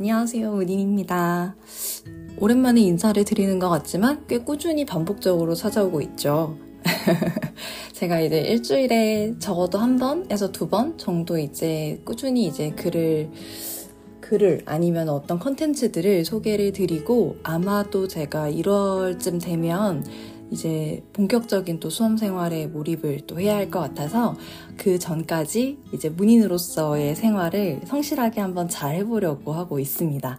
안녕하세요, 은인입니다. 오랜만에 인사를 드리는 것 같지만 꽤 꾸준히 반복적으로 찾아오고 있죠. 제가 이제 일주일에 적어도 한 번에서 두 번 정도 이제 꾸준히 이제 글을 글을 아니면 어떤 컨텐츠들을 소개를 드리고 아마도 제가 1월쯤 되면 이제 본격적인 또 수험 생활에 몰입을 또 해야 할 것 같아서 그 전까지 이제 문인으로서의 생활을 성실하게 한번 잘 해보려고 하고 있습니다.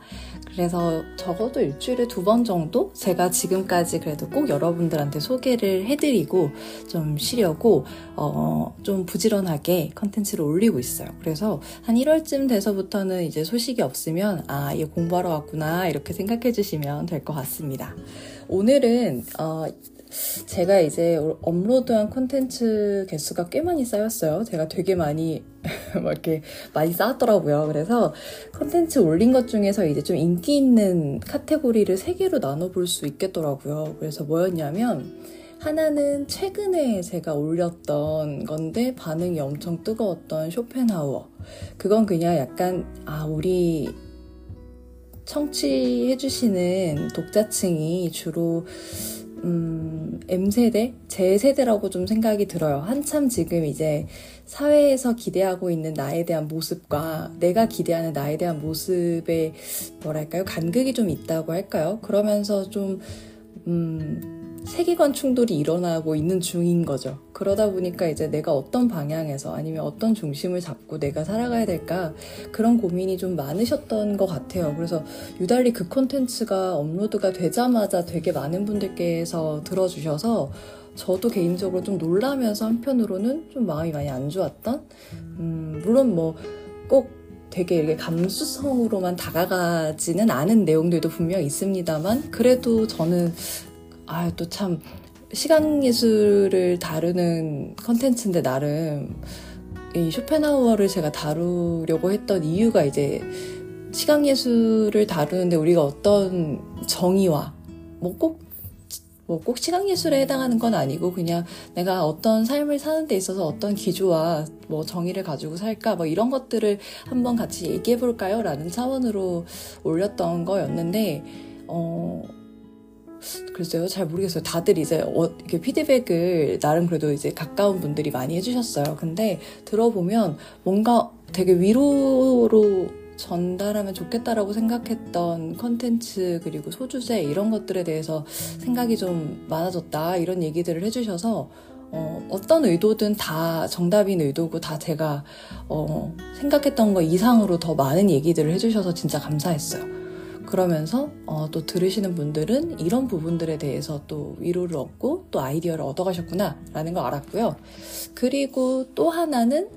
그래서 적어도 일주일에 두 번 정도 제가 지금까지 그래도 꼭 여러분들한테 소개를 해드리고 좀 쉬려고 어, 좀 부지런하게 컨텐츠를 올리고 있어요. 그래서 한 1월쯤 돼서부터는 이제 소식이 없으면 아, 얘 공부하러 왔구나 이렇게 생각해 주시면 될 것 같습니다. 오늘은 어, 제가 이제 업로드한 콘텐츠 개수가 꽤 많이 쌓였어요. 제가 되게 많이 막 이렇게 많이 쌓았더라고요. 그래서 콘텐츠 올린 것 중에서 이제 좀 인기 있는 카테고리를 세 개로 나눠볼 수 있겠더라고요. 그래서 뭐였냐면 하나는 최근에 제가 올렸던 건데 반응이 엄청 뜨거웠던 쇼펜하우어. 그건 그냥 약간 아 우리 청취해주시는 독자층이 주로 음, M세대? 제 세대라고 좀 생각이 들어요. 한참 지금 이제 사회에서 기대하고 있는 나에 대한 모습과 내가 기대하는 나에 대한 모습에 뭐랄까요? 간극이 좀 있다고 할까요? 그러면서 좀, 음, 세계관 충돌이 일어나고 있는 중인 거죠. 그러다 보니까 이제 내가 어떤 방향에서 아니면 어떤 중심을 잡고 내가 살아가야 될까 그런 고민이 좀 많으셨던 것 같아요. 그래서 유달리 그 콘텐츠가 업로드가 되자마자 되게 많은 분들께서 들어주셔서 저도 개인적으로 좀 놀라면서 한편으로는 좀 마음이 많이 안 좋았던 음, 물론 뭐 꼭 되게 이렇게 감수성으로만 다가가지는 않은 내용들도 분명 있습니다만 그래도 저는 아, 또 참, 시간 예술을 다루는 컨텐츠인데, 나름, 이 쇼펜하우어를 제가 다루려고 했던 이유가 이제, 시간 예술을 다루는데 우리가 어떤 정의와, 뭐 꼭, 뭐꼭 시간 예술에 해당하는 건 아니고 그냥 내가 어떤 삶을 사는 데 있어서 어떤 기조와 뭐 정의를 가지고 살까 뭐 이런 것들을 한번 같이 얘기해 볼까요? 라는 차원으로 올렸던 거였는데 어 글쎄요, 잘 모르겠어요. 다들 이제 어, 이렇게 피드백을 나름 그래도 이제 가까운 분들이 많이 해주셨어요. 근데 들어보면 뭔가 되게 위로로 전달하면 좋겠다라고 생각했던 컨텐츠 그리고 소주제 이런 것들에 대해서 생각이 좀 많아졌다 이런 얘기들을 해주셔서 어, 어떤 의도든 다 정답인 의도고 다 제가 어, 생각했던 거 이상으로 더 많은 얘기들을 해주셔서 진짜 감사했어요. 그러면서 어, 또 들으시는 분들은 이런 부분들에 대해서 또 위로를 얻고 또 아이디어를 얻어가셨구나 라는 걸 알았고요. 그리고 또 하나는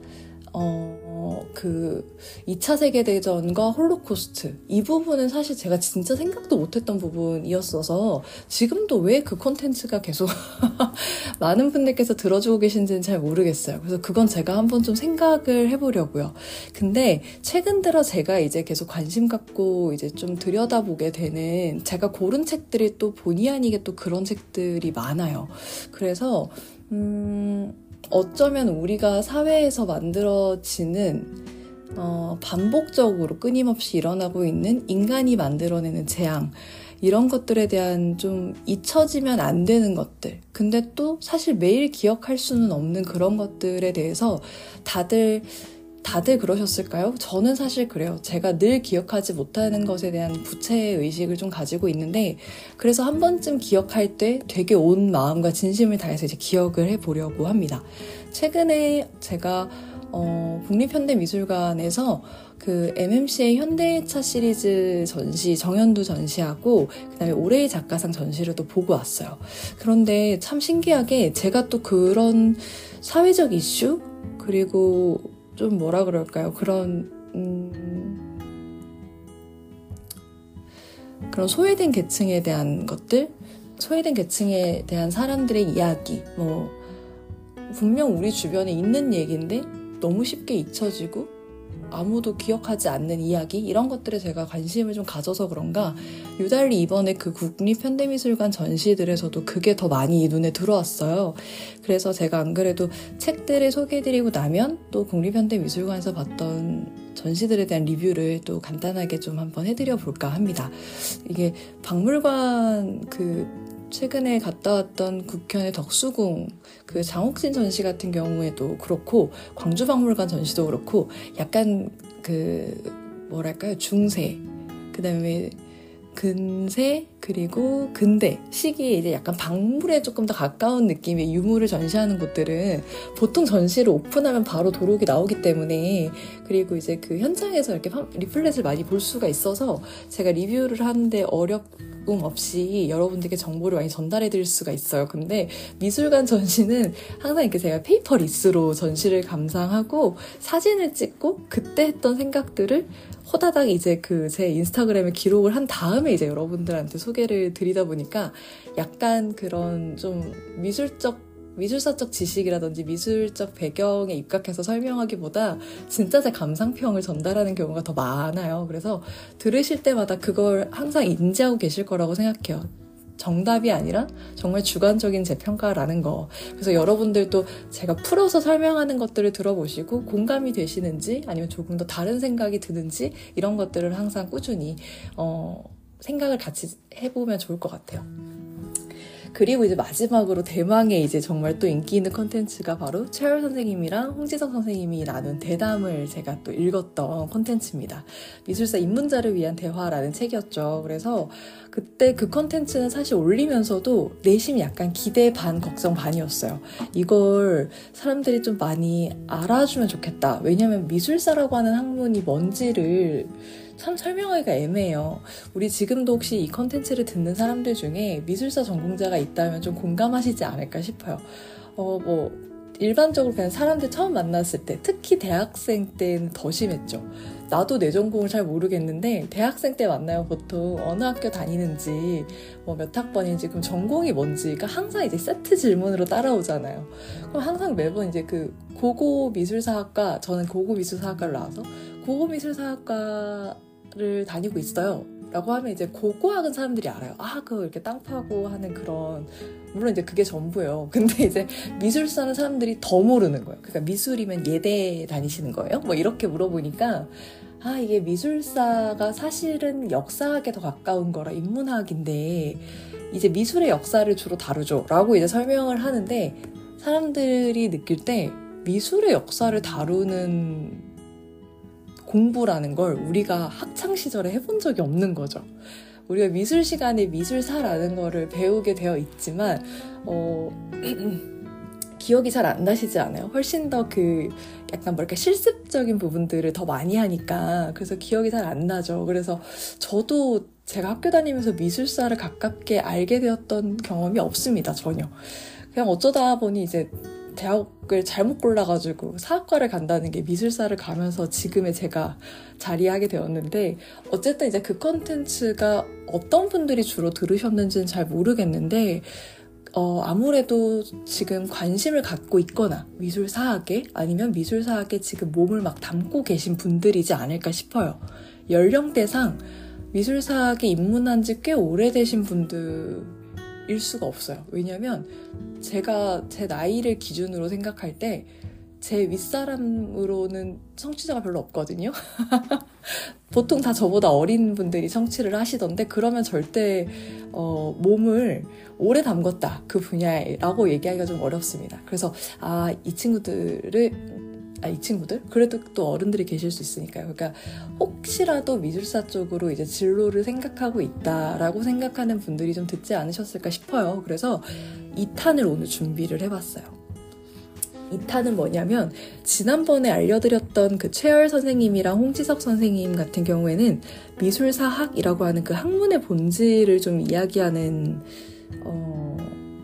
어, 그 2차 세계대전과 홀로코스트. 이 부분은 사실 제가 진짜 생각도 못했던 부분이었어서 지금도 왜 그 콘텐츠가 계속 많은 분들께서 들어주고 계신지는 잘 모르겠어요. 그래서 그건 제가 한번 좀 생각을 해보려고요. 근데 최근 들어 제가 이제 계속 관심 갖고 이제 좀 들여다보게 되는 제가 고른 책들이 또 본의 아니게 또 그런 책들이 많아요. 그래서, 음, 어쩌면 우리가 사회에서 만들어지는 어, 반복적으로 끊임없이 일어나고 있는 인간이 만들어내는 재앙, 이런 것들에 대한 좀 잊혀지면 안 되는 것들. 근데 또 사실 매일 기억할 수는 없는 그런 것들에 대해서 다들 다들 그러셨을까요? 저는 사실 그래요. 제가 늘 기억하지 못하는 것에 대한 부채 의식을 좀 가지고 있는데, 그래서 한 번쯤 기억할 때 되게 온 마음과 진심을 다해서 이제 기억을 해보려고 합니다. 최근에 제가 어, 국립현대미술관에서 그 MMC의 현대차 시리즈 전시, 정현두 전시하고, 그 다음에 올해의 작가상 전시를 또 보고 왔어요. 그런데 참 신기하게 제가 또 그런 사회적 이슈? 그리고 좀 뭐라 그럴까요? 그런 음, 그런 소외된 계층에 대한 것들, 소외된 계층에 대한 사람들의 이야기, 뭐 분명 우리 주변에 있는 얘기인데 너무 쉽게 잊혀지고 아무도 기억하지 않는 이야기 이런 것들에 제가 관심을 좀 가져서 그런가 유달리 이번에 그 국립현대미술관 전시들에서도 그게 더 많이 눈에 들어왔어요. 그래서 제가 안 그래도 책들을 소개해드리고 나면 또 국립현대미술관에서 봤던 전시들에 대한 리뷰를 또 간단하게 좀 한번 해드려 볼까 합니다. 이게 박물관 그 최근에 갔다 왔던 국현의 덕수궁 그 장옥진 전시 같은 경우에도 그렇고 광주박물관 전시도 그렇고 약간 그 뭐랄까요? 중세. 그다음에 근세 그리고 근대 시기에 이제 약간 박물에 조금 더 가까운 느낌의 유물을 전시하는 곳들은 보통 전시를 오픈하면 바로 도록이 나오기 때문에 그리고 이제 그 현장에서 이렇게 리플렛을 많이 볼 수가 있어서 제가 리뷰를 하는데 음 없이 여러분들께 정보를 많이 전달해 드릴 수가 있어요. 근데 미술관 전시는 항상 이렇게 제가 paperless로 전시를 감상하고 사진을 찍고 그때 했던 생각들을 호다닥 이제 그 제 인스타그램에 기록을 한 다음에 이제 여러분들한테 소개를 드리다 보니까 약간 그런 좀 미술적 미술사적 지식이라든지 미술적 배경에 입각해서 설명하기보다 진짜 제 감상평을 전달하는 경우가 더 많아요. 그래서 들으실 때마다 그걸 항상 인지하고 계실 거라고 생각해요. 정답이 아니라 정말 주관적인 제 평가라는 거. 그래서 여러분들도 제가 풀어서 설명하는 것들을 들어보시고 공감이 되시는지 아니면 조금 더 다른 생각이 드는지 이런 것들을 항상 꾸준히 어, 생각을 같이 해보면 좋을 것 같아요. 그리고 이제 마지막으로 대망의 이제 정말 또 인기 있는 컨텐츠가 바로 최열 선생님이랑 홍지석 선생님이 나눈 대담을 제가 또 읽었던 컨텐츠입니다. 미술사 입문자를 위한 대화라는 책이었죠. 그래서 그때 그 컨텐츠는 사실 올리면서도 내심 약간 기대 반 걱정 반이었어요. 이걸 사람들이 좀 많이 알아주면 좋겠다. 왜냐면 미술사라고 하는 학문이 뭔지를 참 설명하기가 애매해요. 우리 지금도 혹시 이 컨텐츠를 듣는 사람들 중에 미술사 전공자가 있다면 좀 공감하시지 않을까 싶어요. 어, 뭐, 일반적으로 그냥 사람들 처음 만났을 때, 특히 대학생 때는 더 심했죠. 나도 내 전공을 잘 모르겠는데, 대학생 때 만나요, 보통. 어느 학교 다니는지, 뭐 몇 학번인지, 그럼 전공이 뭔지가 항상 이제 세트 질문으로 따라오잖아요. 그럼 항상 매번 이제 그 고고 미술사학과, 저는 고고 미술사학과를 나와서, 고고 미술사학과 를 다니고 있어요. 라고 하면 이제 고고학은 사람들이 알아요. 아, 그 이렇게 땅 파고 하는 그런, 물론 이제 그게 전부예요. 근데 이제 미술사는 사람들이 더 모르는 거예요. 그러니까 미술이면 예대 다니시는 거예요? 뭐 이렇게 물어보니까, 아, 이게 미술사가 사실은 역사학에 더 가까운 거라 인문학인데, 이제 미술의 역사를 주로 다루죠. 라고 이제 설명을 하는데, 사람들이 느낄 때 미술의 역사를 다루는 공부라는 걸 우리가 학창 시절에 해본 적이 없는 거죠. 우리가 미술 시간에 미술사라는 거를 배우게 되어 있지만 어, 기억이 잘 안 나시지 않아요? 훨씬 더 그 약간 뭐랄까 실습적인 부분들을 더 많이 하니까 그래서 기억이 잘 안 나죠. 그래서 저도 제가 학교 다니면서 미술사를 가깝게 알게 되었던 경험이 없습니다. 전혀. 그냥 어쩌다 보니 이제 대학을 잘못 골라가지고 사학과를 간다는 게 미술사를 가면서 지금의 제가 자리하게 되었는데 어쨌든 이제 그 컨텐츠가 어떤 분들이 주로 들으셨는지는 잘 모르겠는데 어, 아무래도 지금 관심을 갖고 있거나 미술사학에 아니면 미술사학에 지금 몸을 막 담고 계신 분들이지 않을까 싶어요. 연령대상 미술사학에 입문한 지 꽤 오래되신 분들 일 수가 없어요. 왜냐면 제가 제 나이를 기준으로 생각할 때 제 윗사람으로는 청취자가 별로 없거든요. 보통 다 저보다 어린 분들이 청취를 하시던데 그러면 절대 어, 몸을 오래 담궜다 그 분야라고 얘기하기가 좀 어렵습니다. 그래서 아 이 친구들을 아, 이 친구들? 그래도 또 어른들이 계실 수 있으니까요. 그러니까 혹시라도 미술사 쪽으로 이제 진로를 생각하고 있다라고 생각하는 분들이 좀 듣지 않으셨을까 싶어요. 그래서 2탄을 오늘 준비를 해봤어요. 2탄은 뭐냐면 지난번에 알려드렸던 그 최열 선생님이랑 홍지석 선생님 같은 경우에는 미술사학이라고 하는 그 학문의 본질을 좀 이야기하는 어,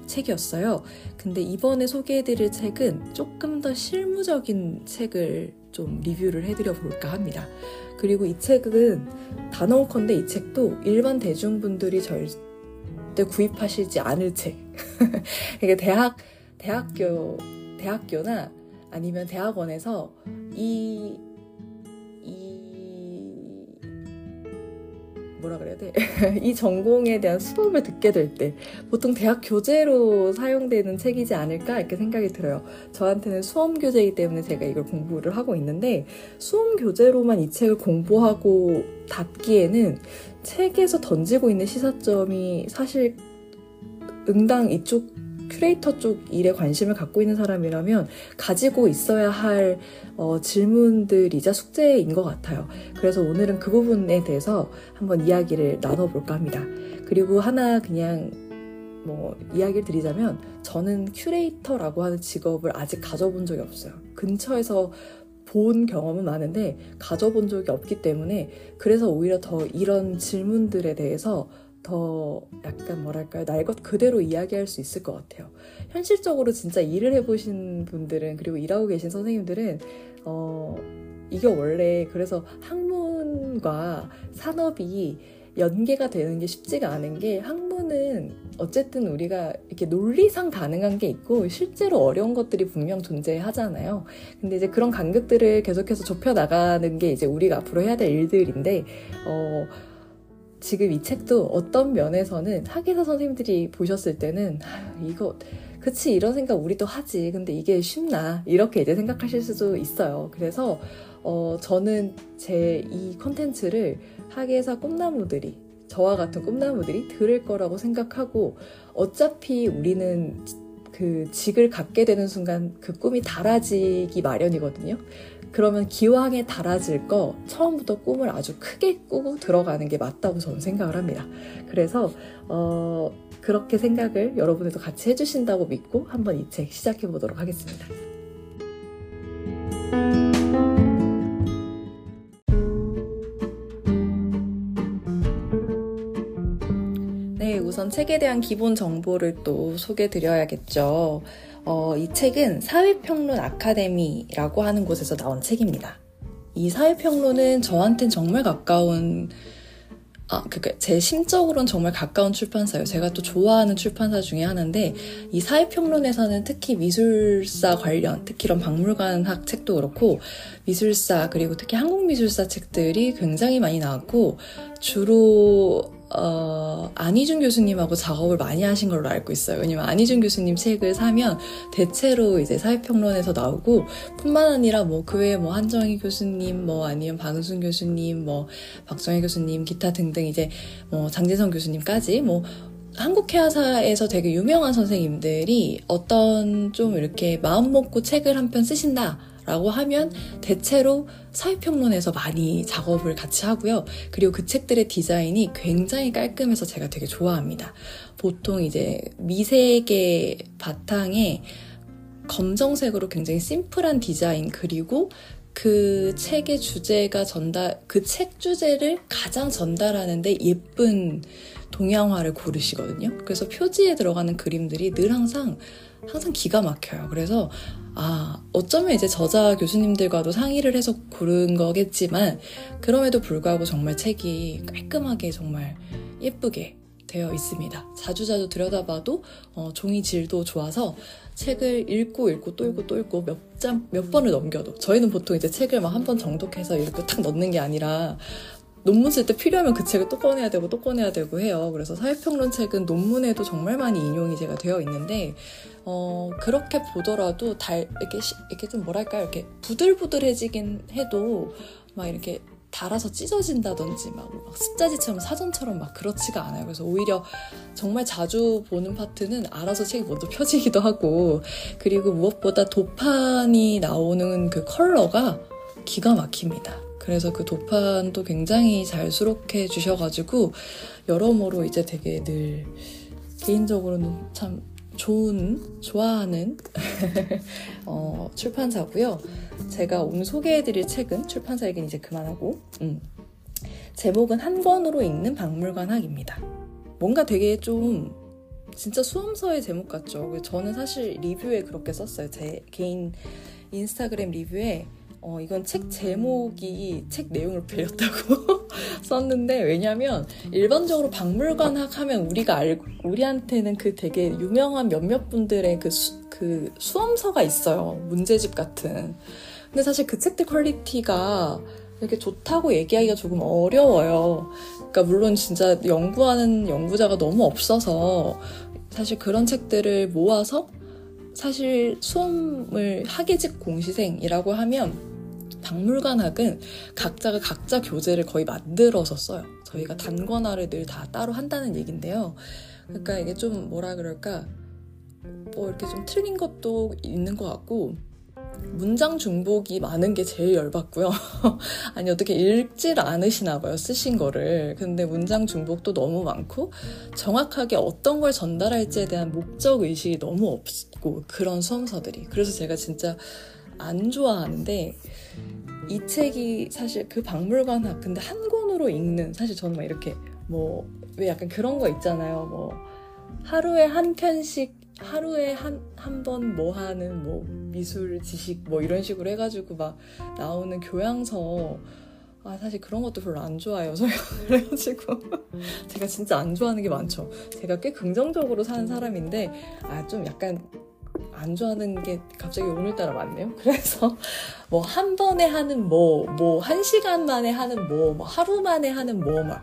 책이었어요. 근데 이번에 소개해드릴 책은 조금 더 실무적인 책을 좀 리뷰를 해드려 볼까 합니다. 그리고 이 책은 단언컨대 이 책도 일반 대중분들이 절대 구입하시지 않을 책. 이게 대학, 대학교, 대학교나 아니면 대학원에서 이, 뭐라 그래야 돼? 이 전공에 대한 수업을 듣게 될 때 보통 대학 교재로 사용되는 책이지 않을까 이렇게 생각이 들어요. 저한테는 수험 교재이기 때문에 제가 이걸 공부를 하고 있는데 수험 교재로만 이 책을 공부하고 닫기에는 책에서 던지고 있는 시사점이 사실 응당 이쪽 큐레이터 쪽 일에 관심을 갖고 있는 사람이라면 가지고 있어야 할 어, 질문들이자 숙제인 것 같아요. 그래서 오늘은 그 부분에 대해서 한번 이야기를 나눠볼까 합니다. 그리고 하나 그냥 뭐 이야기를 드리자면 저는 큐레이터라고 하는 직업을 아직 가져본 적이 없어요. 근처에서 본 경험은 많은데 가져본 적이 없기 때문에 그래서 오히려 더 이런 질문들에 대해서 더 약간 뭐랄까요 날 것 그대로 이야기할 수 있을 것 같아요. 현실적으로 진짜 일을 해보신 분들은 그리고 일하고 계신 선생님들은 어 이게 원래 그래서 학문과 산업이 연계가 되는 게 쉽지가 않은 게 학문은 어쨌든 우리가 이렇게 논리상 가능한 게 있고 실제로 어려운 것들이 분명 존재하잖아요. 근데 이제 그런 간격들을 계속해서 좁혀 나가는 게 이제 우리가 앞으로 해야 될 일들인데 어 지금 이 책도 어떤 면에서는 학예사 선생님들이 보셨을 때는 이거 그치 이런 생각 우리도 하지. 근데 이게 쉽나? 이렇게 이제 생각하실 수도 있어요. 그래서 어 저는 제 이 컨텐츠를 학예사 꿈나무들이 저와 같은 꿈나무들이 들을 거라고 생각하고 어차피 우리는 그 직을 갖게 되는 순간 그 꿈이 달아지기 마련이거든요. 그러면 기왕에 달아질 거 처음부터 꿈을 아주 크게 꾸고 들어가는 게 맞다고 저는 생각을 합니다. 그래서 어, 그렇게 생각을 여러분들도 같이 해주신다고 믿고 한번 이 책 시작해 보도록 하겠습니다. 네, 우선 책에 대한 기본 정보를 또 소개해 드려야겠죠. 어, 이 책은 사회평론 아카데미라고 하는 곳에서 나온 책입니다. 이 사회평론은 저한텐 정말 가까운 아, 그니까 제 심적으로는 정말 가까운 출판사예요. 제가 또 좋아하는 출판사 중에 하나인데 이 사회평론에서는 특히 미술사 관련, 특히 이런 박물관학 책도 그렇고 미술사 그리고 특히 한국 미술사 책들이 굉장히 많이 나왔고 주로 어, 안희준 교수님하고 작업을 많이 하신 걸로 알고 있어요. 왜냐면 안희준 교수님 책을 사면 대체로 이제 사회평론에서 나오고 뿐만 아니라 뭐 그 외에 뭐 한정희 교수님 뭐 아니면 박은순 교수님 뭐 박정희 교수님 기타 등등 이제 뭐 장진성 교수님까지 뭐 한국 해화사에서 되게 유명한 선생님들이 어떤 좀 이렇게 마음 먹고 책을 한 편 쓰신다. 라고 하면 대체로 사회평론에서 많이 작업을 같이 하고요. 그리고 그 책들의 디자인이 굉장히 깔끔해서 제가 되게 좋아합니다. 보통 이제 미세계 바탕에 검정색으로 굉장히 심플한 디자인 그리고 그 책의 주제가 전달, 그 책 주제를 가장 전달하는데 예쁜 동양화를 고르시거든요. 그래서 표지에 들어가는 그림들이 늘 항상, 항상 기가 막혀요. 그래서 아, 어쩌면 이제 저자 교수님들과도 상의를 해서 고른 거겠지만, 그럼에도 불구하고 정말 책이 깔끔하게 정말 예쁘게 되어 있습니다. 자주자주 들여다봐도 어, 종이 질도 좋아서 책을 읽고 읽고 또 읽고 또 읽고 몇 장, 몇 번을 넘겨도 저희는 보통 이제 책을 막 한 번 정독해서 이렇게 탁 넣는 게 아니라 논문 쓸 때 필요하면 그 책을 또 꺼내야 되고 또 꺼내야 되고 해요. 그래서 사회평론 책은 논문에도 정말 많이 인용이 제가 되어 있는데 어, 그렇게 보더라도 달 이렇게 시, 이렇게 좀 뭐랄까 이렇게 부들부들해지긴 해도 막 이렇게 달아서 찢어진다든지 막, 막 습자지처럼 사전처럼 막 그렇지가 않아요. 그래서 오히려 정말 자주 보는 파트는 알아서 책이 먼저 펴지기도 하고 그리고 무엇보다 도판이 나오는 그 컬러가 기가 막힙니다. 그래서 그 도판도 굉장히 잘 수록해 주셔가지고 여러모로 이제 되게 늘 개인적으로는 참 좋은 좋아하는 어, 출판사고요. 제가 오늘 소개해드릴 책은 출판사 얘기는 이제 그만하고 음. 제목은 한 권으로 읽는 박물관 학입니다. 뭔가 되게 좀 진짜 수험서의 제목 같죠. 저는 사실 리뷰에 그렇게 썼어요. 제 개인 인스타그램 리뷰에 어, 이건 책 제목이 책 내용을 빌렸다고 썼는데 왜냐면 일반적으로 박물관학 하면 우리가 알고 우리한테는 그 되게 유명한 몇몇 분들의 그, 수, 그 수험서가 있어요. 문제집 같은. 근데 사실 그 책들 quality가 이렇게 좋다고 얘기하기가 조금 어려워요. 그러니까 물론 진짜 연구하는 연구자가 너무 없어서 사실 그런 책들을 모아서 사실 수험을 학예직 공시생이라고 하면 박물관학은 각자가 각자 교재를 거의 만들어서 써요. 저희가 단권화를 늘 다 따로 한다는 얘긴데요. 그러니까 이게 좀 뭐라 그럴까 뭐 이렇게 좀 틀린 것도 있는 것 같고 문장 중복이 많은 게 제일 열받고요. 아니 어떻게 읽질 않으시나 봐요. 쓰신 거를. 근데 문장 중복도 너무 많고 정확하게 어떤 걸 전달할지에 대한 목적 의식이 너무 없고 그런 수험서들이. 그래서 제가 진짜 안 좋아하는데 이 책이 사실 그 박물관 학 근데 한 권으로 읽는 사실 저는 막 이렇게 뭐 왜 약간 그런 거 있잖아요. 뭐 하루에 한 편씩 하루에 한 한 번 뭐 하는 뭐 미술 지식 뭐 이런 식으로 해가지고 막 나오는 교양서 아 사실 그런 것도 별로 안 좋아해요. 그래가지고 제가 진짜 안 좋아하는 게 많죠. 제가 꽤 긍정적으로 사는 사람인데 아 좀 약간 안 좋아하는 게 갑자기 오늘따라 많네요. 그래서 뭐 한 번에 하는 뭐, 뭐 한 시간 만에 하는 뭐, 뭐 하루 만에 하는 뭐, 막.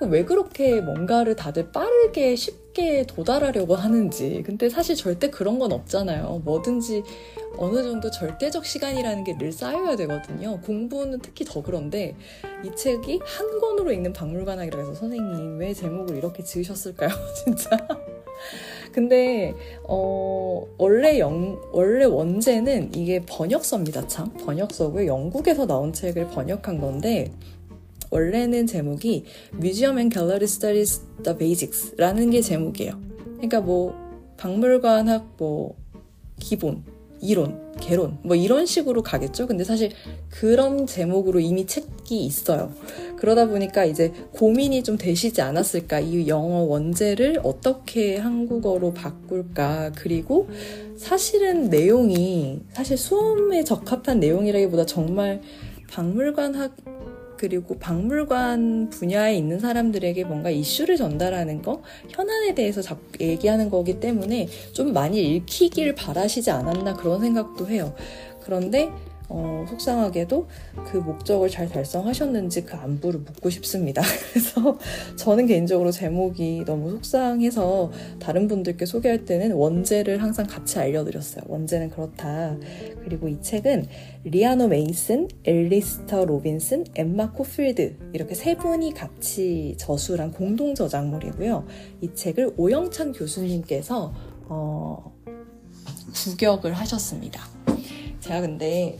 왜 그렇게 뭔가를 다들 빠르게 쉽게 도달하려고 하는지. 근데 사실 절대 그런 건 없잖아요. 뭐든지 어느 정도 절대적 시간이라는 게 늘 쌓여야 되거든요. 공부는 특히 더 그런데 이 책이 한 권으로 읽는 박물관학이라고 해서 선생님 왜 제목을 이렇게 지으셨을까요? 진짜. 근데 어 원래 영 원래 원제는 이게 번역서입니다. 참 번역서고요. 영국에서 나온 책을 번역한 건데 원래는 제목이 Museum and Gallery Studies the Basics라는 게 제목이에요. 그러니까 뭐 박물관학 뭐 기본 이론, 개론, 뭐 이런 식으로 가겠죠. 근데 사실 그런 제목으로 이미 책이 있어요. 그러다 보니까 이제 고민이 좀 되시지 않았을까. 이 영어 원제를 어떻게 한국어로 바꿀까. 그리고 사실은 내용이 사실 수험에 적합한 내용이라기보다 정말 박물관학 그리고 박물관 분야에 있는 사람들에게 뭔가 이슈를 전달하는 거, 현안에 대해서 얘기하는 거기 때문에 좀 많이 읽히길 바라시지 않았나 그런 생각도 해요. 그런데 어, 속상하게도 그 목적을 잘 달성하셨는지 그 안부를 묻고 싶습니다. 그래서 저는 개인적으로 제목이 너무 속상해서 다른 분들께 소개할 때는 원제를 항상 같이 알려드렸어요. 원제는 그렇다. 그리고 이 책은 리아넌 메이슨, 앨리스터 로빈슨, 엠마 코필드 이렇게 세 분이 같이 저술한 공동 저작물이고요. 이 책을 오영찬 교수님께서 어, 국역을 하셨습니다. 제가 근데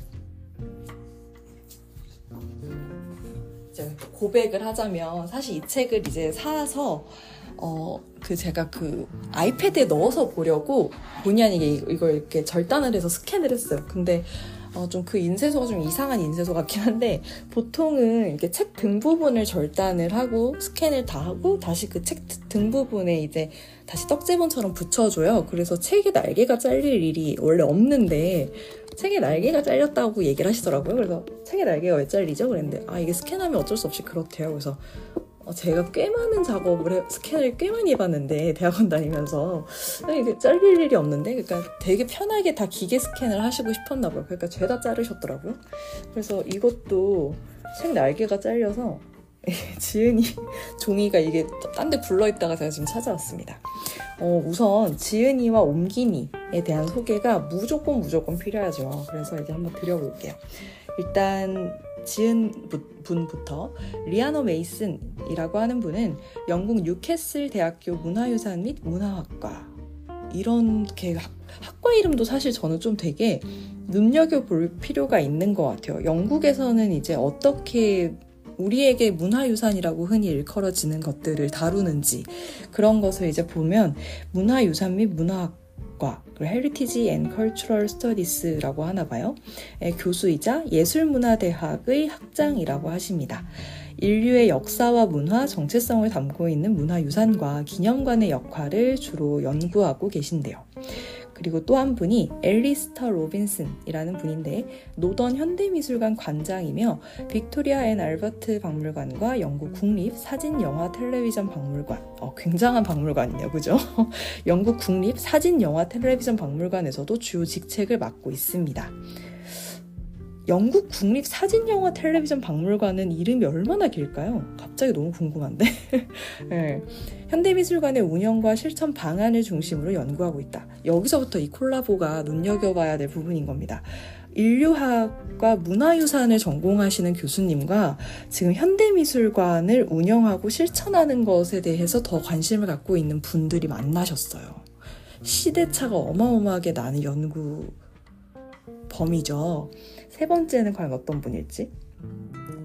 고백을 하자면 사실 이 책을 이제 사서 어 그 제가 그 아이패드에 넣어서 보려고 본의 아니게 이걸 이렇게 절단을 해서 스캔을 했어요. 근데 어, 좀 그 인쇄소가 좀 이상한 인쇄소 같긴 한데 보통은 이렇게 책 등 부분을 절단을 하고 스캔을 다 하고 다시 그 책 등 부분에 이제 다시 떡제본처럼 붙여줘요. 그래서 책의 날개가 잘릴 일이 원래 없는데 책의 날개가 잘렸다고 얘기를 하시더라고요. 그래서 책의 날개가 왜 잘리죠? 그랬는데 아 이게 스캔하면 어쩔 수 없이 그렇대요. 그래서 어, 제가 꽤 많은 작업을 해, 스캔을 꽤 많이 해봤는데 대학원 다니면서 이게 잘릴 일이 없는데 그러니까 되게 편하게 다 기계 스캔을 하시고 싶었나 봐요. 그러니까 죄다 자르셨더라고요. 그래서 이것도 책 날개가 잘려서 지은이 종이가 이게 딴데 불러있다가 제가 지금 찾아왔습니다. 어, 우선 지은이와 옴기니에 대한 소개가 무조건 무조건 필요하죠. 그래서 이제 한번 드려볼게요. 일단 지은 분부터 리아넌 메이슨이라고 하는 분은 영국 뉴캐슬 대학교 문화유산 및 문화학과 이런 게 학과 이름도 사실 저는 좀 되게 눈여겨볼 필요가 있는 것 같아요. 영국에서는 이제 어떻게 우리에게 문화유산이라고 흔히 일컬어지는 것들을 다루는지 그런 것을 이제 보면 문화유산 및 문화학과 Heritage and Cultural Studies라고 하나 봐요. 교수이자 예술문화대학의 학장이라고 하십니다. 인류의 역사와 문화, 정체성을 담고 있는 문화유산과 기념관의 역할을 주로 연구하고 계신데요. 그리고 또 한 분이 앨리스터 로빈슨이라는 분인데 노던 현대미술관 관장이며 빅토리아 앤 알버트 박물관과 영국 국립 사진 영화 텔레비전 박물관 어, 굉장한 박물관이네요 그죠? 영국 국립 사진 영화 텔레비전 박물관에서도 주요 직책을 맡고 있습니다. 영국 국립 사진 영화 텔레비전 박물관은 이름이 얼마나 길까요? 갑자기 너무 궁금한데. 네. 현대미술관의 운영과 실천 방안을 중심으로 연구하고 있다. 여기서부터 이 콜라보가 눈여겨봐야 될 부분인 겁니다. 인류학과 문화유산을 전공하시는 교수님과 지금 현대미술관을 운영하고 실천하는 것에 대해서 더 관심을 갖고 있는 분들이 만나셨어요. 시대차가 어마어마하게 나는 연구 범위죠. 세 번째는 과연 어떤 분일지?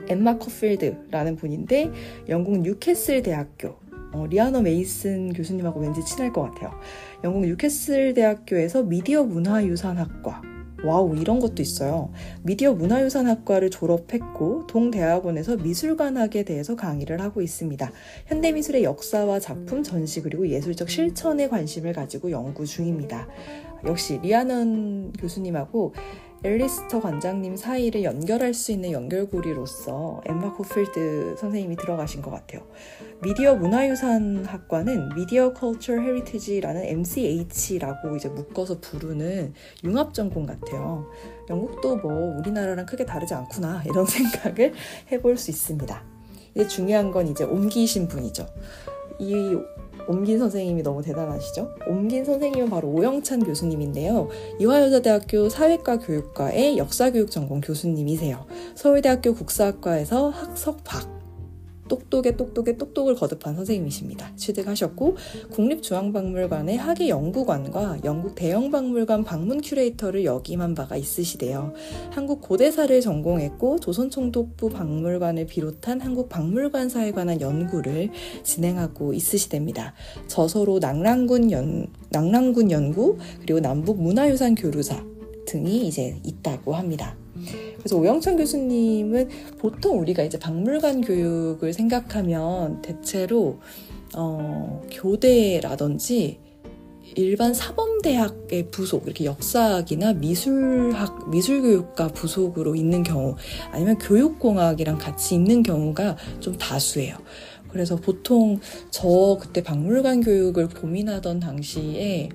엠마 코필드라는 분인데 영국 뉴캐슬 대학교 어, 리아넌 메이슨 교수님하고 왠지 친할 것 같아요. 영국 뉴캐슬 대학교에서 미디어 문화유산학과 와우 이런 것도 있어요. 미디어 문화유산학과를 졸업했고 동대학원에서 미술관학에 대해서 강의를 하고 있습니다. 현대미술의 역사와 작품 전시 그리고 예술적 실천에 관심을 가지고 연구 중입니다. 역시 리아넌 교수님하고 앨리스터 관장님 사이를 연결할 수 있는 연결고리로서 엠마 코필드 선생님이 들어가신 것 같아요. 미디어 문화유산학과는 Media Culture Heritage라는 MCH라고 이제 묶어서 부르는 융합 전공 같아요. 영국도 뭐 우리나라랑 크게 다르지 않구나 이런 생각을 해볼 수 있습니다. 이제 중요한 건 이제 옮기신 분이죠. 이 옮긴 선생님이 너무 대단하시죠? 옮긴 선생님은 바로 오영찬 교수님인데요. 이화여자대학교 사회과 교육과의 역사교육 전공 교수님이세요. 서울대학교 국사학과에서 학석박, 똑똑에 똑똑에 똑똑을 거듭한 선생님이십니다. 취득하셨고 국립중앙박물관의 학예 연구관과 영국 대형박물관 방문 큐레이터를 역임한 바가 있으시대요. 한국 고대사를 전공했고 조선총독부 박물관을 비롯한 한국 박물관사에 관한 연구를 진행하고 있으시답니다. 저서로 낙랑군 연 낙랑군 연구 그리고 남북 문화유산 교류사 등이 이제 있다고 합니다. 그래서 오영천 교수님은 보통 우리가 이제 박물관 교육을 생각하면 대체로 어, 교대라든지 일반 사범대학의 부속, 이렇게 역사학이나 미술학, 미술교육과 부속으로 있는 경우, 아니면 교육공학이랑 같이 있는 경우가 좀 다수예요. 그래서 보통 저 그때 박물관 교육을 고민하던 당시에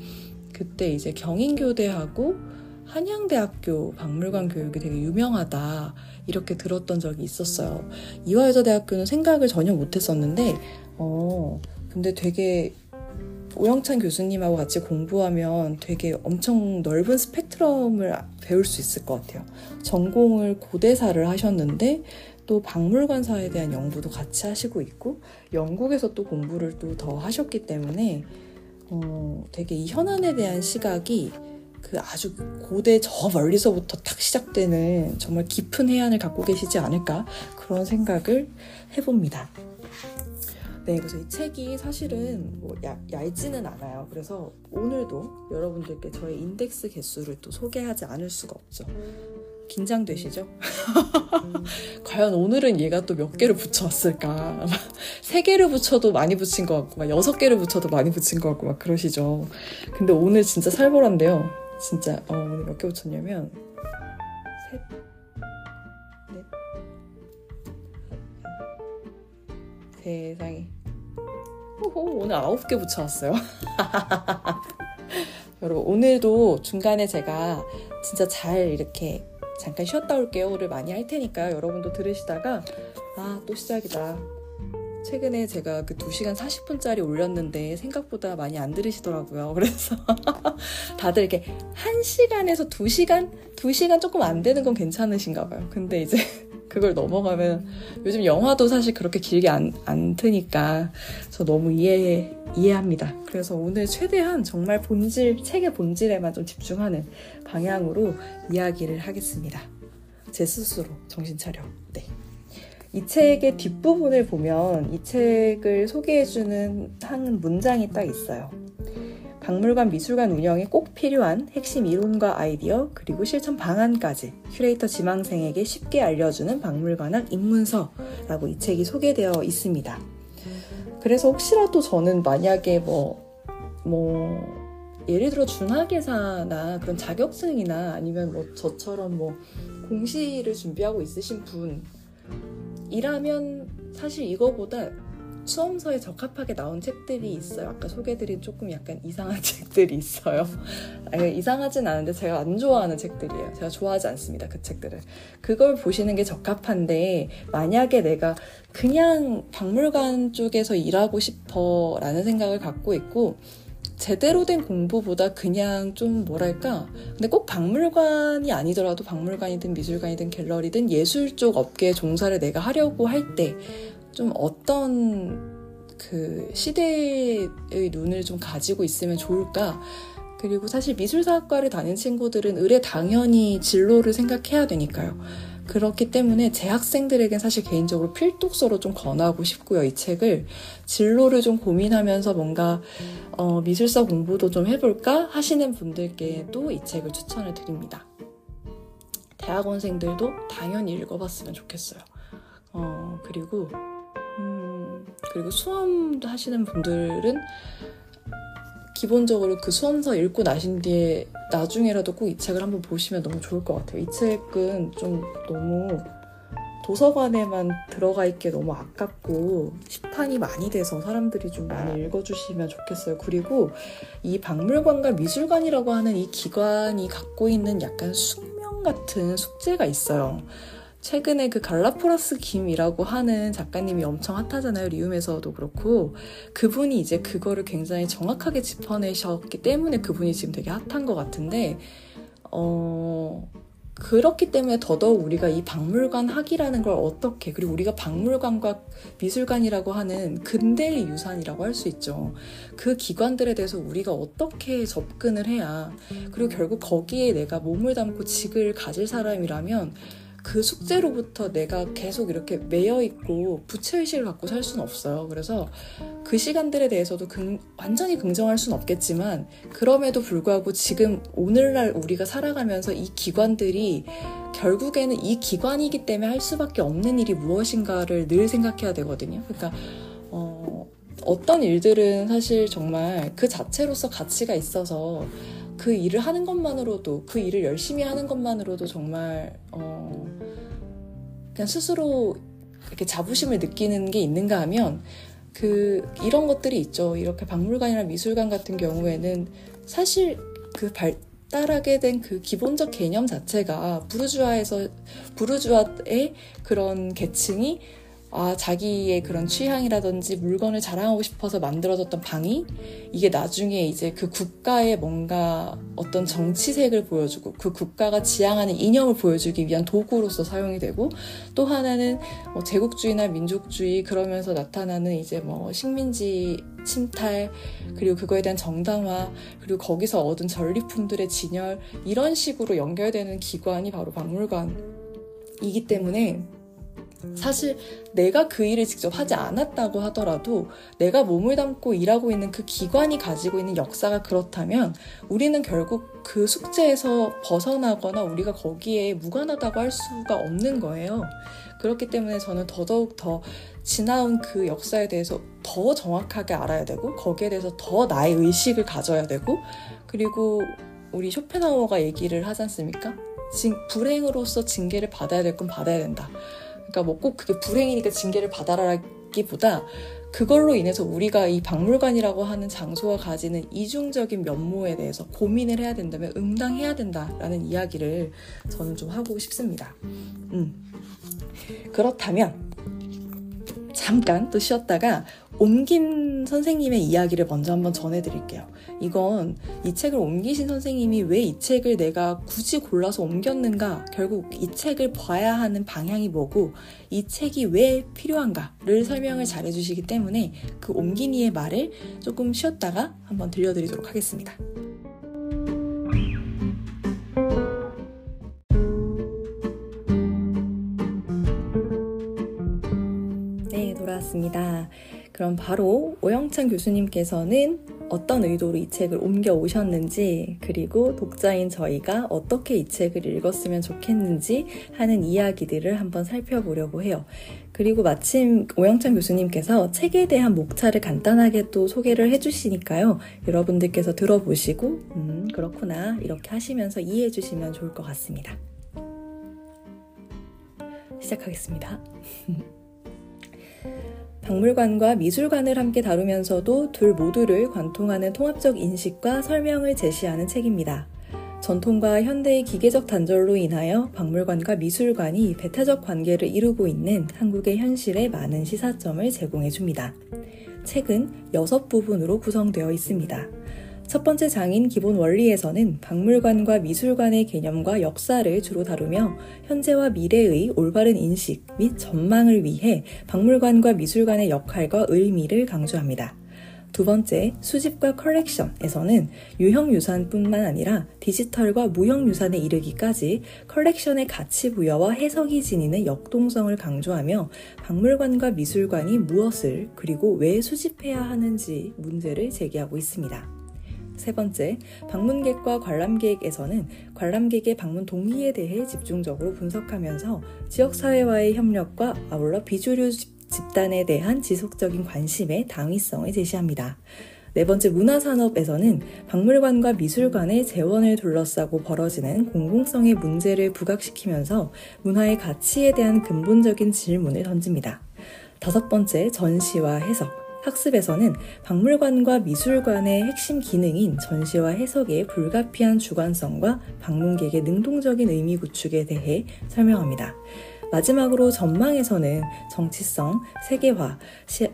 그때 이제 경인교대하고 한양대학교 박물관 교육이 되게 유명하다 이렇게 들었던 적이 있었어요. 이화여자대학교는 생각을 전혀 못했었는데 어 근데 되게 오영찬 교수님하고 같이 공부하면 되게 엄청 넓은 스펙트럼을 배울 수 있을 것 같아요. 전공을 고대사를 하셨는데 또 박물관사에 대한 연구도 같이 하시고 있고 영국에서 또 공부를 또 더 하셨기 때문에 어, 되게 이 현안에 대한 시각이 그 아주 고대 저 멀리서부터 탁 시작되는 정말 깊은 해안을 갖고 계시지 않을까 그런 생각을 해봅니다. 네, 그래서 이 책이 사실은 뭐 야, 얇지는 않아요. 그래서 오늘도 여러분들께 저의 인덱스 개수를 또 소개하지 않을 수가 없죠. 긴장되시죠? 과연 오늘은 얘가 또 몇 개를 붙여왔을까? 세 개를 붙여도 많이 붙인 것 같고, 막 여섯 개를 붙여도 많이 붙인 것 같고, 막 그러시죠. 근데 오늘 진짜 살벌한데요. 진짜 어, 오늘 몇개 붙였냐면 셋, 넷, 세상에. 오호, 오늘 아홉 개 붙여왔어요. 여러분 오늘도 중간에 제가 진짜 잘 이렇게 잠깐 쉬었다 올게요를 많이 할 테니까 여러분도 들으시다가 아 또 시작이다 최근에 제가 그 2시간 40분짜리 올렸는데 생각보다 많이 안 들으시더라고요. 그래서 다들 이렇게 1시간에서 2시간? 2시간 조금 안 되는 건 괜찮으신가 봐요. 근데 이제 그걸 넘어가면 요즘 영화도 사실 그렇게 길게 안, 안 트니까 저 너무 이해, 이해합니다. 그래서 오늘 최대한 정말 본질, 책의 본질에만 좀 집중하는 방향으로 이야기를 하겠습니다. 제 스스로 정신 차려. 네. 이 책의 뒷부분을 보면 이 책을 소개해주는 한 문장이 딱 있어요. 박물관 미술관 운영에 꼭 필요한 핵심 이론과 아이디어 그리고 실천 방안까지 큐레이터 지망생에게 쉽게 알려주는 박물관학 입문서라고 이 책이 소개되어 있습니다. 그래서 혹시라도 저는 만약에 뭐, 뭐, 예를 들어 준하계사나 그런 자격증이나 아니면 뭐 저처럼 뭐 공시를 준비하고 있으신 분 이라면 사실 이거보다 수험서에 적합하게 나온 책들이 있어요. 아까 소개드린 조금 약간 이상한 책들이 있어요. 아니, 이상하진 않은데 제가 안 좋아하는 책들이에요. 제가 좋아하지 않습니다. 그 책들을. 그걸 보시는 게 적합한데 만약에 내가 그냥 박물관 쪽에서 일하고 싶어 라는 생각을 갖고 있고 제대로 된 공부보다 그냥 좀 뭐랄까 근데 꼭 박물관이 아니더라도 박물관이든 미술관이든 갤러리든 예술 쪽 업계에 종사를 내가 하려고 할 때 좀 어떤 그 시대의 눈을 좀 가지고 있으면 좋을까? 그리고 사실 미술사학과를 다닌 친구들은 의뢰 당연히 진로를 생각해야 되니까요. 그렇기 때문에 재학생들에겐 사실 개인적으로 필독서로 좀 권하고 싶고요. 이 책을 진로를 좀 고민하면서 뭔가 어, 미술사 공부도 좀 해볼까 하시는 분들께도 이 책을 추천을 드립니다. 대학원생들도 당연히 읽어봤으면 좋겠어요. 어, 그리고 그리고 수험도 하시는 분들은 기본적으로 그 수험서 읽고 나신 뒤에 나중에라도 꼭 이 책을 한번 보시면 너무 좋을 것 같아요. 이 책은 좀 너무 도서관에만 들어가 있게 너무 아깝고 시판이 많이 돼서 사람들이 좀 많이 읽어주시면 좋겠어요. 그리고 이 박물관과 미술관이라고 하는 이 기관이 갖고 있는 약간 숙명 같은 숙제가 있어요. 최근에 그 갈라포라스 김이라고 하는 작가님이 엄청 핫하잖아요. 리움에서도 그렇고. 그분이 이제 그거를 굉장히 정확하게 짚어내셨기 때문에 그분이 지금 되게 핫한 것 같은데, 어, 그렇기 때문에 더더욱 우리가 이 박물관 학이라는 걸 어떻게, 그리고 우리가 박물관과 미술관이라고 하는 근대의 유산이라고 할 수 있죠. 그 기관들에 대해서 우리가 어떻게 접근을 해야, 그리고 결국 거기에 내가 몸을 담고 직을 가질 사람이라면, 그 숙제로부터 내가 계속 이렇게 매여 있고 부채의식을 갖고 살 수는 없어요. 그래서 그 시간들에 대해서도 긍, 완전히 긍정할 수는 없겠지만 그럼에도 불구하고 지금 오늘날 우리가 살아가면서 이 기관들이 결국에는 이 기관이기 때문에 할 수밖에 없는 일이 무엇인가를 늘 생각해야 되거든요. 그러니까 어, 어떤 일들은 사실 정말 그 자체로서 가치가 있어서 그 일을 하는 것만으로도 그 일을 열심히 하는 것만으로도 정말 어 그냥 스스로 이렇게 자부심을 느끼는 게 있는가 하면 그 이런 것들이 있죠. 이렇게 박물관이나 미술관 같은 경우에는 사실 그 발달하게 된 그 기본적 개념 자체가 부르주아에서 부르주아의 그런 계층이 아, 자기의 그런 취향이라든지 물건을 자랑하고 싶어서 만들어졌던 방이 이게 나중에 이제 그 국가의 뭔가 어떤 정치색을 보여주고 그 국가가 지향하는 이념을 보여주기 위한 도구로서 사용이 되고 또 하나는 뭐 제국주의나 민족주의 그러면서 나타나는 이제 뭐 식민지 침탈 그리고 그거에 대한 정당화 그리고 거기서 얻은 전리품들의 진열 이런 식으로 연결되는 기관이 바로 박물관이기 때문에 사실 내가 그 일을 직접 하지 않았다고 하더라도 내가 몸을 담고 일하고 있는 그 기관이 가지고 있는 역사가 그렇다면 우리는 결국 그 숙제에서 벗어나거나 우리가 거기에 무관하다고 할 수가 없는 거예요. 그렇기 때문에 저는 더더욱 더 지나온 그 역사에 대해서 더 정확하게 알아야 되고 거기에 대해서 더 나의 의식을 가져야 되고 그리고 우리 쇼펜하우어가 얘기를 하지 않습니까? 불행으로서 징계를 받아야 될 건 받아야 된다. 그러니까 뭐 꼭 그게 불행이니까 징계를 받아라기보다 그걸로 인해서 우리가 이 박물관이라고 하는 장소가 가지는 이중적인 면모에 대해서 고민을 해야 된다면 응당해야 된다라는 이야기를 저는 좀 하고 싶습니다. 음. 그렇다면 잠깐 또 쉬었다가 옮긴 선생님의 이야기를 먼저 한번 전해드릴게요. 이건 이 책을 옮기신 선생님이 왜 이 책을 내가 굳이 골라서 옮겼는가, 결국 이 책을 봐야 하는 방향이 뭐고, 이 책이 왜 필요한가를 설명을 잘 해주시기 때문에 그 옮긴 이의 말을 조금 쉬었다가 한번 들려드리도록 하겠습니다. 돌아왔습니다. 그럼 바로 오영찬 교수님께서는 어떤 의도로 이 책을 옮겨 오셨는지, 그리고 독자인 저희가 어떻게 이 책을 읽었으면 좋겠는지 하는 이야기들을 한번 살펴보려고 해요. 그리고 마침 오영찬 교수님께서 책에 대한 목차를 간단하게 또 소개를 해주시니까요. 여러분들께서 들어보시고, 음, 그렇구나. 이렇게 하시면서 이해해 주시면 좋을 것 같습니다. 시작하겠습니다. 박물관과 미술관을 함께 다루면서도 둘 모두를 관통하는 통합적 인식과 설명을 제시하는 책입니다. 전통과 현대의 기계적 단절로 인하여 박물관과 미술관이 배타적 관계를 이루고 있는 한국의 현실에 많은 시사점을 제공해 줍니다. 책은 여섯 부분으로 구성되어 있습니다. 첫 번째 장인 기본 원리에서는 박물관과 미술관의 개념과 역사를 주로 다루며 현재와 미래의 올바른 인식 및 전망을 위해 박물관과 미술관의 역할과 의미를 강조합니다. 두 번째, 수집과 컬렉션에서는 유형 유산뿐만 아니라 디지털과 무형 유산에 이르기까지 컬렉션의 가치 부여와 해석이 지니는 역동성을 강조하며 박물관과 미술관이 무엇을 그리고 왜 수집해야 하는지 문제를 제기하고 있습니다. 세 번째, 방문객과 관람객에서는 관람객의 방문 동의에 대해 집중적으로 분석하면서 지역사회와의 협력과 아울러 비주류 집단에 대한 지속적인 관심의 당위성을 제시합니다. 네 번째 문화산업에서는 박물관과 미술관의 재원을 둘러싸고 벌어지는 공공성의 문제를 부각시키면서 문화의 가치에 대한 근본적인 질문을 던집니다. 다섯 번째 전시와 해석. 학습에서는 박물관과 미술관의 핵심 기능인 전시와 해석의 불가피한 주관성과 방문객의 능동적인 의미 구축에 대해 설명합니다. 마지막으로 전망에서는 정치성, 세계화, 시,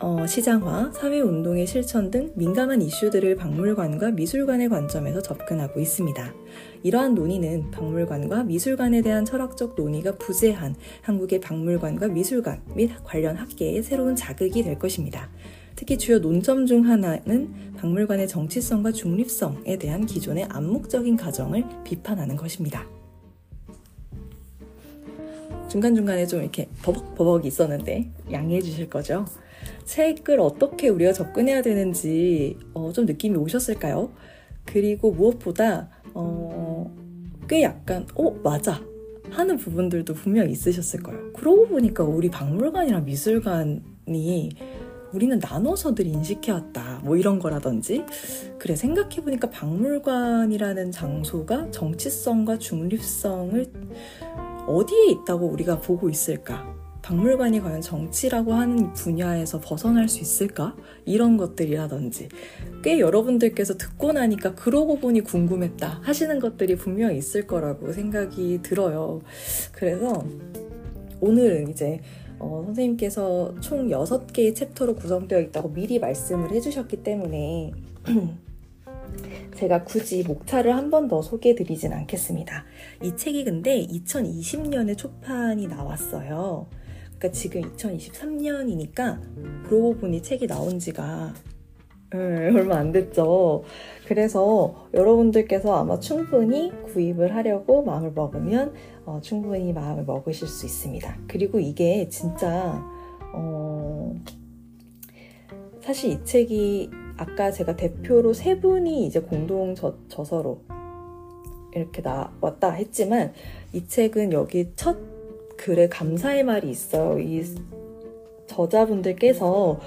어, 시장화, 사회운동의 실천 등 민감한 이슈들을 박물관과 미술관의 관점에서 접근하고 있습니다. 이러한 논의는 박물관과 미술관에 대한 철학적 논의가 부재한 한국의 박물관과 미술관 및 관련 학계의 새로운 자극이 될 것입니다. 특히 주요 논점 중 하나는 박물관의 정치성과 중립성에 대한 기존의 암묵적인 가정을 비판하는 것입니다. 중간중간에 좀 이렇게 버벅버벅 있었는데 양해해 주실 거죠? 책을 어떻게 우리가 접근해야 되는지 어, 좀 느낌이 오셨을까요? 그리고 무엇보다 어, 꽤 약간 어 맞아 하는 부분들도 분명 있으셨을 거예요. 그러고 보니까 우리 박물관이랑 미술관이 우리는 나눠서 늘 인식해왔다. 뭐 이런 거라든지. 그래, 생각해보니까 박물관이라는 장소가 정치성과 중립성을 어디에 있다고 우리가 보고 있을까? 박물관이 과연 정치라고 하는 분야에서 벗어날 수 있을까? 이런 것들이라든지 꽤 여러분들께서 듣고 나니까 그러고 보니 궁금했다 하시는 것들이 분명히 있을 거라고 생각이 들어요. 그래서 오늘은 이제 어, 선생님께서 총 6개의 챕터로 구성되어 있다고 미리 말씀을 해주셨기 때문에 제가 굳이 목차를 한 번 더 소개해 드리진 않겠습니다. 이 책이 근데 2020년에 초판이 나왔어요. 그러니까 지금 2023년이니까 그러고 보니 책이 나온 지가 음, 얼마 안 됐죠. 그래서 여러분들께서 아마 충분히 구입을 하려고 마음을 먹으면 어, 충분히 마음을 먹으실 수 있습니다. 그리고 이게 진짜 어, 사실 이 책이 아까 제가 대표로 세 분이 이제 공동 저, 저서로 이렇게 나왔다 했지만 이 책은 여기 첫 글에 감사의 말이 있어요. 이 저자분들께서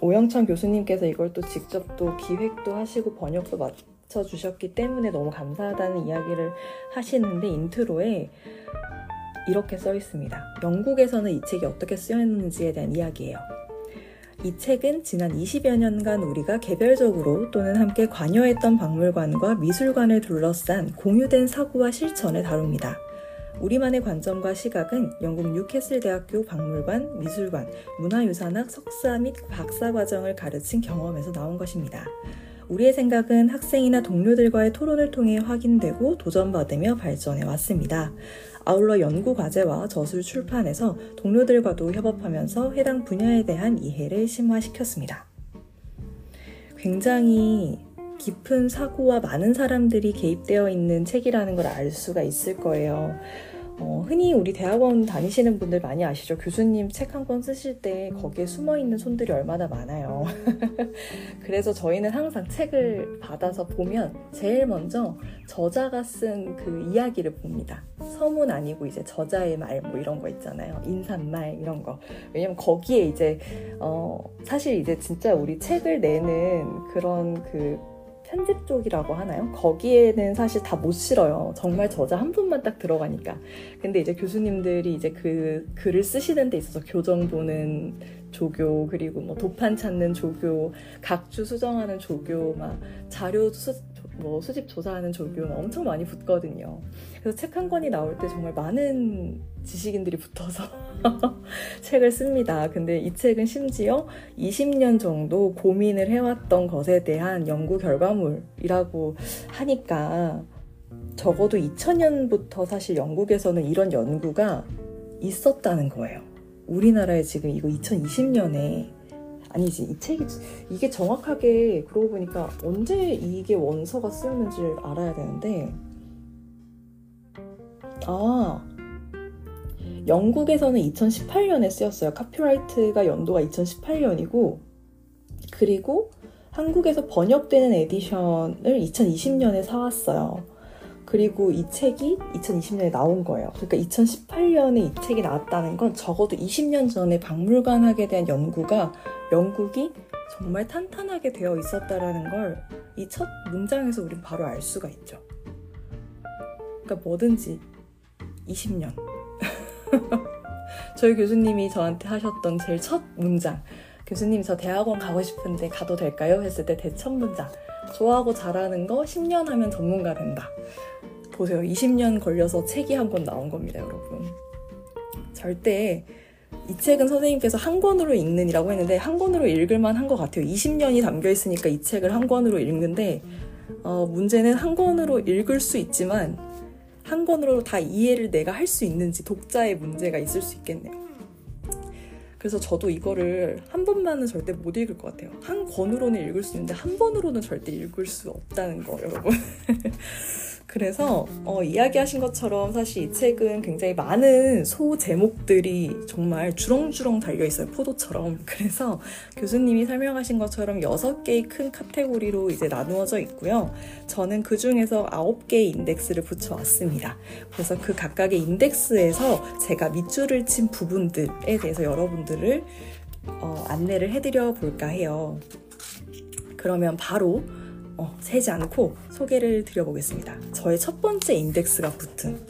오영찬 교수님께서 이걸 또 직접 또 기획도 하시고 번역도 마쳐 주셨기 때문에 너무 감사하다는 이야기를 하시는데 intro에 이렇게 써 있습니다. 영국에서는 이 책이 어떻게 쓰였는지에 대한 이야기예요. 이 책은 지난 20여 년간 우리가 개별적으로 또는 함께 관여했던 박물관과 미술관을 둘러싼 공유된 사고와 실천을 다룹니다. 우리만의 관점과 시각은 영국 뉴캐슬 대학교 박물관, 미술관, 문화유산학 석사 및 박사 과정을 가르친 경험에서 나온 것입니다. 우리의 생각은 학생이나 동료들과의 토론을 통해 확인되고 도전받으며 발전해 왔습니다. 아울러 연구 과제와 저술 출판에서 동료들과도 협업하면서 해당 분야에 대한 이해를 심화시켰습니다. 굉장히 깊은 사고와 많은 사람들이 개입되어 있는 책이라는 걸 알 수가 있을 거예요. 어, 흔히 우리 대학원 다니시는 분들 많이 아시죠? 교수님 책 한 권 쓰실 때 거기에 숨어 있는 손들이 얼마나 많아요. 그래서 저희는 항상 책을 받아서 보면 제일 먼저 저자가 쓴 그 이야기를 봅니다. 서문 아니고 이제 저자의 말 뭐 이런 거 있잖아요. 인사말 이런 거. 왜냐면 거기에 이제 어, 사실 이제 진짜 우리 책을 내는 그런 그 편집 쪽이라고 하나요? 거기에는 사실 다 못 실어요. 정말 저자 한 분만 딱 들어가니까. 근데 이제 교수님들이 이제 그 글을 쓰시는 데 있어서 교정 보는 조교 그리고 뭐 도판 찾는 조교 각주 수정하는 조교 막 자료 수, 뭐 수집 조사하는 조교 엄청 많이 붙거든요. 그래서 책 한 권이 나올 때 정말 많은 지식인들이 붙어서 책을 씁니다. 근데 이 책은 심지어 20년 정도 고민을 해왔던 것에 대한 연구 결과물이라고 하니까 적어도 2000년부터 사실 영국에서는 이런 연구가 있었다는 거예요. 우리나라에 지금 이거 2020년에 아니지 이 책이 이게 정확하게 그러고 보니까 언제 이게 원서가 쓰였는지를 알아야 되는데 아 영국에서는 2018년에 쓰였어요. 카피라이트가 연도가 2018년이고 그리고 한국에서 번역되는 에디션을 2020년에 사왔어요. 그리고 이 책이 2020년에 나온 거예요. 그러니까 2018년에 이 책이 나왔다는 건 적어도 20년 전에 박물관학에 대한 연구가 영국이 정말 탄탄하게 되어 있었다라는 걸 이 첫 문장에서 우린 바로 알 수가 있죠. 그러니까 뭐든지 20년. 저희 교수님이 저한테 하셨던 제일 첫 문장. 교수님 저 대학원 가고 싶은데 가도 될까요? 했을 때 대첫 문장. 좋아하고 잘하는 거 10년 하면 전문가 된다. 보세요. 20년 걸려서 책이 한 권 나온 겁니다, 여러분. 절대 이 책은 선생님께서 한 권으로 읽는이라고 했는데 한 권으로 읽을만 한 것 같아요. 20년이 담겨 있으니까 이 책을 한 권으로 읽는데 어, 문제는 한 권으로 읽을 수 있지만 한 권으로 다 이해를 내가 할 수 있는지 독자의 문제가 있을 수 있겠네요. 그래서 저도 이거를 한 번만은 절대 못 읽을 것 같아요. 한 권으로는 읽을 수 있는데 한 번으로는 절대 읽을 수 없다는 거, 여러분. 그래서 어, 이야기하신 것처럼 사실 이 책은 굉장히 많은 소 제목들이 정말 주렁주렁 달려 있어요 포도처럼. 그래서 교수님이 설명하신 것처럼 여섯 개의 큰 카테고리로 이제 나누어져 있고요. 저는 그 중에서 아홉 개의 인덱스를 붙여왔습니다. 그래서 그 각각의 인덱스에서 제가 밑줄을 친 부분들에 대해서 여러분들을 어, 안내를 해드려 볼까 해요. 그러면 바로 어, 세지 않고 소개를 드려보겠습니다. 저의 첫 번째 인덱스가 붙은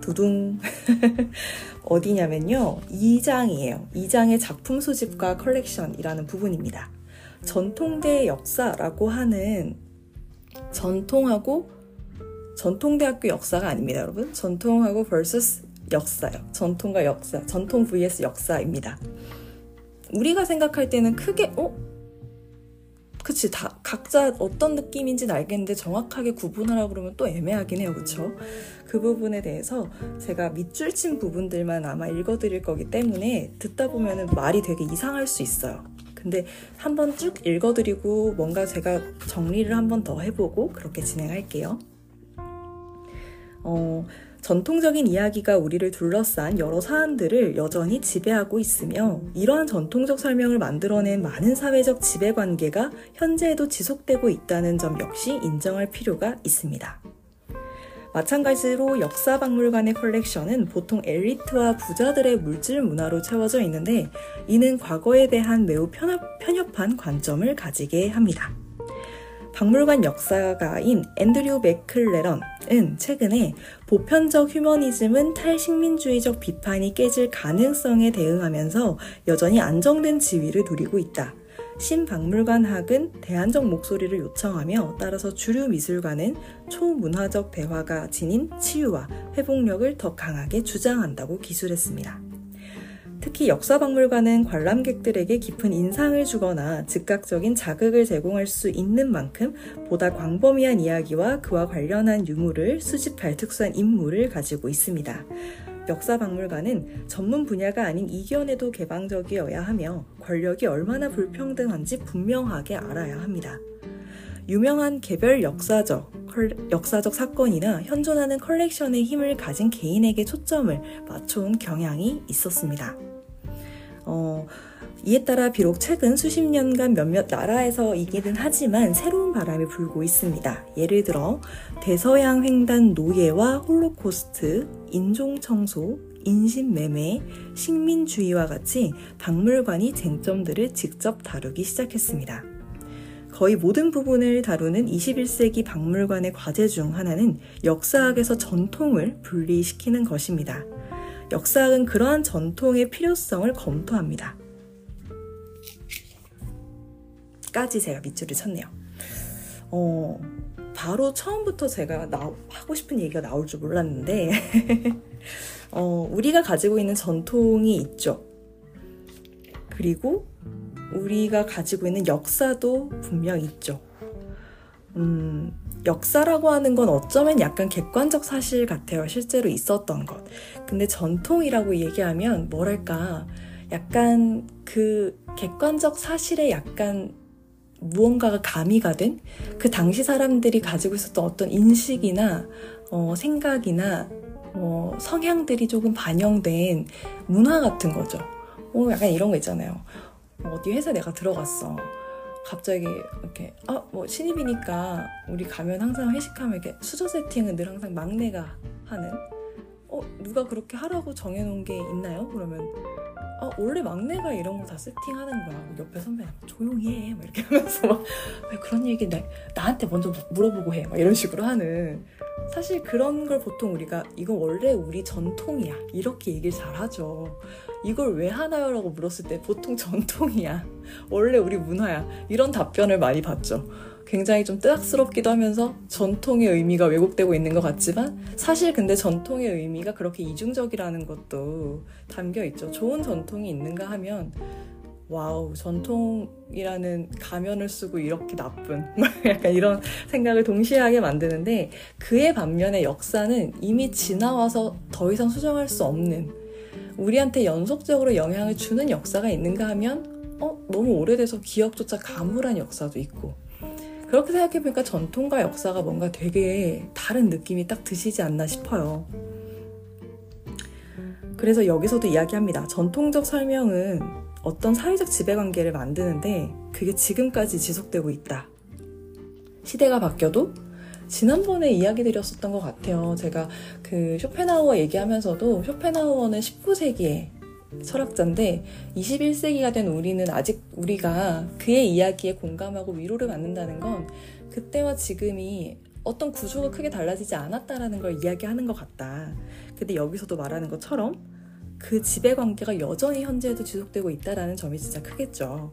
두둥. 어디냐면요. 2장이에요. 2장의 작품 수집과 컬렉션이라는 부분입니다. 전통대 역사라고 하는 전통하고 전통대학교 역사가 아닙니다 여러분. 전통하고 vs 역사요. 전통과 역사 전통 vs 역사입니다. 우리가 생각할 때는 크게 어? 그치 다 각자 어떤 느낌인지는 알겠는데 정확하게 구분하라 그러면 또 애매하긴 해요. 그쵸? 그 부분에 대해서 제가 밑줄 친 부분들만 아마 읽어드릴 거기 때문에 듣다 보면은 말이 되게 이상할 수 있어요. 근데 한번 쭉 읽어드리고 뭔가 제가 정리를 한번 더 해보고 그렇게 진행할게요. 어, 전통적인 이야기가 우리를 둘러싼 여러 사안들을 여전히 지배하고 있으며 이러한 전통적 설명을 만들어낸 많은 사회적 지배 관계가 현재에도 지속되고 있다는 점 역시 인정할 필요가 있습니다. 마찬가지로 역사 박물관의 컬렉션은 보통 엘리트와 부자들의 물질 문화로 채워져 있는데 이는 과거에 대한 매우 편협, 편협한 관점을 가지게 합니다. 박물관 역사가인 앤드류 맥클레런은 최근에 보편적 휴머니즘은 탈식민주의적 비판이 깨질 가능성에 대응하면서 여전히 안정된 지위를 누리고 있다. 신박물관학은 대안적 목소리를 요청하며 따라서 주류 미술관은 초문화적 대화가 지닌 치유와 회복력을 더 강하게 주장한다고 기술했습니다. 특히 역사박물관은 관람객들에게 깊은 인상을 주거나 즉각적인 자극을 제공할 수 있는 만큼 보다 광범위한 이야기와 그와 관련한 유물을 수집할 특수한 임무를 가지고 있습니다. 역사박물관은 전문 분야가 아닌 이견에도 개방적이어야 하며 권력이 얼마나 불평등한지 분명하게 알아야 합니다. 유명한 개별 역사적, 역사적 사건이나 현존하는 컬렉션의 힘을 가진 개인에게 초점을 맞춰온 경향이 있었습니다. 어, 이에 따라 비록 최근 수십 년간 몇몇 나라에서 이기는 하지만 새로운 바람이 불고 있습니다. 예를 들어 대서양 횡단 노예와 홀로코스트, 인종 청소, 인신매매, 식민주의와 같이 박물관이 쟁점들을 직접 다루기 시작했습니다. 거의 모든 부분을 다루는 21세기 박물관의 과제 중 하나는 역사학에서 전통을 분리시키는 것입니다. 역사학은 그러한 전통의 필요성을 검토합니다. 까지 제가 밑줄을 쳤네요. 어, 바로 처음부터 제가 나, 하고 싶은 얘기가 나올 줄 몰랐는데, 어, 우리가 가지고 있는 전통이 있죠. 그리고 우리가 가지고 있는 역사도 분명 있죠. 음, 역사라고 하는 건 어쩌면 약간 객관적 사실 같아요. 실제로 있었던 것. 근데 전통이라고 얘기하면 뭐랄까, 약간 그 객관적 사실에 약간 무언가가 가미가 된 그 당시 사람들이 가지고 있었던 어떤 인식이나 어, 생각이나 어, 성향들이 조금 반영된 문화 같은 거죠. 어, 약간 이런 거 있잖아요. 어디 회사 내가 들어갔어. 갑자기 이렇게 아 뭐 신입이니까 우리 가면 항상 회식하면 이렇게 수저 세팅은 늘 항상 막내가 하는. 어 누가 그렇게 하라고 정해놓은 게 있나요? 그러면 아 원래 막내가 이런 거 다 세팅하는 거야. 옆에 선배는 조용히 해 막 이렇게 하면서 막 왜 그런 얘기 나, 나한테 먼저 물어보고 해 막 이런 식으로 하는. 사실 그런 걸 보통 우리가 이거 원래 우리 전통이야. 이렇게 얘기를 잘 하죠 이걸 왜 하나요? 라고 물었을 때 보통 전통이야 원래 우리 문화야 이런 답변을 많이 받죠 굉장히 좀 뜨악스럽기도 하면서 전통의 의미가 왜곡되고 있는 것 같지만 사실 근데 전통의 의미가 그렇게 이중적이라는 것도 담겨 있죠. 좋은 전통이 있는가 하면 wow 전통이라는 가면을 쓰고 이렇게 나쁜 약간 이런 생각을 동시에 하게 만드는데 그의 반면에 역사는 이미 지나와서 더 이상 수정할 수 없는 우리한테 연속적으로 영향을 주는 역사가 있는가 하면 어 너무 오래돼서 기억조차 가물한 역사도 있고 그렇게 생각해보니까 전통과 역사가 뭔가 되게 다른 느낌이 딱 드시지 않나 싶어요. 그래서 여기서도 이야기합니다. 전통적 설명은 어떤 사회적 지배관계를 만드는데 그게 지금까지 지속되고 있다. 시대가 바뀌어도 지난번에 이야기 드렸었던 것 같아요. 제가 그 쇼펜하우어 얘기하면서도 쇼펜하우어는 19세기에 철학자인데 21세기가 된 우리는 아직 우리가 그의 이야기에 공감하고 위로를 받는다는 건 그때와 지금이 어떤 구조가 크게 달라지지 않았다라는 걸 이야기하는 것 같다. 근데 여기서도 말하는 것처럼 그 지배 관계가 여전히 현재도 지속되고 있다라는 점이 진짜 크겠죠.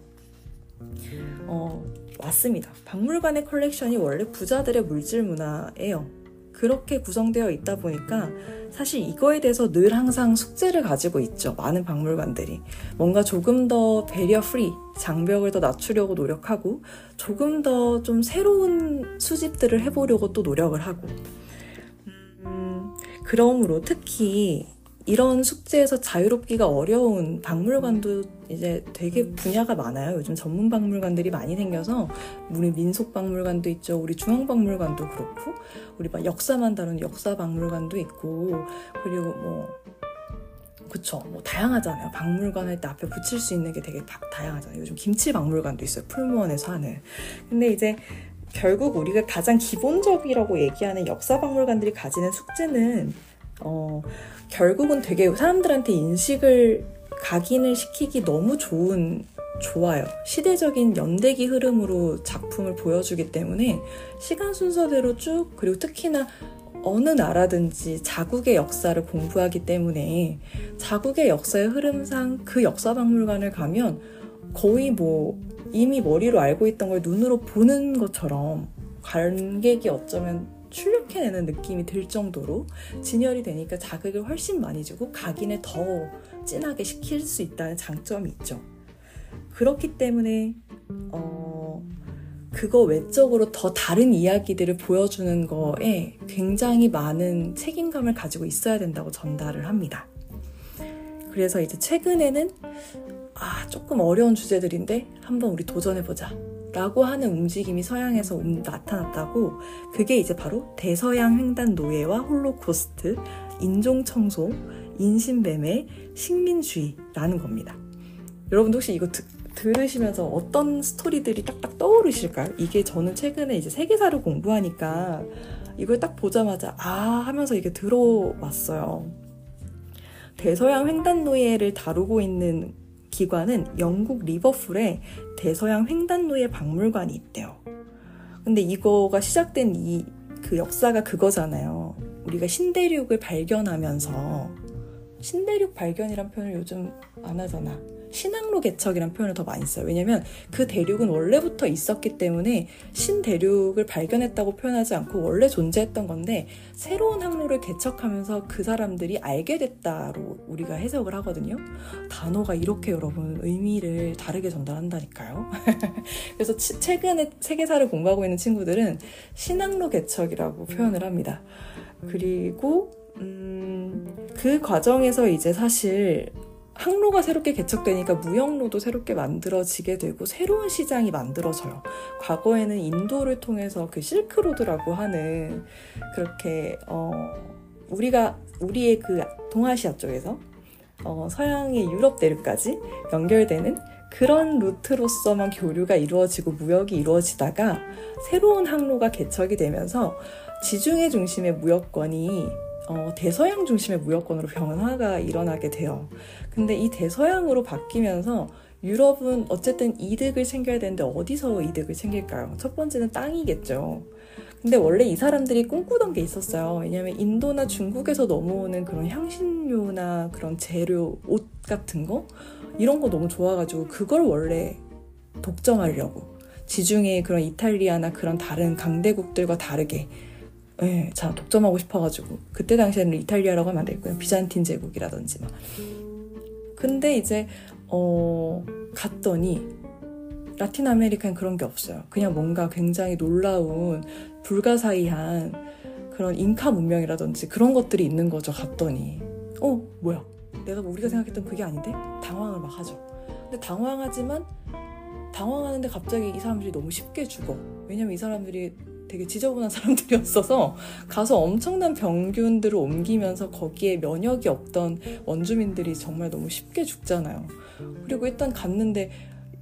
어, 맞습니다. 박물관의 컬렉션이 원래 부자들의 물질 문화예요. 그렇게 구성되어 있다 보니까 사실 이거에 대해서 늘 항상 숙제를 가지고 있죠. 많은 박물관들이. 뭔가 조금 더 barrier free, 장벽을 더 낮추려고 노력하고 조금 더 좀 새로운 수집들을 해보려고 또 노력을 하고. 음, 그러므로 특히 이런 숙제에서 자유롭기가 어려운 박물관도 이제 되게 분야가 많아요. 요즘 전문 박물관들이 많이 생겨서 우리 민속 박물관도 있죠. 우리 중앙 박물관도 그렇고 우리 막 역사만 다룬 역사 박물관도 있고 그리고 뭐 그쵸 뭐 다양하잖아요. 박물관 할 때 앞에 붙일 수 있는 게 되게 다양하잖아요. 요즘 김치 박물관도 있어요. 풀무원에서 하는. 근데 이제 결국 우리가 가장 기본적이라고 얘기하는 역사 박물관들이 가지는 숙제는 어, 결국은 되게 사람들한테 인식을 각인을 시키기 너무 좋은 좋아요. 시대적인 연대기 흐름으로 작품을 보여주기 때문에 시간 순서대로 쭉 그리고 특히나 어느 나라든지 자국의 역사를 공부하기 때문에 자국의 역사의 흐름상 그 역사 박물관을 가면 거의 뭐 이미 머리로 알고 있던 걸 눈으로 보는 것처럼 관객이 어쩌면 출력해내는 느낌이 들 정도로 진열이 되니까 자극을 훨씬 많이 주고 각인을 더 진하게 시킬 수 있다는 장점이 있죠. 그렇기 때문에 어, 그거 외적으로 더 다른 이야기들을 보여주는 거에 굉장히 많은 책임감을 가지고 있어야 된다고 전달을 합니다. 그래서 이제 최근에는 아, 조금 어려운 주제들인데 한번 우리 도전해보자. 라고 하는 움직임이 서양에서 음, 나타났다고 그게 이제 바로 대서양 횡단 노예와 홀로코스트, 인종 청소, 인신매매, 식민주의라는 겁니다. 여러분도 혹시 이거 드, 들으시면서 어떤 스토리들이 딱딱 떠오르실까요? 이게 저는 최근에 이제 세계사를 공부하니까 이걸 딱 보자마자 아 하면서 이게 들어왔어요. 대서양 횡단 노예를 다루고 있는 기관은 영국 리버풀에 대서양 횡단 노예 박물관이 있대요. 근데 이거가 시작된 이 그 역사가 그거잖아요. 우리가 신대륙을 발견하면서 신대륙 발견이란 표현을 요즘 안 하잖아. 신항로 개척이란 표현을 더 많이 써요. 왜냐면 그 대륙은 원래부터 있었기 때문에 신대륙을 발견했다고 표현하지 않고 원래 존재했던 건데 새로운 항로를 개척하면서 그 사람들이 알게 됐다로 우리가 해석을 하거든요. 단어가 이렇게 여러분 의미를 다르게 전달한다니까요. 그래서 치, 최근에 세계사를 공부하고 있는 친구들은 신항로 개척이라고 표현을 합니다. 그리고 음, 그 과정에서 이제 사실 항로가 새롭게 개척되니까 무역로도 새롭게 만들어지게 되고 새로운 시장이 만들어져요. 과거에는 인도를 통해서 그 실크로드라고 하는 그렇게 어 우리가 우리의 그 동아시아 쪽에서 어 서양의 유럽 대륙까지 연결되는 그런 루트로서만 교류가 이루어지고 무역이 이루어지다가 새로운 항로가 개척이 되면서 지중해 중심의 무역권이 어, 대서양 중심의 무역권으로 변화가 일어나게 돼요. 근데 이 대서양으로 바뀌면서 유럽은 어쨌든 이득을 챙겨야 되는데 어디서 이득을 챙길까요? 첫 번째는 땅이겠죠. 근데 원래 이 사람들이 꿈꾸던 게 있었어요. 왜냐하면 인도나 중국에서 넘어오는 그런 향신료나 그런 재료, 옷 같은 거 이런 거 너무 좋아가지고 그걸 원래 독점하려고 지중해 그런 이탈리아나 그런 다른 강대국들과 다르게 네, 자 독점하고 싶어가지고. 그때 당시에는 이탈리아라고 하면 안 되고요. 비잔틴 제국이라든지 막. 근데 이제 어 갔더니 라틴 아메리카는 그런 게 없어요. 그냥 뭔가 굉장히 놀라운 불가사의한 그런 잉카 문명이라든지 그런 것들이 있는 거죠 갔더니. 어 뭐야? 내가 뭐 우리가 생각했던 그게 아닌데? 당황을 막 하죠. 근데 당황하지만 당황하는데 갑자기 이 사람들이 너무 쉽게 죽어. 왜냐면 이 사람들이 되게 지저분한 사람들이었어서 가서 엄청난 병균들을 옮기면서 거기에 면역이 없던 원주민들이 정말 너무 쉽게 죽잖아요. 그리고 일단 갔는데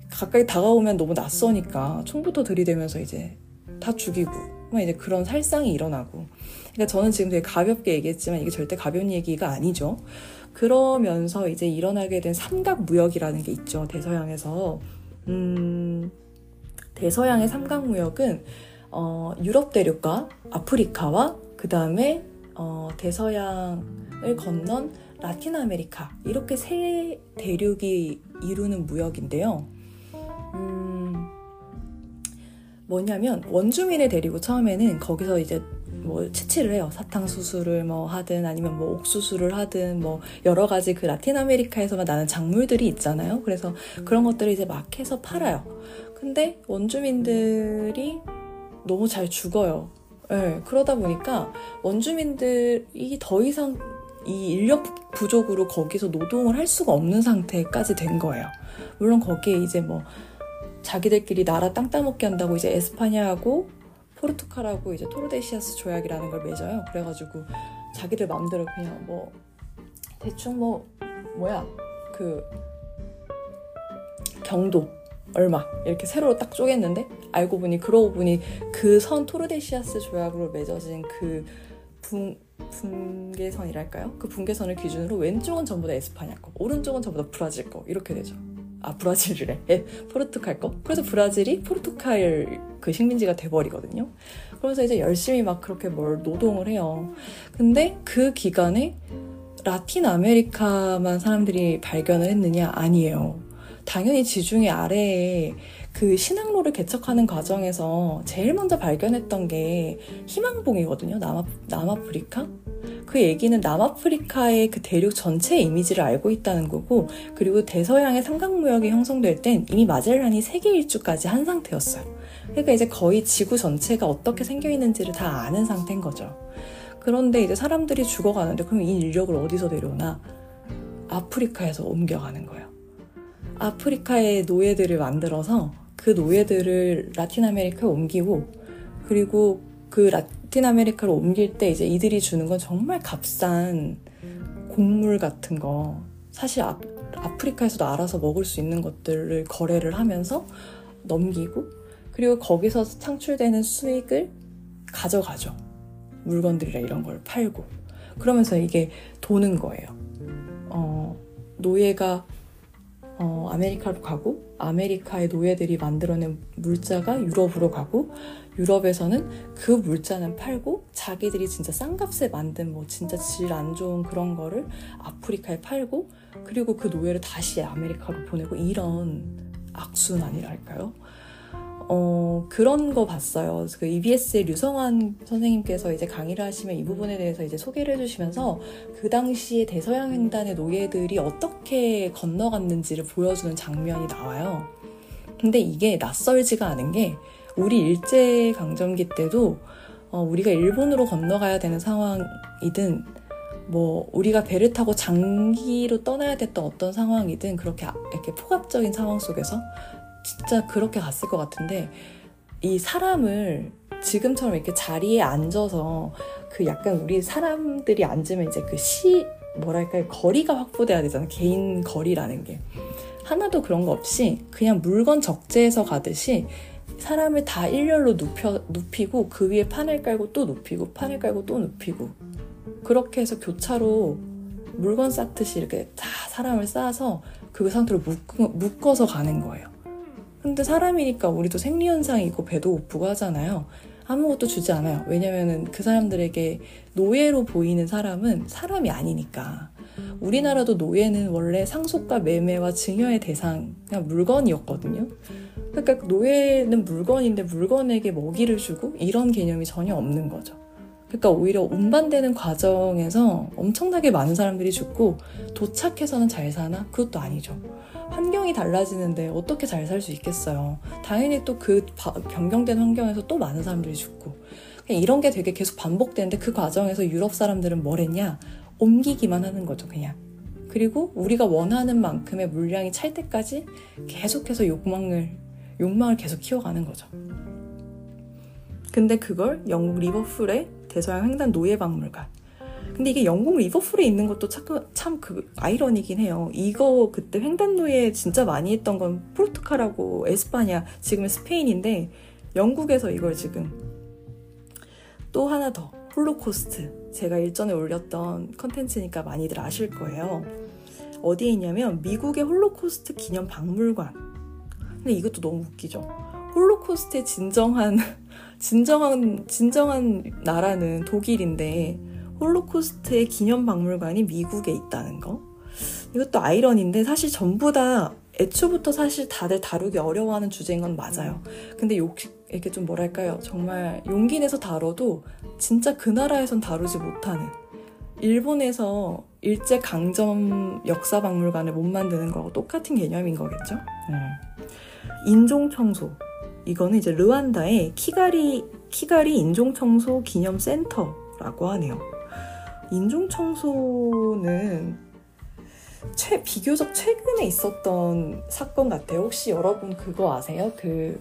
가까이 다가오면 너무 낯서니까 총부터 들이대면서 이제 다 죽이고 막 이제 그런 살상이 일어나고 그러니까 저는 지금 되게 가볍게 얘기했지만 이게 절대 가벼운 얘기가 아니죠. 그러면서 이제 일어나게 된 삼각 무역이라는 게 있죠. 대서양에서 음, 대서양의 삼각 무역은 어, 유럽 대륙과 아프리카와 그 다음에 어, 대서양을 건넌 라틴 아메리카 이렇게 세 대륙이 이루는 무역인데요. 음, 뭐냐면 원주민의 데리고 처음에는 거기서 이제 뭐 채취를 해요. 사탕수수를 뭐 하든 아니면 뭐 옥수수를 하든 뭐 여러 가지 그 라틴 아메리카에서만 나는 작물들이 있잖아요. 그래서 그런 것들을 이제 막 해서 팔아요. 근데 원주민들이 너무 잘 죽어요. 네, 그러다 보니까 원주민들이 더 이상 이 인력 부족으로 거기서 노동을 할 수가 없는 상태까지 된 거예요. 물론 거기에 이제 뭐 자기들끼리 나라 땅 따먹게 한다고 이제 에스파냐하고 포르투갈하고 이제 토르데시아스 조약이라는 걸 맺어요. 그래가지고 자기들 마음대로 그냥 뭐 대충 뭐 뭐야 그 경도 얼마 이렇게 세로로 딱 쪼갰는데 알고 보니 그러고 보니 그 선 토르데시아스 조약으로 맺어진 그 분, 분계선이랄까요? 그 분계선을 기준으로 왼쪽은 전부 다 에스파냐 거, 오른쪽은 전부 다 브라질 거 이렇게 되죠. 아 브라질이래. 예, 포르투갈 거. 그래서 브라질이 포르투갈 그 식민지가 돼버리거든요. 그러면서 이제 열심히 막 그렇게 뭘 노동을 해요. 근데 그 기간에 라틴 아메리카만 사람들이 발견을 했느냐? 아니에요. 당연히 지중해 아래에 그 신항로를 개척하는 과정에서 제일 먼저 발견했던 게 희망봉이거든요. 남아, 남아프리카? 그 얘기는 남아프리카의 그 대륙 전체 이미지를 알고 있다는 거고, 그리고 대서양의 삼각무역이 형성될 땐 이미 마젤란이 세계 일주까지 한 상태였어요. 그러니까 이제 거의 지구 전체가 어떻게 생겨 있는지를 다 아는 상태인 거죠. 그런데 이제 사람들이 죽어가는데 그럼 이 인력을 어디서 데려오나? 아프리카에서 옮겨가는 거예요. 아프리카의 노예들을 만들어서 그 노예들을 라틴 아메리카에 옮기고 그리고 그 라틴 아메리카로 옮길 때 이제 이들이 주는 건 정말 값싼 곡물 같은 거 사실 아, 아프리카에서도 알아서 먹을 수 있는 것들을 거래를 하면서 넘기고 그리고 거기서 창출되는 수익을 가져가죠. 물건들이나 이런 걸 팔고 그러면서 이게 도는 거예요. 어, 노예가 어, 아메리카로 가고 아메리카의 노예들이 만들어낸 물자가 유럽으로 가고 유럽에서는 그 물자는 팔고 자기들이 진짜 싼 값에 만든 뭐 진짜 질 안 좋은 그런 거를 아프리카에 팔고 그리고 그 노예를 다시 아메리카로 보내고 이런 악순환이랄까요? 어, 그런 거 봤어요. 그 EBS의 류성환 선생님께서 이제 강의를 하시면 이 부분에 대해서 이제 소개를 해주시면서 그 당시에 대서양 횡단의 노예들이 어떻게 건너갔는지를 보여주는 장면이 나와요. 근데 이게 낯설지가 않은 게 우리 일제 강점기 때도 어, 우리가 일본으로 건너가야 되는 상황이든 뭐 우리가 배를 타고 장기로 떠나야 됐던 어떤 상황이든 그렇게 이렇게 포괄적인 상황 속에서 진짜 그렇게 갔을 것 같은데 이 사람을 지금처럼 이렇게 자리에 앉아서 그 약간 우리 사람들이 앉으면 이제 그 시 뭐랄까 거리가 확보돼야 되잖아 개인 거리라는 게. 하나도 그런 거 없이 그냥 물건 적재해서 가듯이 사람을 다 일렬로 눕혀, 눕히고 그 위에 판을 깔고 또 눕히고 판을 깔고 또 눕히고 그렇게 해서 교차로 물건 쌓듯이 이렇게 다 사람을 쌓아서 그 상태로 묶, 묶어서 가는 거예요. 근데 사람이니까 우리도 생리현상이 있고 배도 고프고 하잖아요. 아무것도 주지 않아요. 왜냐면은 그 사람들에게 노예로 보이는 사람은 사람이 아니니까. 우리나라도 노예는 원래 상속과 매매와 증여의 대상, 그냥 물건이었거든요. 그러니까 노예는 물건인데 물건에게 먹이를 주고 이런 개념이 전혀 없는 거죠. 그러니까 오히려 운반되는 과정에서 엄청나게 많은 사람들이 죽고 도착해서는 잘 사나? 그것도 아니죠. 환경이 달라지는데 어떻게 잘 살 수 있겠어요. 당연히 또 그 변경된 환경에서 또 많은 사람들이 죽고. 이런 게 되게 계속 반복되는데 그 과정에서 유럽 사람들은 뭘 했냐? 옮기기만 하는 거죠, 그냥. 그리고 우리가 원하는 만큼의 물량이 찰 때까지 계속해서 욕망을, 욕망을 계속 키워가는 거죠. 근데 그걸 영국 리버풀의 대서양 횡단 노예박물관, 근데 이게 영국 리버풀에 있는 것도 참 그 아이러니긴 해요. 이거 그때 횡단 노예 진짜 많이 했던 건 포르투갈하고 에스파냐, 지금은 스페인인데 영국에서 이걸 지금 또 하나 더 홀로코스트 제가 일전에 올렸던 컨텐츠니까 많이들 아실 거예요. 어디에 있냐면 미국의 홀로코스트 기념 박물관. 근데 이것도 너무 웃기죠. 홀로코스트의 진정한 진정한 진정한 나라는 독일인데 홀로코스트의 기념박물관이 미국에 있다는 거. 이것도 아이러니인데 사실 전부 다 애초부터 사실 다들 다루기 어려워하는 주제인 건 맞아요. 근데 욕, 이렇게 좀 뭐랄까요. 정말 용기 내서 다뤄도 진짜 그 나라에선 다루지 못하는 일본에서 일제 강점 역사 박물관을 못 만드는 거하고 똑같은 개념인 거겠죠. 음. 인종 청소. 이거는 이제 르완다의 키가리 키가리 인종 청소 기념 센터라고 하네요. 인종 청소는 최, 비교적 최근에 있었던 사건 같아요. 혹시 여러분 그거 아세요? 그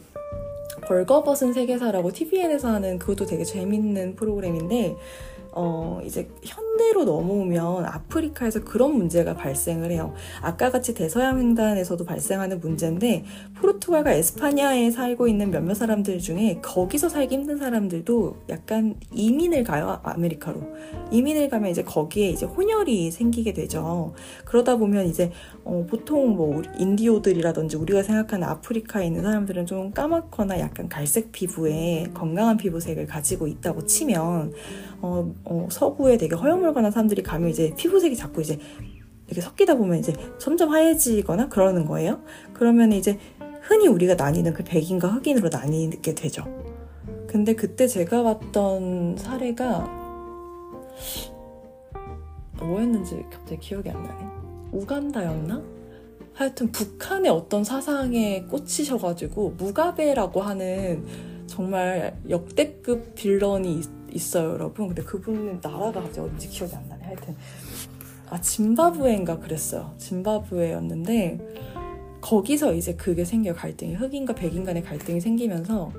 벌거벗은 세계사라고 TVN에서 하는 그것도 되게 재밌는 프로그램인데 어, 이제 현대로 넘어오면 아프리카에서 그런 문제가 발생을 해요. 아까 같이 대서양 횡단에서도 발생하는 문제인데 포르투갈과 에스파냐에 살고 있는 몇몇 사람들 중에 거기서 살기 힘든 사람들도 약간 이민을 가요. 아메리카로. 이민을 가면 이제 거기에 이제 혼혈이 생기게 되죠. 그러다 보면 이제 어, 보통 뭐 인디오들이라든지 우리가 생각하는 아프리카에 있는 사람들은 좀 까맣거나 약간 갈색 피부에 건강한 피부색을 가지고 있다고 치면 어, 어, 서구에 되게 허 여멀건한 사람들이 가면 이제 피부색이 자꾸 이제 이렇게 섞이다 보면 이제 점점 하얘지거나 그러는 거예요. 그러면 이제 흔히 우리가 나뉘는 그 백인과 흑인으로 나뉘게 되죠. 근데 그때 제가 봤던 사례가 뭐였는지 갑자기 기억이 안 나네. 우간다였나? 하여튼 북한의 어떤 사상에 꽂히셔가지고 무가베라고 하는 정말 역대급 빌런이 있어요, 여러분. 근데 그분 나라가 갑자기 어딘지 기억이 안 나네. 하여튼 아 짐바브웨인가 그랬어요. 짐바브웨였는데 거기서 이제 그게 생겨요. 갈등이 흑인과 백인 간의 갈등이 생기면서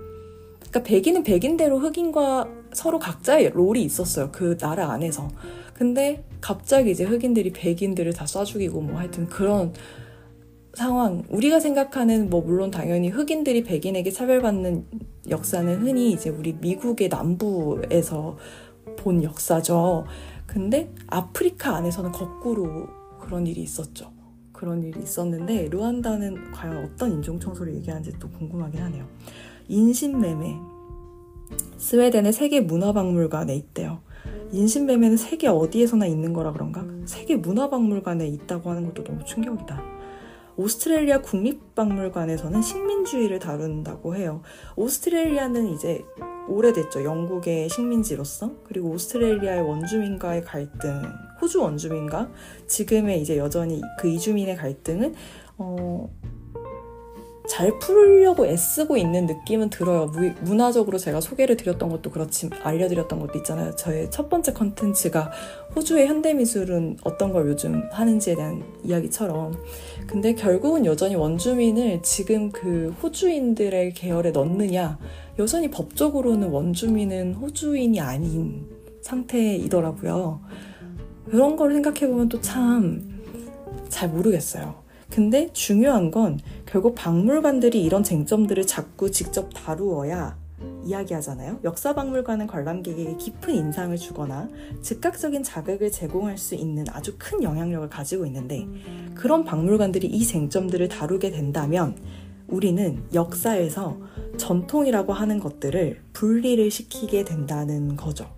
그러니까 백인은 백인대로 흑인과 서로 각자의 롤이 있었어요. 그 나라 안에서. 근데 갑자기 이제 흑인들이 백인들을 다 쏴 죽이고 뭐 하여튼 그런 상황, 우리가 생각하는 뭐 물론 당연히 흑인들이 백인에게 차별받는 역사는 흔히 이제 우리 미국의 남부에서 본 역사죠. 근데 아프리카 안에서는 거꾸로 그런 일이 있었죠. 그런 일이 있었는데 르완다는 과연 어떤 인종 청소를 얘기하는지 또 궁금하긴 하네요. 인신매매 스웨덴의 세계 문화박물관에 있대요. 인신매매는 세계 어디에서나 있는 거라 그런가? 세계 문화박물관에 있다고 하는 것도 너무 충격이다. 오스트레일리아 국립박물관에서는 식민주의를 다룬다고 해요. 오스트레일리아는 이제 오래됐죠. 영국의 식민지로서. 그리고 오스트레일리아의 원주민과의 갈등, 호주 원주민과 지금의 이제 여전히 그 이주민의 갈등은 어, 잘 풀려고 애쓰고 있는 느낌은 들어요. 무, 문화적으로 제가 소개를 드렸던 것도 그렇지 알려드렸던 것도 있잖아요. 저의 첫 번째 컨텐츠가 호주의 현대미술은 어떤 걸 요즘 하는지에 대한 이야기처럼. 근데 결국은 여전히 원주민을 지금 그 호주인들의 계열에 넣느냐, 여전히 법적으로는 원주민은 호주인이 아닌 상태이더라고요. 그런 걸 생각해보면 또 참 잘 모르겠어요. 근데 중요한 건 결국 박물관들이 이런 쟁점들을 자꾸 직접 다루어야 이야기하잖아요. 역사 박물관은 관람객에게 깊은 인상을 주거나 즉각적인 자극을 제공할 수 있는 아주 큰 영향력을 가지고 있는데 그런 박물관들이 이 쟁점들을 다루게 된다면 우리는 역사에서 전통이라고 하는 것들을 분리를 시키게 된다는 거죠.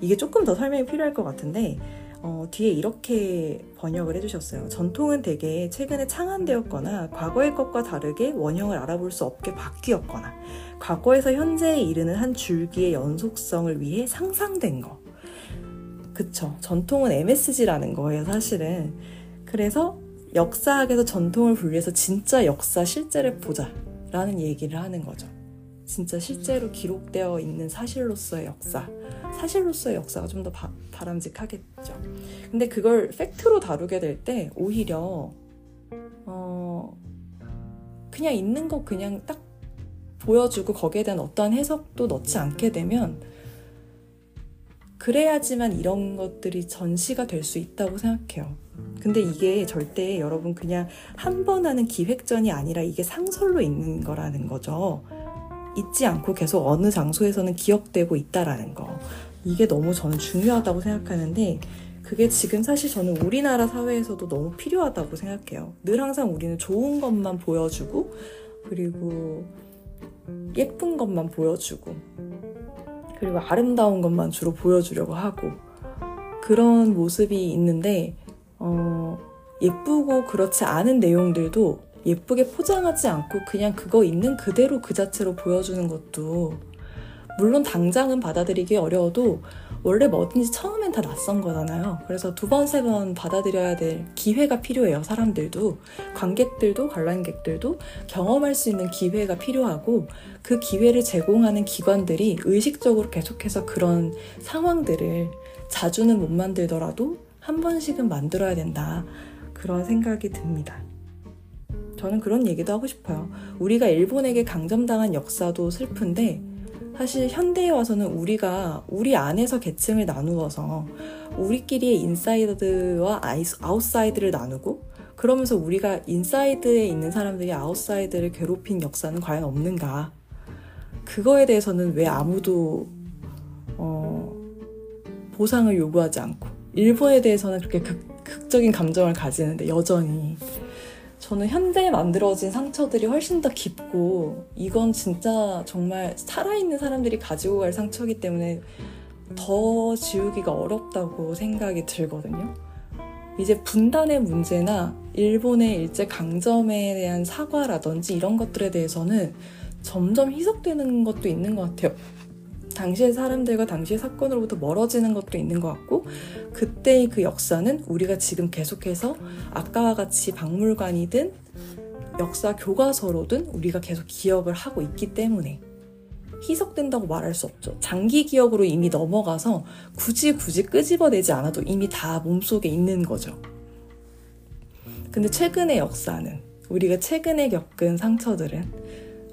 이게 조금 더 설명이 필요할 것 같은데 어, 뒤에 이렇게 번역을 해주셨어요. 전통은 대개 최근에 창안되었거나 과거의 것과 다르게 원형을 알아볼 수 없게 바뀌었거나 과거에서 현재에 이르는 한 줄기의 연속성을 위해 상상된 거. 그쵸. 전통은 MSG라는 거예요, 사실은. 그래서 역사학에서 전통을 분리해서 진짜 역사 실제를 보자. 라는 얘기를 하는 거죠. 진짜 실제로 기록되어 있는 사실로서의 역사. 사실로서의 역사가 좀 더 바람직하겠죠. 근데 그걸 팩트로 다루게 될 때 오히려 어 그냥 있는 거 그냥 딱 보여주고 거기에 대한 어떠한 해석도 넣지 않게 되면 그래야지만 이런 것들이 전시가 될 수 있다고 생각해요. 근데 이게 절대 여러분 그냥 한 번 하는 기획전이 아니라 이게 상설로 있는 거라는 거죠. 잊지 않고 계속 어느 장소에서는 기억되고 있다라는 거. 이게 너무 저는 중요하다고 생각하는데 그게 지금 사실 저는 우리나라 사회에서도 너무 필요하다고 생각해요. 늘 항상 우리는 좋은 것만 보여주고 그리고 예쁜 것만 보여주고 그리고 아름다운 것만 주로 보여주려고 하고 그런 모습이 있는데 어, 예쁘고 그렇지 않은 내용들도 예쁘게 포장하지 않고 그냥 그거 있는 그대로 그 자체로 보여주는 것도 물론 당장은 받아들이기 어려워도 원래 뭐든지 처음엔 다 낯선 거잖아요. 그래서 두 번, 세 번 받아들여야 될 기회가 필요해요. 사람들도. 관객들도, 관람객들도 경험할 수 있는 기회가 필요하고 그 기회를 제공하는 기관들이 의식적으로 계속해서 그런 상황들을 자주는 못 만들더라도 한 번씩은 만들어야 된다. 그런 생각이 듭니다. 저는 그런 얘기도 하고 싶어요. 우리가 일본에게 강점당한 역사도 슬픈데 사실 현대에 와서는 우리가 우리 안에서 계층을 나누어서 우리끼리의 inside와 outside를 나누고 그러면서 우리가 inside에 있는 사람들이 outside를 괴롭힌 역사는 과연 없는가? 그거에 대해서는 왜 아무도 어, 보상을 요구하지 않고 일본에 대해서는 그렇게 극, 극적인 감정을 가지는데 여전히 저는 현대에 만들어진 상처들이 훨씬 더 깊고 이건 진짜 정말 살아있는 사람들이 가지고 갈 상처이기 때문에 더 지우기가 어렵다고 생각이 들거든요. 이제 분단의 문제나 일본의 일제 강점에 대한 사과라든지 이런 것들에 대해서는 점점 희석되는 것도 있는 것 같아요. 당시의 사람들과 당시의 사건으로부터 멀어지는 것도 있는 것 같고 그때의 그 역사는 우리가 지금 계속해서 아까와 같이 박물관이든 역사 교과서로든 우리가 계속 기억을 하고 있기 때문에 희석된다고 말할 수 없죠. 장기 기억으로 이미 넘어가서 굳이 굳이 끄집어내지 않아도 이미 다 몸속에 있는 거죠. 근데 최근의 역사는 우리가 최근에 겪은 상처들은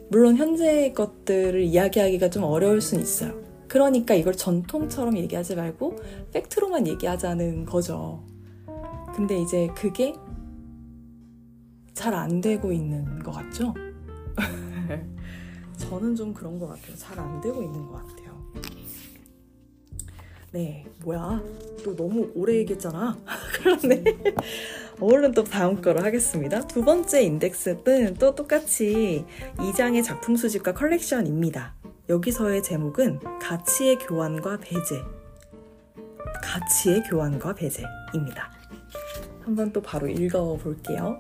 물론 현재의 것들을 이야기하기가 좀 어려울 수는 있어요. 그러니까 이걸 전통처럼 얘기하지 말고 팩트로만 얘기하자는 거죠. 근데 이제 그게 잘 안 되고 있는 것 같죠? 저는 좀 그런 것 같아요. 잘 안 되고 있는 것 같아요. 네, 뭐야. 또 너무 오래 얘기했잖아. 그러네. 얼른 또 다음 거로 하겠습니다. 두 번째 인덱스는 또 똑같이 2장의 작품 수집과 컬렉션입니다. 여기서의 제목은 가치의 교환과 배제. 가치의 교환과 배제입니다. 한번 또 바로 읽어 볼게요.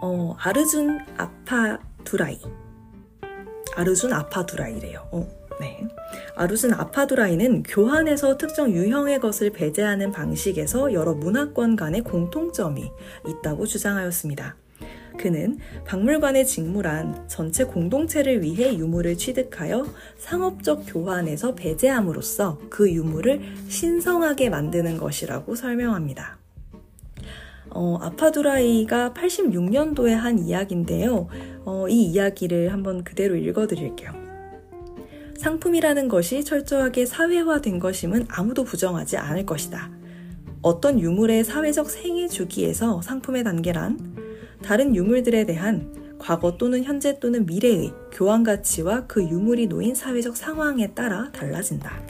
어, 아르준 아파 두라이. 아르준 아파두라이래요. 어, 네. 아르준 아파두라이는 교환에서 특정 유형의 것을 배제하는 방식에서 여러 문화권 간의 공통점이 있다고 주장하였습니다. 그는 박물관의 직무란 전체 공동체를 위해 유물을 취득하여 상업적 교환에서 배제함으로써 그 유물을 신성하게 만드는 것이라고 설명합니다. 어, 아파두라이가 86년도에 한 이야기인데요. 어, 이 이야기를 한번 그대로 읽어드릴게요. 상품이라는 것이 철저하게 사회화된 것임은 아무도 부정하지 않을 것이다. 어떤 유물의 사회적 생애 주기에서 상품의 단계란 다른 유물들에 대한 과거 또는 현재 또는 미래의 교환 가치와 그 유물이 놓인 사회적 상황에 따라 달라진다.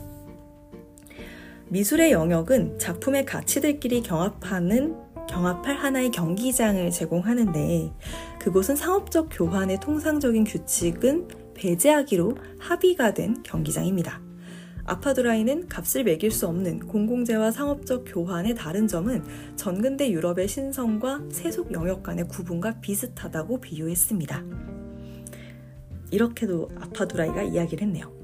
미술의 영역은 작품의 가치들끼리 경합하는 경합할 하나의 경기장을 제공하는데 그곳은 상업적 교환의 통상적인 규칙은 배제하기로 합의가 된 경기장입니다. 아파드라이는 값을 매길 수 없는 공공재와 상업적 교환의 다른 점은 전근대 유럽의 신성과 세속 영역 간의 구분과 비슷하다고 비유했습니다. 이렇게도 아파두라이가 이야기를 했네요.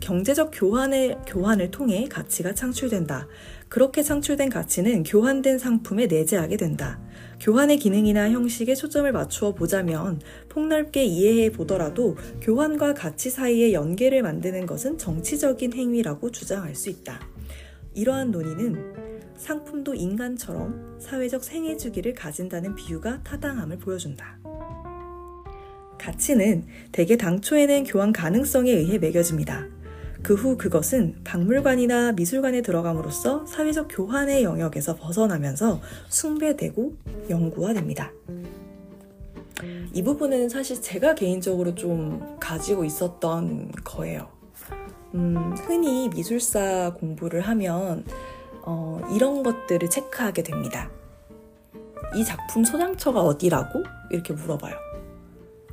경제적 교환의, 교환을 통해 가치가 창출된다. 그렇게 창출된 가치는 교환된 상품에 내재하게 된다. 교환의 기능이나 형식에 초점을 맞추어 보자면 폭넓게 이해해 보더라도 교환과 가치 사이의 연계를 만드는 것은 정치적인 행위라고 주장할 수 있다. 이러한 논의는 상품도 인간처럼 사회적 생애 주기를 가진다는 비유가 타당함을 보여준다. 가치는 대개 당초에는 교환 가능성에 의해 매겨집니다. 그 후 그것은 박물관이나 미술관에 들어감으로써 사회적 교환의 영역에서 벗어나면서 숭배되고 연구화됩니다. 이 부분은 사실 제가 개인적으로 좀 가지고 있었던 거예요. 음, 흔히 미술사 공부를 하면 어, 이런 것들을 체크하게 됩니다. 이 작품 소장처가 어디라고? 이렇게 물어봐요.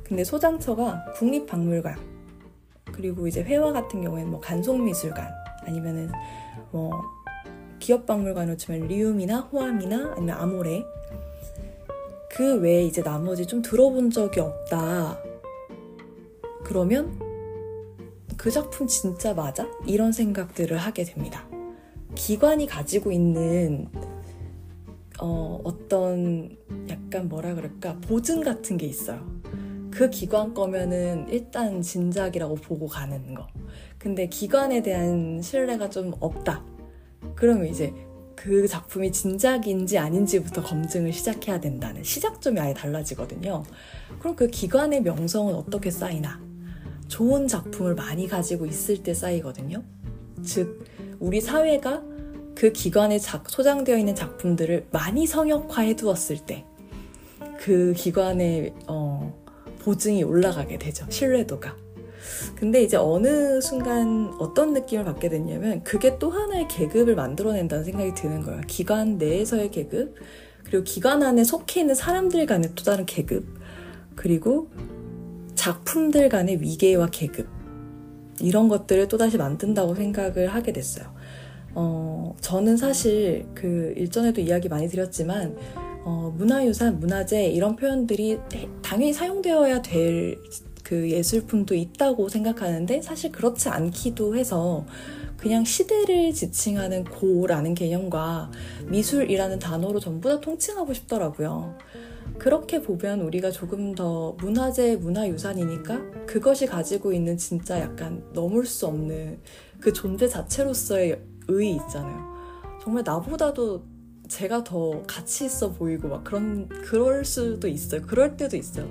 근데 소장처가 국립박물관, 그리고 이제 회화 같은 경우에는 뭐 간송미술관 아니면은 뭐 기업박물관으로 치면 리움이나 호암이나 아니면 아모레 그 외에 이제 나머지 좀 들어본 적이 없다. 그러면 그 작품 진짜 맞아? 이런 생각들을 하게 됩니다. 기관이 가지고 있는 어, 어떤 약간 뭐라 그럴까 보증 같은 게 있어요. 그 기관 거면은 일단 진작이라고 보고 가는 거. 근데 기관에 대한 신뢰가 좀 없다. 그러면 이제 그 작품이 진작인지 아닌지부터 검증을 시작해야 된다는 시작점이 아예 달라지거든요. 그럼 그 기관의 명성은 어떻게 쌓이나? 좋은 작품을 많이 가지고 있을 때 쌓이거든요. 즉, 우리 사회가 그 기관에 소장되어 있는 작품들을 많이 성역화해 두었을 때, 그 기관의, 어, 보증이 올라가게 되죠. 신뢰도가. 근데 이제 어느 순간 어떤 느낌을 받게 됐냐면 그게 또 하나의 계급을 만들어낸다는 생각이 드는 거예요. 기관 내에서의 계급, 그리고 기관 안에 속해 있는 사람들 간의 또 다른 계급, 그리고 작품들 간의 위계와 계급, 이런 것들을 또다시 만든다고 생각을 하게 됐어요. 어, 저는 사실 그 일전에도 이야기 많이 드렸지만 어, 문화유산, 문화재 이런 표현들이 당연히 사용되어야 될 그 예술품도 있다고 생각하는데 사실 그렇지 않기도 해서 그냥 시대를 지칭하는 고라는 개념과 미술이라는 단어로 전부 다 통칭하고 싶더라고요. 그렇게 보면 우리가 조금 더 문화재, 문화유산이니까 그것이 가지고 있는 진짜 약간 넘을 수 없는 그 존재 자체로서의 의의 있잖아요. 정말 나보다도 제가 더 가치 있어 보이고 막 그런 그럴 수도 있어요. 그럴 때도 있어요.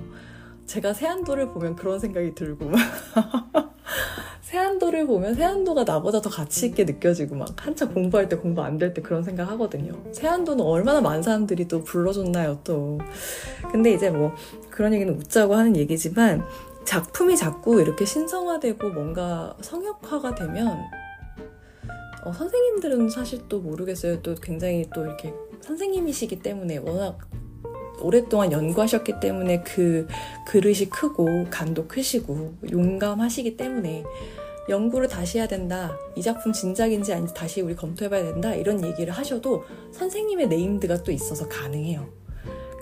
제가 세안도를 보면 그런 생각이 들고 세안도를 보면 세안도가 나보다 더 가치 있게 느껴지고 막 한참 공부할 때 공부 안 될 때 그런 생각 하거든요. 세안도는 얼마나 많은 사람들이 또 불러줬나요 또. 근데 이제 뭐 그런 얘기는 웃자고 하는 얘기지만 작품이 자꾸 이렇게 신성화되고 뭔가 성역화가 되면 어, 선생님들은 사실 또 모르겠어요. 또 굉장히 또 이렇게 선생님이시기 때문에 워낙 오랫동안 연구하셨기 때문에 그 그릇이 크고 간도 크시고 용감하시기 때문에 연구를 다시 해야 된다. 이 작품 진작인지 아닌지 다시 우리 검토해봐야 된다. 이런 얘기를 하셔도 선생님의 네임드가 또 있어서 가능해요.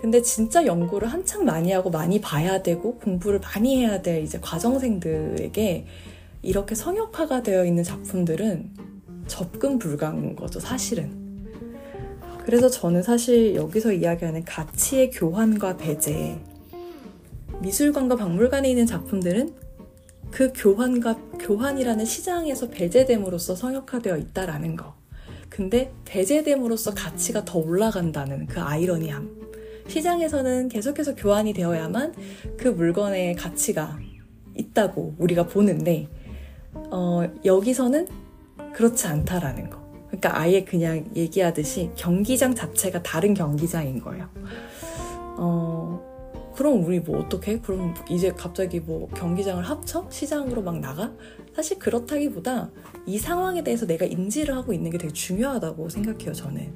근데 진짜 연구를 한창 많이 하고 많이 봐야 되고 공부를 많이 해야 될 이제 과정생들에게 이렇게 성역화가 되어 있는 작품들은 접근 불가한 거죠, 사실은. 그래서 저는 사실 여기서 이야기하는 가치의 교환과 배제. 미술관과 박물관에 있는 작품들은 그 교환과 교환이라는 시장에서 배제됨으로써 성역화되어 있다라는 거. 근데 배제됨으로써 가치가 더 올라간다는 그 아이러니함. 시장에서는 계속해서 교환이 되어야만 그 물건의 가치가 있다고 우리가 보는데, 어, 여기서는 그렇지 않다라는 거. 그러니까 아예 그냥 얘기하듯이 경기장 자체가 다른 경기장인 거예요. 어, 그럼 우리 뭐 어떻게? 그럼 이제 갑자기 뭐 경기장을 합쳐? 시장으로 막 나가? 사실 그렇다기보다 이 상황에 대해서 내가 인지를 하고 있는 게 되게 중요하다고 생각해요, 저는.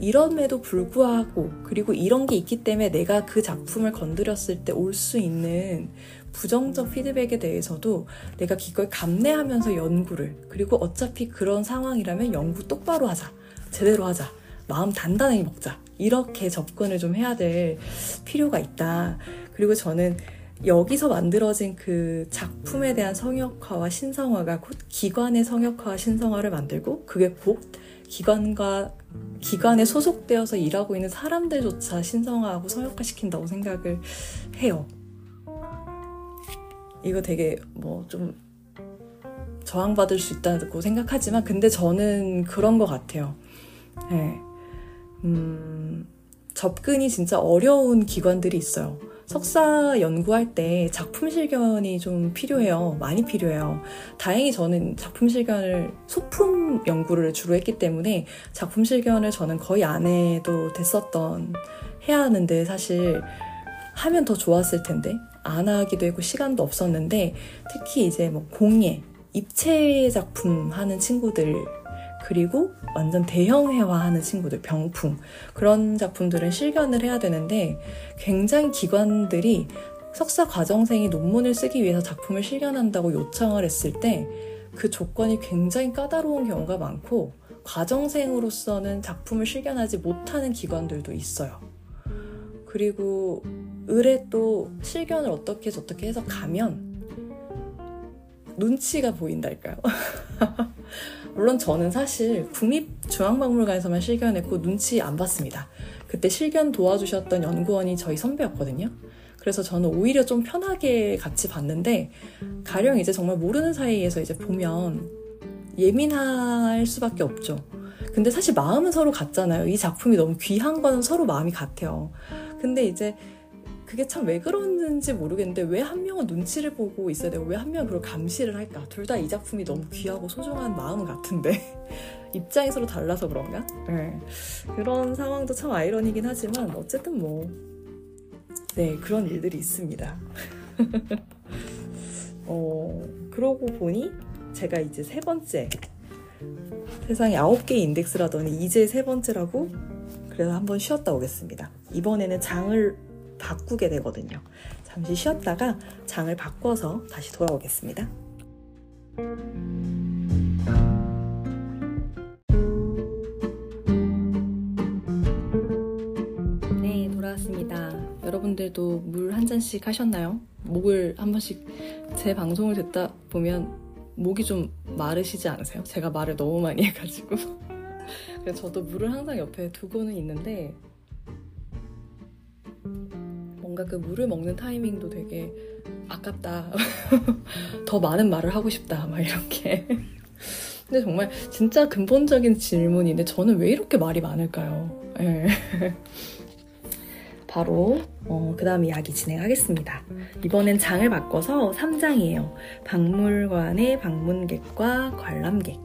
이럼에도 불구하고, 그리고 이런 게 있기 때문에 내가 그 작품을 건드렸을 때 올 수 있는 부정적 피드백에 대해서도 내가 기꺼이 감내하면서 연구를, 그리고 어차피 그런 상황이라면 연구 똑바로 하자. 제대로 하자. 마음 단단하게 먹자. 이렇게 접근을 좀 해야 될 필요가 있다. 그리고 저는 여기서 만들어진 그 작품에 대한 성역화와 신성화가 곧 기관의 성역화와 신성화를 만들고 그게 곧 기관과 기관에 소속되어서 일하고 있는 사람들조차 신성화하고 성역화시킨다고 생각을 해요. 이거 되게 뭐 좀 저항받을 수 있다고 생각하지만 근데 저는 그런 것 같아요. 네. 음, 접근이 진짜 어려운 기관들이 있어요. 석사 연구할 때 작품 실견이 좀 필요해요. 많이 필요해요. 다행히 저는 작품 실견을 소품 연구를 주로 했기 때문에 작품 실견을 저는 거의 안 해도 됐었던 해야 하는데 사실 하면 더 좋았을 텐데 안 하기도 했고 시간도 없었는데 특히 이제 뭐 공예, 입체 작품 하는 친구들 그리고 완전 대형 회화하는 친구들, 병풍 그런 작품들은 실견을 해야 되는데 굉장히 기관들이 석사 과정생이 논문을 쓰기 위해서 작품을 실견한다고 요청을 했을 때 그 조건이 굉장히 까다로운 경우가 많고 과정생으로서는 작품을 실견하지 못하는 기관들도 있어요. 그리고 을에 또 실견을 어떻게 저떻게 해서 가면 눈치가 보인달까요? 물론 저는 사실 국립중앙박물관에서만 실견했고 눈치 안 봤습니다. 그때 실견 도와주셨던 연구원이 저희 선배였거든요. 그래서 저는 오히려 좀 편하게 같이 봤는데 가령 이제 정말 모르는 사이에서 이제 보면 예민할 수밖에 없죠. 근데 사실 마음은 서로 같잖아요. 이 작품이 너무 귀한 거는 서로 마음이 같아요. 근데 이제 그게 참 왜 그러는지 모르겠는데 왜 한 명은 눈치를 보고 있어야 되고 왜 한 명은 그걸 감시를 할까? 둘 다 이 작품이 너무 귀하고 소중한 마음은 같은데 입장이 서로 달라서 그런가? 네. 그런 상황도 참 아이러니긴 하지만 어쨌든 뭐 네, 그런 일들이 있습니다. 어, 그러고 보니 제가 이제 세 번째 세상에 아홉 개의 인덱스라더니 이제 세 번째라고 그래서 한번 쉬었다 오겠습니다. 이번에는 장을 바꾸게 되거든요. 잠시 쉬었다가 장을 바꿔서 다시 돌아오겠습니다. 네, 돌아왔습니다. 여러분들도 물 한 잔씩 하셨나요? 목을 한 번씩 제 방송을 듣다 보면 목이 좀 마르시지 않으세요? 제가 말을 너무 많이 해가지고. 그래서 저도 물을 항상 옆에 두고는 있는데 뭔가 그 물을 먹는 타이밍도 되게 아깝다. 더 많은 말을 하고 싶다. 막 이렇게. 근데 정말 진짜 근본적인 질문인데 저는 왜 이렇게 말이 많을까요? 네. 바로 어, 그 다음 이야기 진행하겠습니다. 이번엔 장을 바꿔서 3장이에요. 박물관의 방문객과 관람객.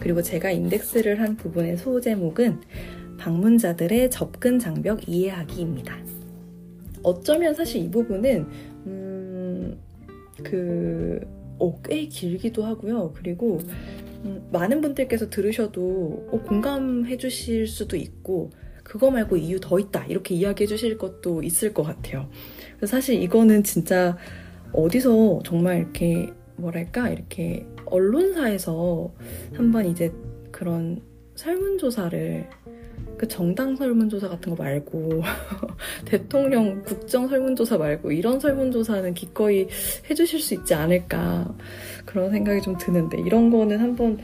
그리고 제가 인덱스를 한 부분의 소제목은 방문자들의 접근 장벽 이해하기입니다. 어쩌면 사실 이 부분은 음, 그, 어, 꽤 길기도 하고요. 그리고 음, 많은 분들께서 들으셔도 어, 공감해 주실 수도 있고 그거 말고 이유 더 있다 이렇게 이야기해 주실 것도 있을 것 같아요. 사실 이거는 진짜 어디서 정말 이렇게 뭐랄까 이렇게 언론사에서 한번 이제 그런 설문조사를 그 정당 설문조사 같은 거 말고 대통령 국정 설문조사 말고 이런 설문조사는 기꺼이 해주실 수 있지 않을까 그런 생각이 좀 드는데 이런 거는 한번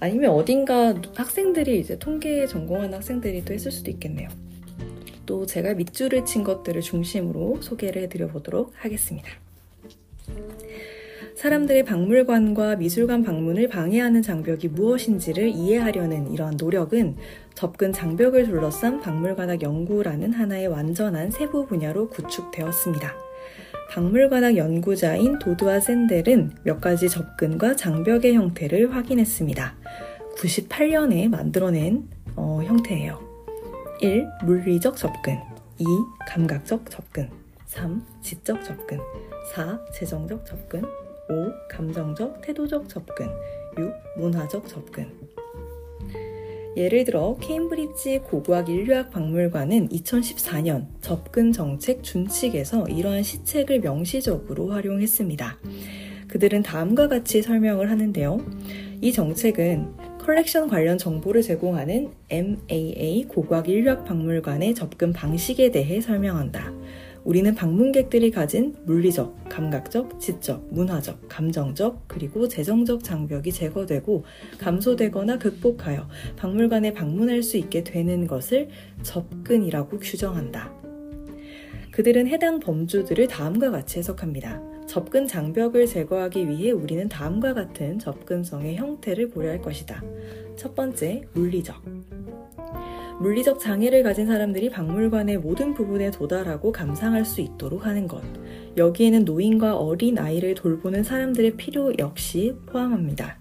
아니면 어딘가 학생들이 이제 통계 전공하는 학생들이 또 했을 수도 있겠네요. 또 제가 밑줄을 친 것들을 중심으로 소개를 해드려 보도록 하겠습니다. 사람들의 박물관과 미술관 방문을 방해하는 장벽이 무엇인지를 이해하려는 이러한 노력은 접근 장벽을 둘러싼 박물관학 연구라는 하나의 완전한 세부 분야로 구축되었습니다. 박물관학 연구자인 도드와 샌델은 몇 가지 접근과 장벽의 형태를 확인했습니다. 98년에 만들어낸 어, 형태예요. 1. 물리적 접근 2. 감각적 접근 3. 지적 접근 4. 재정적 접근 5. 감정적, 태도적 접근 6. 문화적 접근 예를 들어 케임브리지 고고학 인류학 박물관은 2014년 접근 정책 준칙에서 이러한 시책을 명시적으로 활용했습니다. 그들은 다음과 같이 설명을 하는데요. 이 정책은 컬렉션 관련 정보를 제공하는 MAA 고고학 인류학 박물관의 접근 방식에 대해 설명한다. 우리는 방문객들이 가진 물리적, 감각적, 지적, 문화적, 감정적, 그리고 재정적 장벽이 제거되고 감소되거나 극복하여 박물관에 방문할 수 있게 되는 것을 접근이라고 규정한다. 그들은 해당 범주들을 다음과 같이 해석합니다. 접근 장벽을 제거하기 위해 우리는 다음과 같은 접근성의 형태를 고려할 것이다. 첫 번째, 물리적. 물리적 장애를 가진 사람들이 박물관의 모든 부분에 도달하고 감상할 수 있도록 하는 것. 여기에는 노인과 어린 아이를 돌보는 사람들의 필요 역시 포함합니다.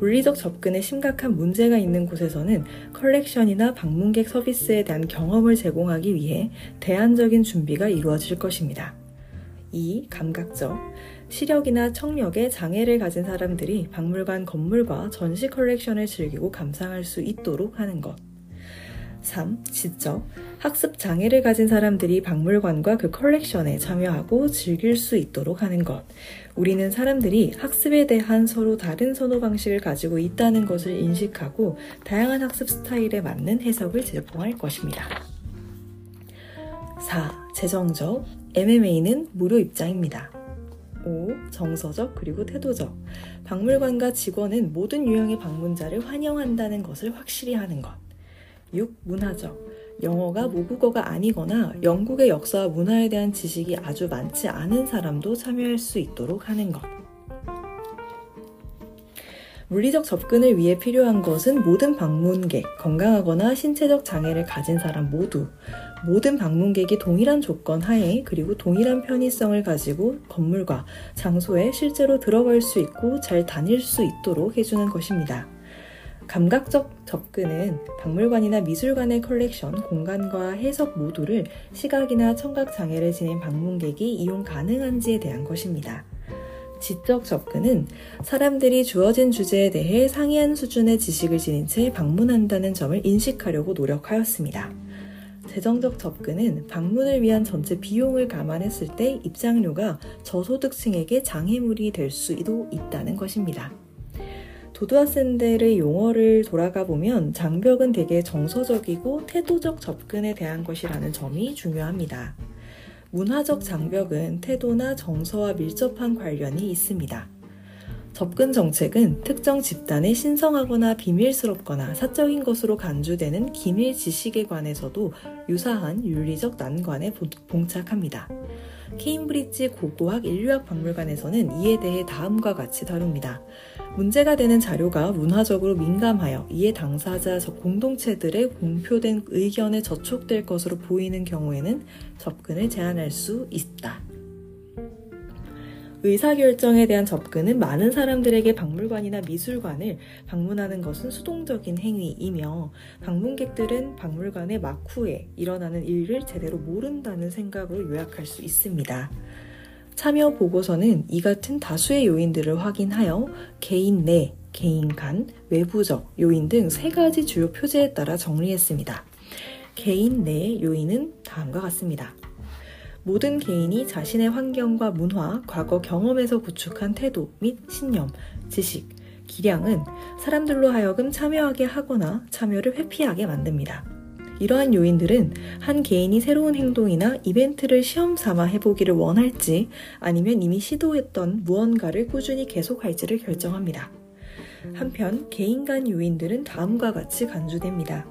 물리적 접근에 심각한 문제가 있는 곳에서는 컬렉션이나 방문객 서비스에 대한 경험을 제공하기 위해 대안적인 준비가 이루어질 것입니다. 2. 감각적. 시력이나 청력에 장애를 가진 사람들이 박물관 건물과 전시 컬렉션을 즐기고 감상할 수 있도록 하는 것. 3. 지적. 학습 장애를 가진 사람들이 박물관과 그 컬렉션에 참여하고 즐길 수 있도록 하는 것. 우리는 사람들이 학습에 대한 서로 다른 선호 방식을 가지고 있다는 것을 인식하고 다양한 학습 스타일에 맞는 해석을 제공할 것입니다. 4. 재정적. MMA는 무료 입장입니다. 5. 정서적 그리고 태도적. 박물관과 직원은 모든 유형의 방문자를 환영한다는 것을 확실히 하는 것. 6. 문화적. 영어가 모국어가 아니거나 영국의 역사와 문화에 대한 지식이 아주 많지 않은 사람도 참여할 수 있도록 하는 것. 물리적 접근을 위해 필요한 것은 모든 방문객, 건강하거나 신체적 장애를 가진 사람 모두, 모든 방문객이 동일한 조건 하에 그리고 동일한 편의성을 가지고 건물과 장소에 실제로 들어갈 수 있고 잘 다닐 수 있도록 해주는 것입니다. 감각적 접근은 박물관이나 미술관의 컬렉션, 공간과 해석 모두를 시각이나 청각 장애를 지닌 방문객이 이용 가능한지에 대한 것입니다. 지적 접근은 사람들이 주어진 주제에 대해 상이한 수준의 지식을 지닌 채 방문한다는 점을 인식하려고 노력하였습니다. 재정적 접근은 방문을 위한 전체 비용을 감안했을 때 입장료가 저소득층에게 장애물이 될 수도 있다는 것입니다. 도드와 샌델의 용어를 돌아가 보면 장벽은 대개 정서적이고 태도적 접근에 대한 것이라는 점이 중요합니다. 문화적 장벽은 태도나 정서와 밀접한 관련이 있습니다. 접근 정책은 특정 집단의 신성하거나 비밀스럽거나 사적인 것으로 간주되는 기밀 지식에 관해서도 유사한 윤리적 난관에 봉착합니다. 케임브리지 고고학 인류학 박물관에서는 이에 대해 다음과 같이 다룹니다. 문제가 되는 자료가 문화적으로 민감하여 이에 당사자 공동체들의 공표된 의견에 저촉될 것으로 보이는 경우에는 접근을 제한할 수 있다. 의사결정에 대한 접근은 많은 사람들에게 박물관이나 미술관을 방문하는 것은 수동적인 행위이며 방문객들은 박물관의 막후에 일어나는 일을 제대로 모른다는 생각으로 요약할 수 있습니다. 참여 보고서는 이 같은 다수의 요인들을 확인하여 개인 내, 개인 간, 외부적 요인 등 세 가지 주요 표제에 따라 정리했습니다. 개인 내 요인은 다음과 같습니다. 모든 개인이 자신의 환경과 문화, 과거 경험에서 구축한 태도 및 신념, 지식, 기량은 사람들로 하여금 참여하게 하거나 참여를 회피하게 만듭니다. 이러한 요인들은 한 개인이 새로운 행동이나 이벤트를 시험 삼아 해보기를 원할지 아니면 이미 시도했던 무언가를 꾸준히 계속할지를 결정합니다. 한편 개인 간 요인들은 다음과 같이 간주됩니다.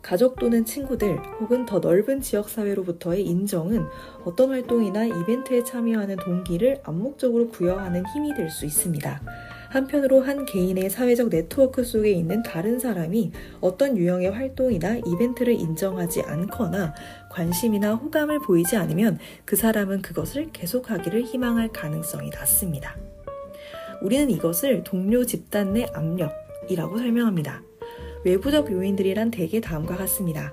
가족 또는 친구들 혹은 더 넓은 지역사회로부터의 인정은 어떤 활동이나 이벤트에 참여하는 동기를 암묵적으로 부여하는 힘이 될 수 있습니다. 한편으로 한 개인의 사회적 네트워크 속에 있는 다른 사람이 어떤 유형의 활동이나 이벤트를 인정하지 않거나 관심이나 호감을 보이지 않으면 그 사람은 그것을 계속하기를 희망할 가능성이 낮습니다. 우리는 이것을 동료 집단 내 압력이라고 설명합니다. 외부적 요인들이란 대개 다음과 같습니다.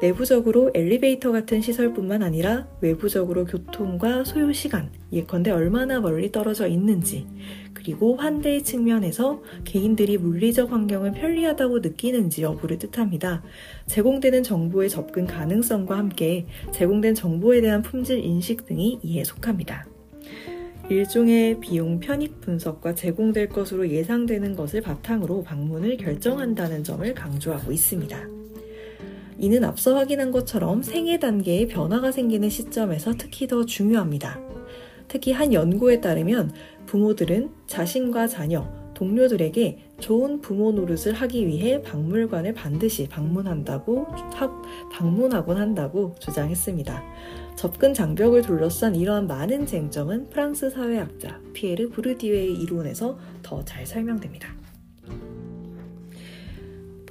내부적으로 엘리베이터 같은 시설뿐만 아니라 외부적으로 교통과 소요 시간, 예컨대 얼마나 멀리 떨어져 있는지, 그리고 환대의 측면에서 개인들이 물리적 환경을 편리하다고 느끼는지 여부를 뜻합니다. 제공되는 정보의 접근 가능성과 함께 제공된 정보에 대한 품질 인식 등이 이에 속합니다. 일종의 비용 편익 분석과 제공될 것으로 예상되는 것을 바탕으로 방문을 결정한다는 점을 강조하고 있습니다. 이는 앞서 확인한 것처럼 생애 단계에 변화가 생기는 시점에서 특히 더 중요합니다. 특히 한 연구에 따르면 부모들은 자신과 자녀, 동료들에게 좋은 부모 노릇을 하기 위해 박물관을 반드시 방문한다고, 방문하곤 한다고 주장했습니다. 접근 장벽을 둘러싼 이러한 많은 쟁점은 프랑스 사회학자 피에르 부르디웨의 이론에서 더 잘 설명됩니다.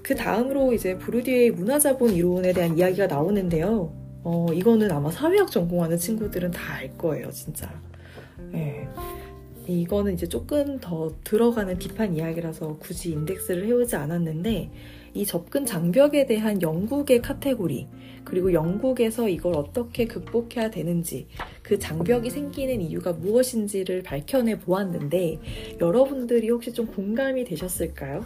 그 다음으로 이제 부르디웨의 문화자본 이론에 대한 이야기가 나오는데요. 어, 이거는 아마 사회학 전공하는 친구들은 다 알 거예요, 진짜. 네. 이거는 이제 조금 더 들어가는 비판 이야기라서 굳이 인덱스를 해오지 않았는데, 이 접근 장벽에 대한 영국의 카테고리, 그리고 영국에서 이걸 어떻게 극복해야 되는지, 그 장벽이 생기는 이유가 무엇인지를 밝혀내 보았는데, 여러분들이 혹시 좀 공감이 되셨을까요?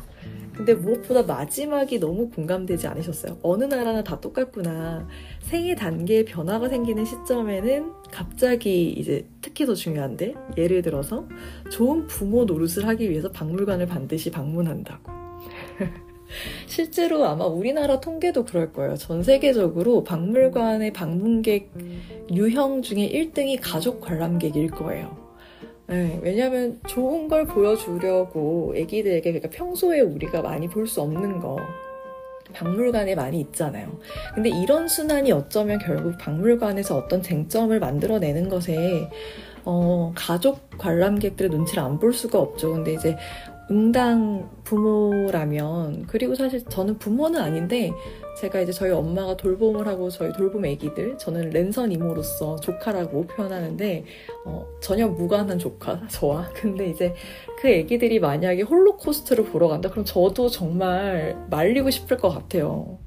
근데 무엇보다 마지막이 너무 공감되지 않으셨어요? 어느 나라나 다 똑같구나. 생애 단계에 변화가 생기는 시점에는 갑자기 이제 특히 더 중요한데, 예를 들어서 좋은 부모 노릇을 하기 위해서 박물관을 반드시 방문한다고. 실제로 아마 우리나라 통계도 그럴 거예요. 전 세계적으로 박물관의 방문객 유형 중에 1등이 가족 관람객일 거예요. 네, 왜냐하면 좋은 걸 보여주려고 애기들에게 그러니까 평소에 우리가 많이 볼 수 없는 거 박물관에 많이 있잖아요. 근데 이런 순환이 어쩌면 결국 박물관에서 어떤 쟁점을 만들어내는 것에 어, 가족 관람객들의 눈치를 안 볼 수가 없죠. 근데 이제 응당 부모라면 그리고 사실 저는 부모는 아닌데 제가 이제 저희 엄마가 돌봄을 하고 저희 돌봄 애기들 저는 랜선 이모로서 조카라고 표현하는데 어, 전혀 무관한 조카 저와. 근데 이제 그 애기들이 만약에 홀로코스트를 보러 간다? 그럼 저도 정말 말리고 싶을 것 같아요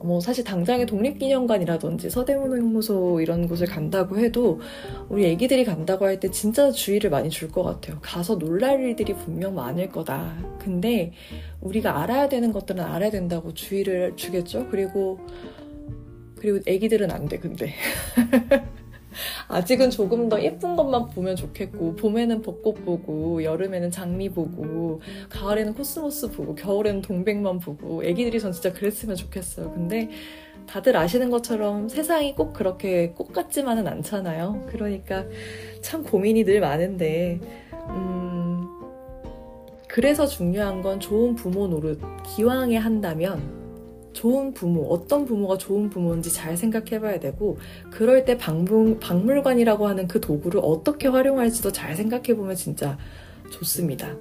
뭐 사실 당장의 독립기념관이라든지 서대문행무소 이런 곳을 간다고 해도 우리 애기들이 간다고 할 때 진짜 주의를 많이 줄 것 같아요. 가서 놀랄 일들이 분명 많을 거다. 근데 우리가 알아야 되는 것들은 알아야 된다고 주의를 주겠죠. 그리고 그리고 애기들은 안 돼. 근데 아직은 조금 더 예쁜 것만 보면 좋겠고 봄에는 벚꽃 보고 여름에는 장미 보고 가을에는 코스모스 보고 겨울에는 동백만 보고 애기들이 전 진짜 그랬으면 좋겠어요. 근데 다들 아시는 것처럼 세상이 꼭 그렇게 꽃 같지만은 않잖아요. 그러니까 참 고민이 늘 많은데 음 그래서 중요한 건 좋은 부모 노릇 기왕에 한다면 좋은 부모, 어떤 부모가 좋은 부모인지 잘 생각해 봐야 되고, 그럴 때 박물, 박물관이라고 하는 그 도구를 어떻게 활용할지도 잘 생각해 보면 진짜 좋습니다.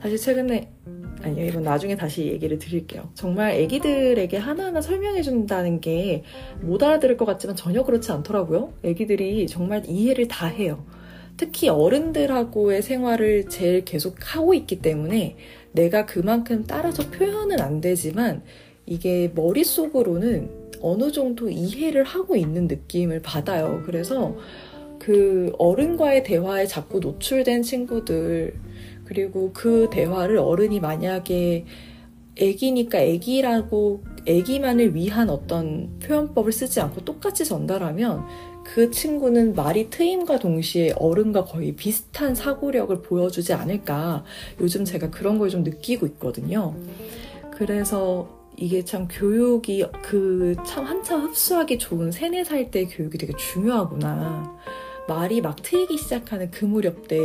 사실 최근에, 아니요, 이건 나중에 다시 얘기를 드릴게요. 정말 애기들에게 하나하나 설명해 준다는 게 못 알아들을 것 같지만 전혀 그렇지 않더라고요. 애기들이 정말 이해를 다 해요. 특히 어른들하고의 생활을 제일 계속 하고 있기 때문에 내가 그만큼 따라서 표현은 안 되지만 이게 머릿속으로는 어느 정도 이해를 하고 있는 느낌을 받아요. 그래서 그 어른과의 대화에 자꾸 노출된 친구들, 그리고 그 대화를 어른이 만약에 애기니까 애기라고 애기만을 위한 어떤 표현법을 쓰지 않고 똑같이 전달하면 그 친구는 말이 트임과 동시에 어른과 거의 비슷한 사고력을 보여주지 않을까. 요즘 제가 그런 걸 좀 느끼고 있거든요. 그래서 이게 참 교육이 그 참 한참 흡수하기 좋은 세네 살 때 교육이 되게 중요하구나. 말이 막 트이기 시작하는 그 무렵 때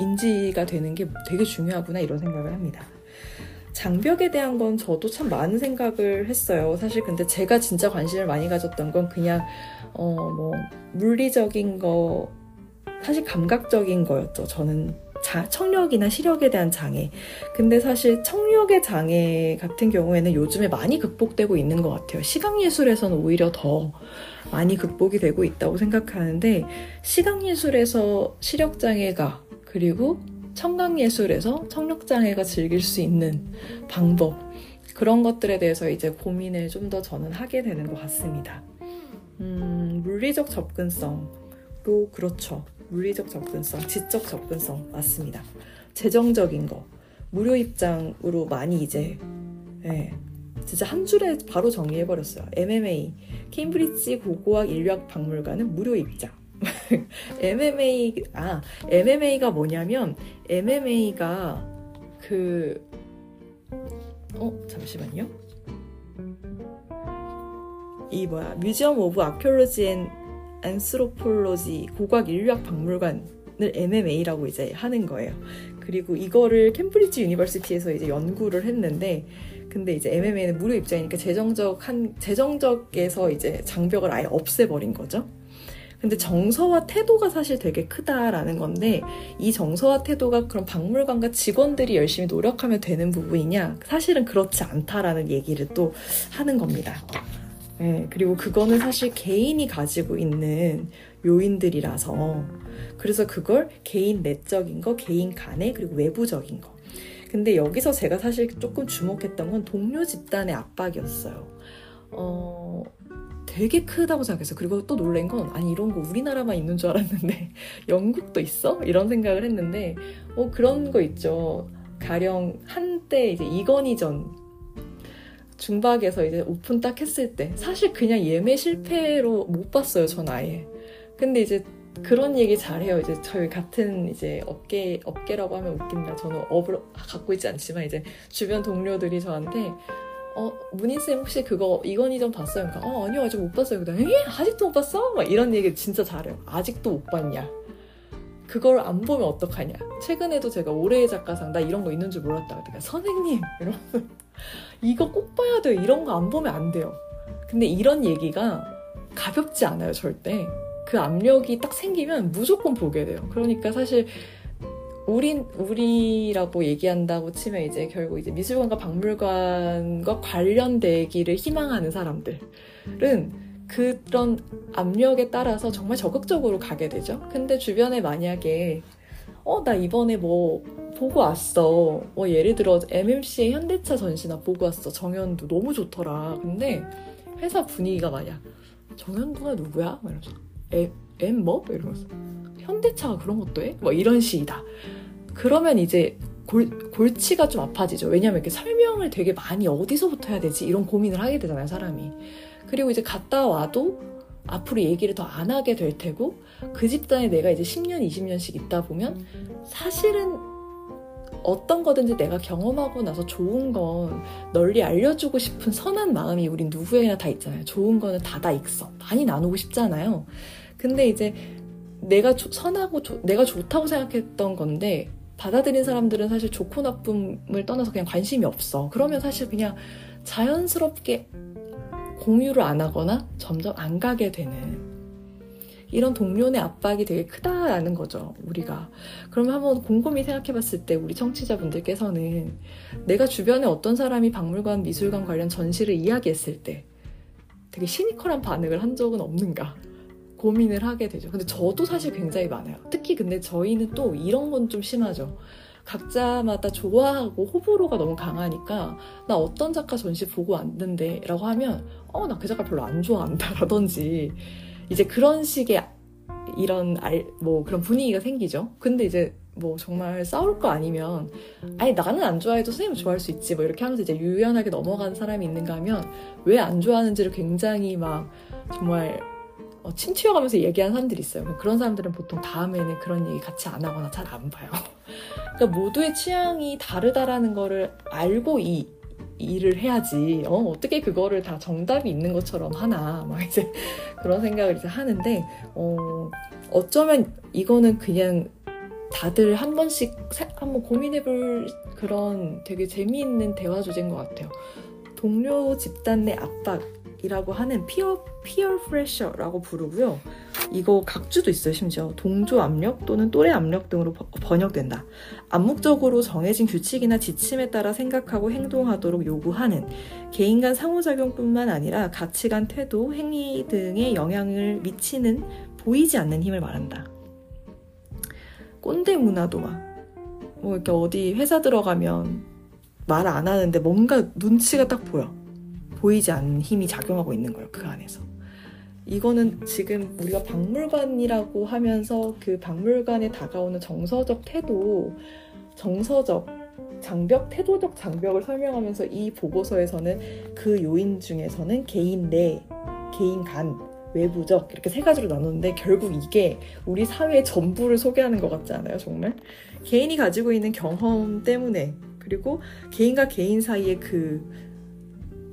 인지가 되는 게 되게 중요하구나 이런 생각을 합니다. 장벽에 대한 건 저도 참 많은 생각을 했어요. 사실 근데 제가 진짜 관심을 많이 가졌던 건 그냥 어 뭐 물리적인 거 사실 감각적인 거였죠. 저는 자, 청력이나 시력에 대한 장애. 근데 사실 청력의 장애 같은 경우에는 요즘에 많이 극복되고 있는 것 같아요. 시각예술에서는 오히려 더 많이 극복이 되고 있다고 생각하는데, 시각예술에서 시력장애가, 그리고 청각예술에서 청력장애가 즐길 수 있는 방법, 그런 것들에 대해서 이제 고민을 좀 더 저는 하게 되는 것 같습니다. 음, 물리적 접근성도 그렇죠. 물리적 접근성, 지적 접근성 맞습니다. 재정적인 거 무료 입장으로 많이 이제 예, 진짜 한 줄에 바로 정리해 버렸어요. MMA 케임브리지 고고학 인류학 박물관은 무료 입장. MMA 아 MMA가 뭐냐면 MMA가 그 어 잠시만요. 이 뭐야 뮤지엄 오브 아큐올로지 앤 앤스로폴로지 고곽 인류학 박물관을 MMA라고 이제 하는 거예요. 그리고 이거를 Cambridge University에서 이제 연구를 했는데 근데 이제 MMA는 무료 입장이니까 재정적 한 재정적에서 이제 장벽을 아예 없애버린 거죠. 근데 정서와 태도가 사실 되게 크다라는 건데 이 정서와 태도가 그런 박물관과 직원들이 열심히 노력하면 되는 부분이냐 사실은 그렇지 않다라는 얘기를 또 하는 겁니다. 네, 그리고 그거는 사실 개인이 가지고 있는 요인들이라서 그래서 그걸 개인 내적인 거, 개인 간의 그리고 외부적인 거. 근데 여기서 제가 사실 조금 주목했던 건 동료 집단의 압박이었어요. 어, 되게 크다고 생각했어요. 그리고 또 놀란 건 아니 이런 거 우리나라만 있는 줄 알았는데 영국도 있어? 이런 생각을 했는데 어 그런 거 있죠. 가령 한때 이제 이건희전 중박에서 이제 오픈 딱 했을 때 사실 그냥 예매 실패로 못 봤어요 전 아예 근데 이제 그런 얘기 잘해요 이제 저희 같은 이제 업계 업계라고 하면 웃긴다 저는 업을 갖고 있지 않지만 이제 주변 동료들이 저한테 어 문인쌤 혹시 그거 이건희 좀 봤어요? 그러니까 어 아니요 아직 못 봤어요 그다음에 에 아직도 못 봤어? 막 이런 얘기 진짜 잘해요 아직도 못 봤냐 그걸 안 보면 어떡하냐 최근에도 제가 올해의 작가상 나 이런 거 있는 줄 몰랐다 그러니까 선생님 이러면서 이거 꼭 봐야 돼요. 이런 거 안 보면 안 돼요. 근데 이런 얘기가 가볍지 않아요, 절대. 그 압력이 딱 생기면 무조건 보게 돼요. 그러니까 사실 우린 우리라고 얘기한다고 치면 이제 결국 이제 미술관과 박물관과 관련되기를 희망하는 사람들은 그런 압력에 따라서 정말 적극적으로 가게 되죠. 근데 주변에 만약에 어, 나 이번에 뭐 보고 왔어. 뭐 예를 들어 MMC의 현대차 전시나 보고 왔어. 정현도 너무 좋더라. 근데 회사 분위기가 마냥 정현도가 누구야? 막 이러면서 에, M 뭐? 이러면서 현대차가 그런 것도 해? 뭐 이런 식이다. 그러면 이제 골, 골치가 좀 아파지죠. 왜냐면 이렇게 설명을 되게 많이 어디서부터 해야 되지? 이런 고민을 하게 되잖아요, 사람이. 그리고 이제 갔다 와도 앞으로 얘기를 더 안 하게 될 테고 그 집단에 내가 이제 10년, 20년씩 있다 보면 사실은 어떤 거든지 내가 경험하고 나서 좋은 건 널리 알려주고 싶은 선한 마음이 우린 누구에나 다 있잖아요. 좋은 거는 다다 익어. 많이 나누고 싶잖아요. 근데 이제 내가 조, 선하고 조, 내가 좋다고 생각했던 건데 받아들인 사람들은 사실 좋고 나쁨을 떠나서 그냥 관심이 없어. 그러면 사실 그냥 자연스럽게 공유를 안 하거나 점점 안 가게 되는 이런 동료의 압박이 되게 크다라는 거죠, 우리가. 그러면 한번 곰곰이 생각해 봤을 때 우리 청취자분들께서는 내가 주변에 어떤 사람이 박물관, 미술관 관련 전시를 이야기했을 때 되게 시니컬한 반응을 한 적은 없는가? 고민을 하게 되죠. 근데 저도 사실 굉장히 많아요. 특히 근데 저희는 또 이런 건 좀 심하죠. 각자마다 좋아하고 호불호가 너무 강하니까 나 어떤 작가 전시 보고 왔는데 라고 하면 어 나 그 작가 별로 안 좋아한다 라든지 이제 그런 식의 이런 알, 뭐 그런 분위기가 생기죠. 근데 이제 뭐 정말 싸울 거 아니면 아니 나는 안 좋아해도 선생님은 좋아할 수 있지 뭐 이렇게 하면서 이제 유연하게 넘어가는 사람이 있는가 하면 왜 안 좋아하는지를 굉장히 막 정말 어, 침튀어가면서 얘기하는 사람들이 있어요. 그런 사람들은 보통 다음에는 그런 얘기 같이 안 하거나 잘 안 봐요. 그러니까 모두의 취향이 다르다라는 거를 알고 이 일을 해야지. 어, 어떻게 그거를 다 정답이 있는 것처럼 하나. 막 이제 그런 생각을 이제 하는데, 어, 어쩌면 이거는 그냥 다들 한 번씩 한번 고민해볼 그런 되게 재미있는 대화 주제인 것 같아요. 동료 집단 내 압박 이라고 하는 피어 피어 프레셔라고 부르고요. 이거 각주도 있어요, 심지어. 동조 압력 또는 또래 압력 등으로 번역된다. 암묵적으로 정해진 규칙이나 지침에 따라 생각하고 행동하도록 요구하는 개인 간 상호작용뿐만 아니라 가치관, 태도, 행위 등에 영향을 미치는 보이지 않는 힘을 말한다. 꼰대 문화도 막, 뭐 이렇게 어디 회사 들어가면 말 안 하는데 뭔가 눈치가 딱 보여. 보이지 않는 힘이 작용하고 있는 거예요, 그 안에서. 이거는 지금 우리가 박물관이라고 하면서 그 박물관에 다가오는 정서적 태도, 정서적 장벽, 태도적 장벽을 설명하면서 이 보고서에서는 그 요인 중에서는 개인 내, 개인 간, 외부적 이렇게 세 가지로 나누는데 결국 이게 우리 사회의 전부를 소개하는 것 같지 않아요, 정말? 개인이 가지고 있는 경험 때문에 그리고 개인과 개인 사이의 그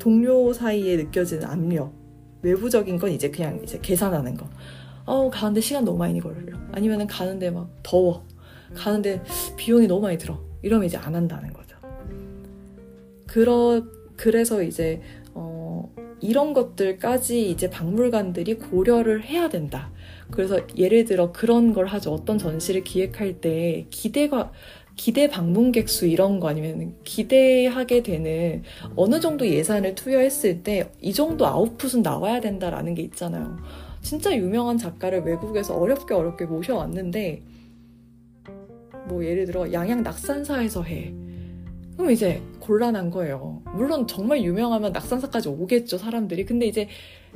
동료 사이에 느껴지는 압력 외부적인 건 이제 그냥 이제 계산하는 거. 어, 가는데 시간 너무 많이 걸려. 아니면은 가는데 막 더워. 가는데 비용이 너무 많이 들어. 이러면 이제 안 한다는 거죠. 그러, 그래서 이제, 어, 이런 것들까지 이제 박물관들이 고려를 해야 된다. 그래서 예를 들어 그런 걸 하죠. 어떤 전시를 기획할 때 기대가, 기대 방문객 수 이런 거 아니면 기대하게 되는 어느 정도 예산을 투여했을 때 이 정도 아웃풋은 나와야 된다라는 게 있잖아요. 진짜 유명한 작가를 외국에서 어렵게 어렵게 모셔왔는데 뭐 예를 들어 양양 낙산사에서 해. 그럼 이제 곤란한 거예요. 물론 정말 유명하면 낙산사까지 오겠죠, 사람들이. 근데 이제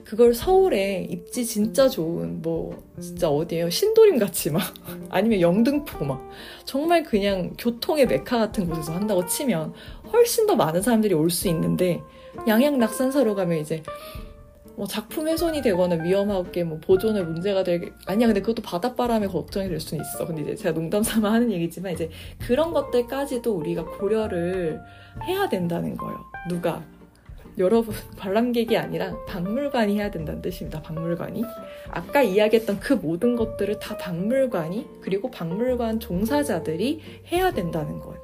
그걸 서울에 입지 진짜 좋은 뭐 진짜 어디에요? 신도림 같이 막 아니면 영등포 막 정말 그냥 교통의 메카 같은 곳에서 한다고 치면 훨씬 더 많은 사람들이 올 수 있는데 양양 낙산사로 가면 이제 뭐 작품 훼손이 되거나 위험하게 뭐 보존에 문제가 될 아니야. 근데 그것도 바닷바람에 걱정이 될 수는 있어. 근데 이제 제가 농담 삼아 하는 얘기지만 이제 그런 것들까지도 우리가 고려를 해야 된다는 거예요. 누가 여러분 관람객이 아니라 박물관이 해야 된다는 뜻입니다. 박물관이 아까 이야기했던 그 모든 것들을 다 박물관이 그리고 박물관 종사자들이 해야 된다는 거예요.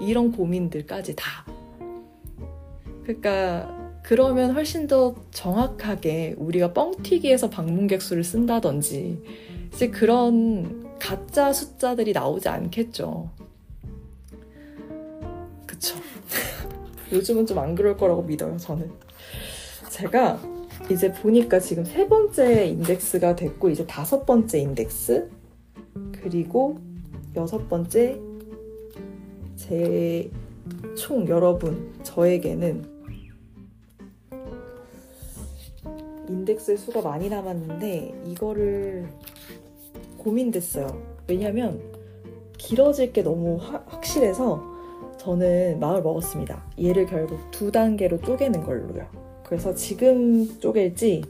이런 고민들까지 다. 그러니까 그러면 훨씬 더 정확하게 우리가 뻥튀기해서 방문객 수를 쓴다든지 이제 그런 가짜 숫자들이 나오지 않겠죠. 그쵸. 요즘은 좀 안 그럴 거라고 믿어요, 저는. 제가 이제 보니까 지금 세 번째 인덱스가 됐고, 이제 다섯 번째 인덱스, 그리고 여섯 번째, 제 총 여러분, 저에게는 인덱스 수가 많이 남았는데, 이거를 고민됐어요. 왜냐면, 길어질 게 너무 하, 확실해서 저는 마음을 먹었습니다. 얘를 결국 두 단계로 쪼개는 걸로요. 그래서 지금 쪼갤지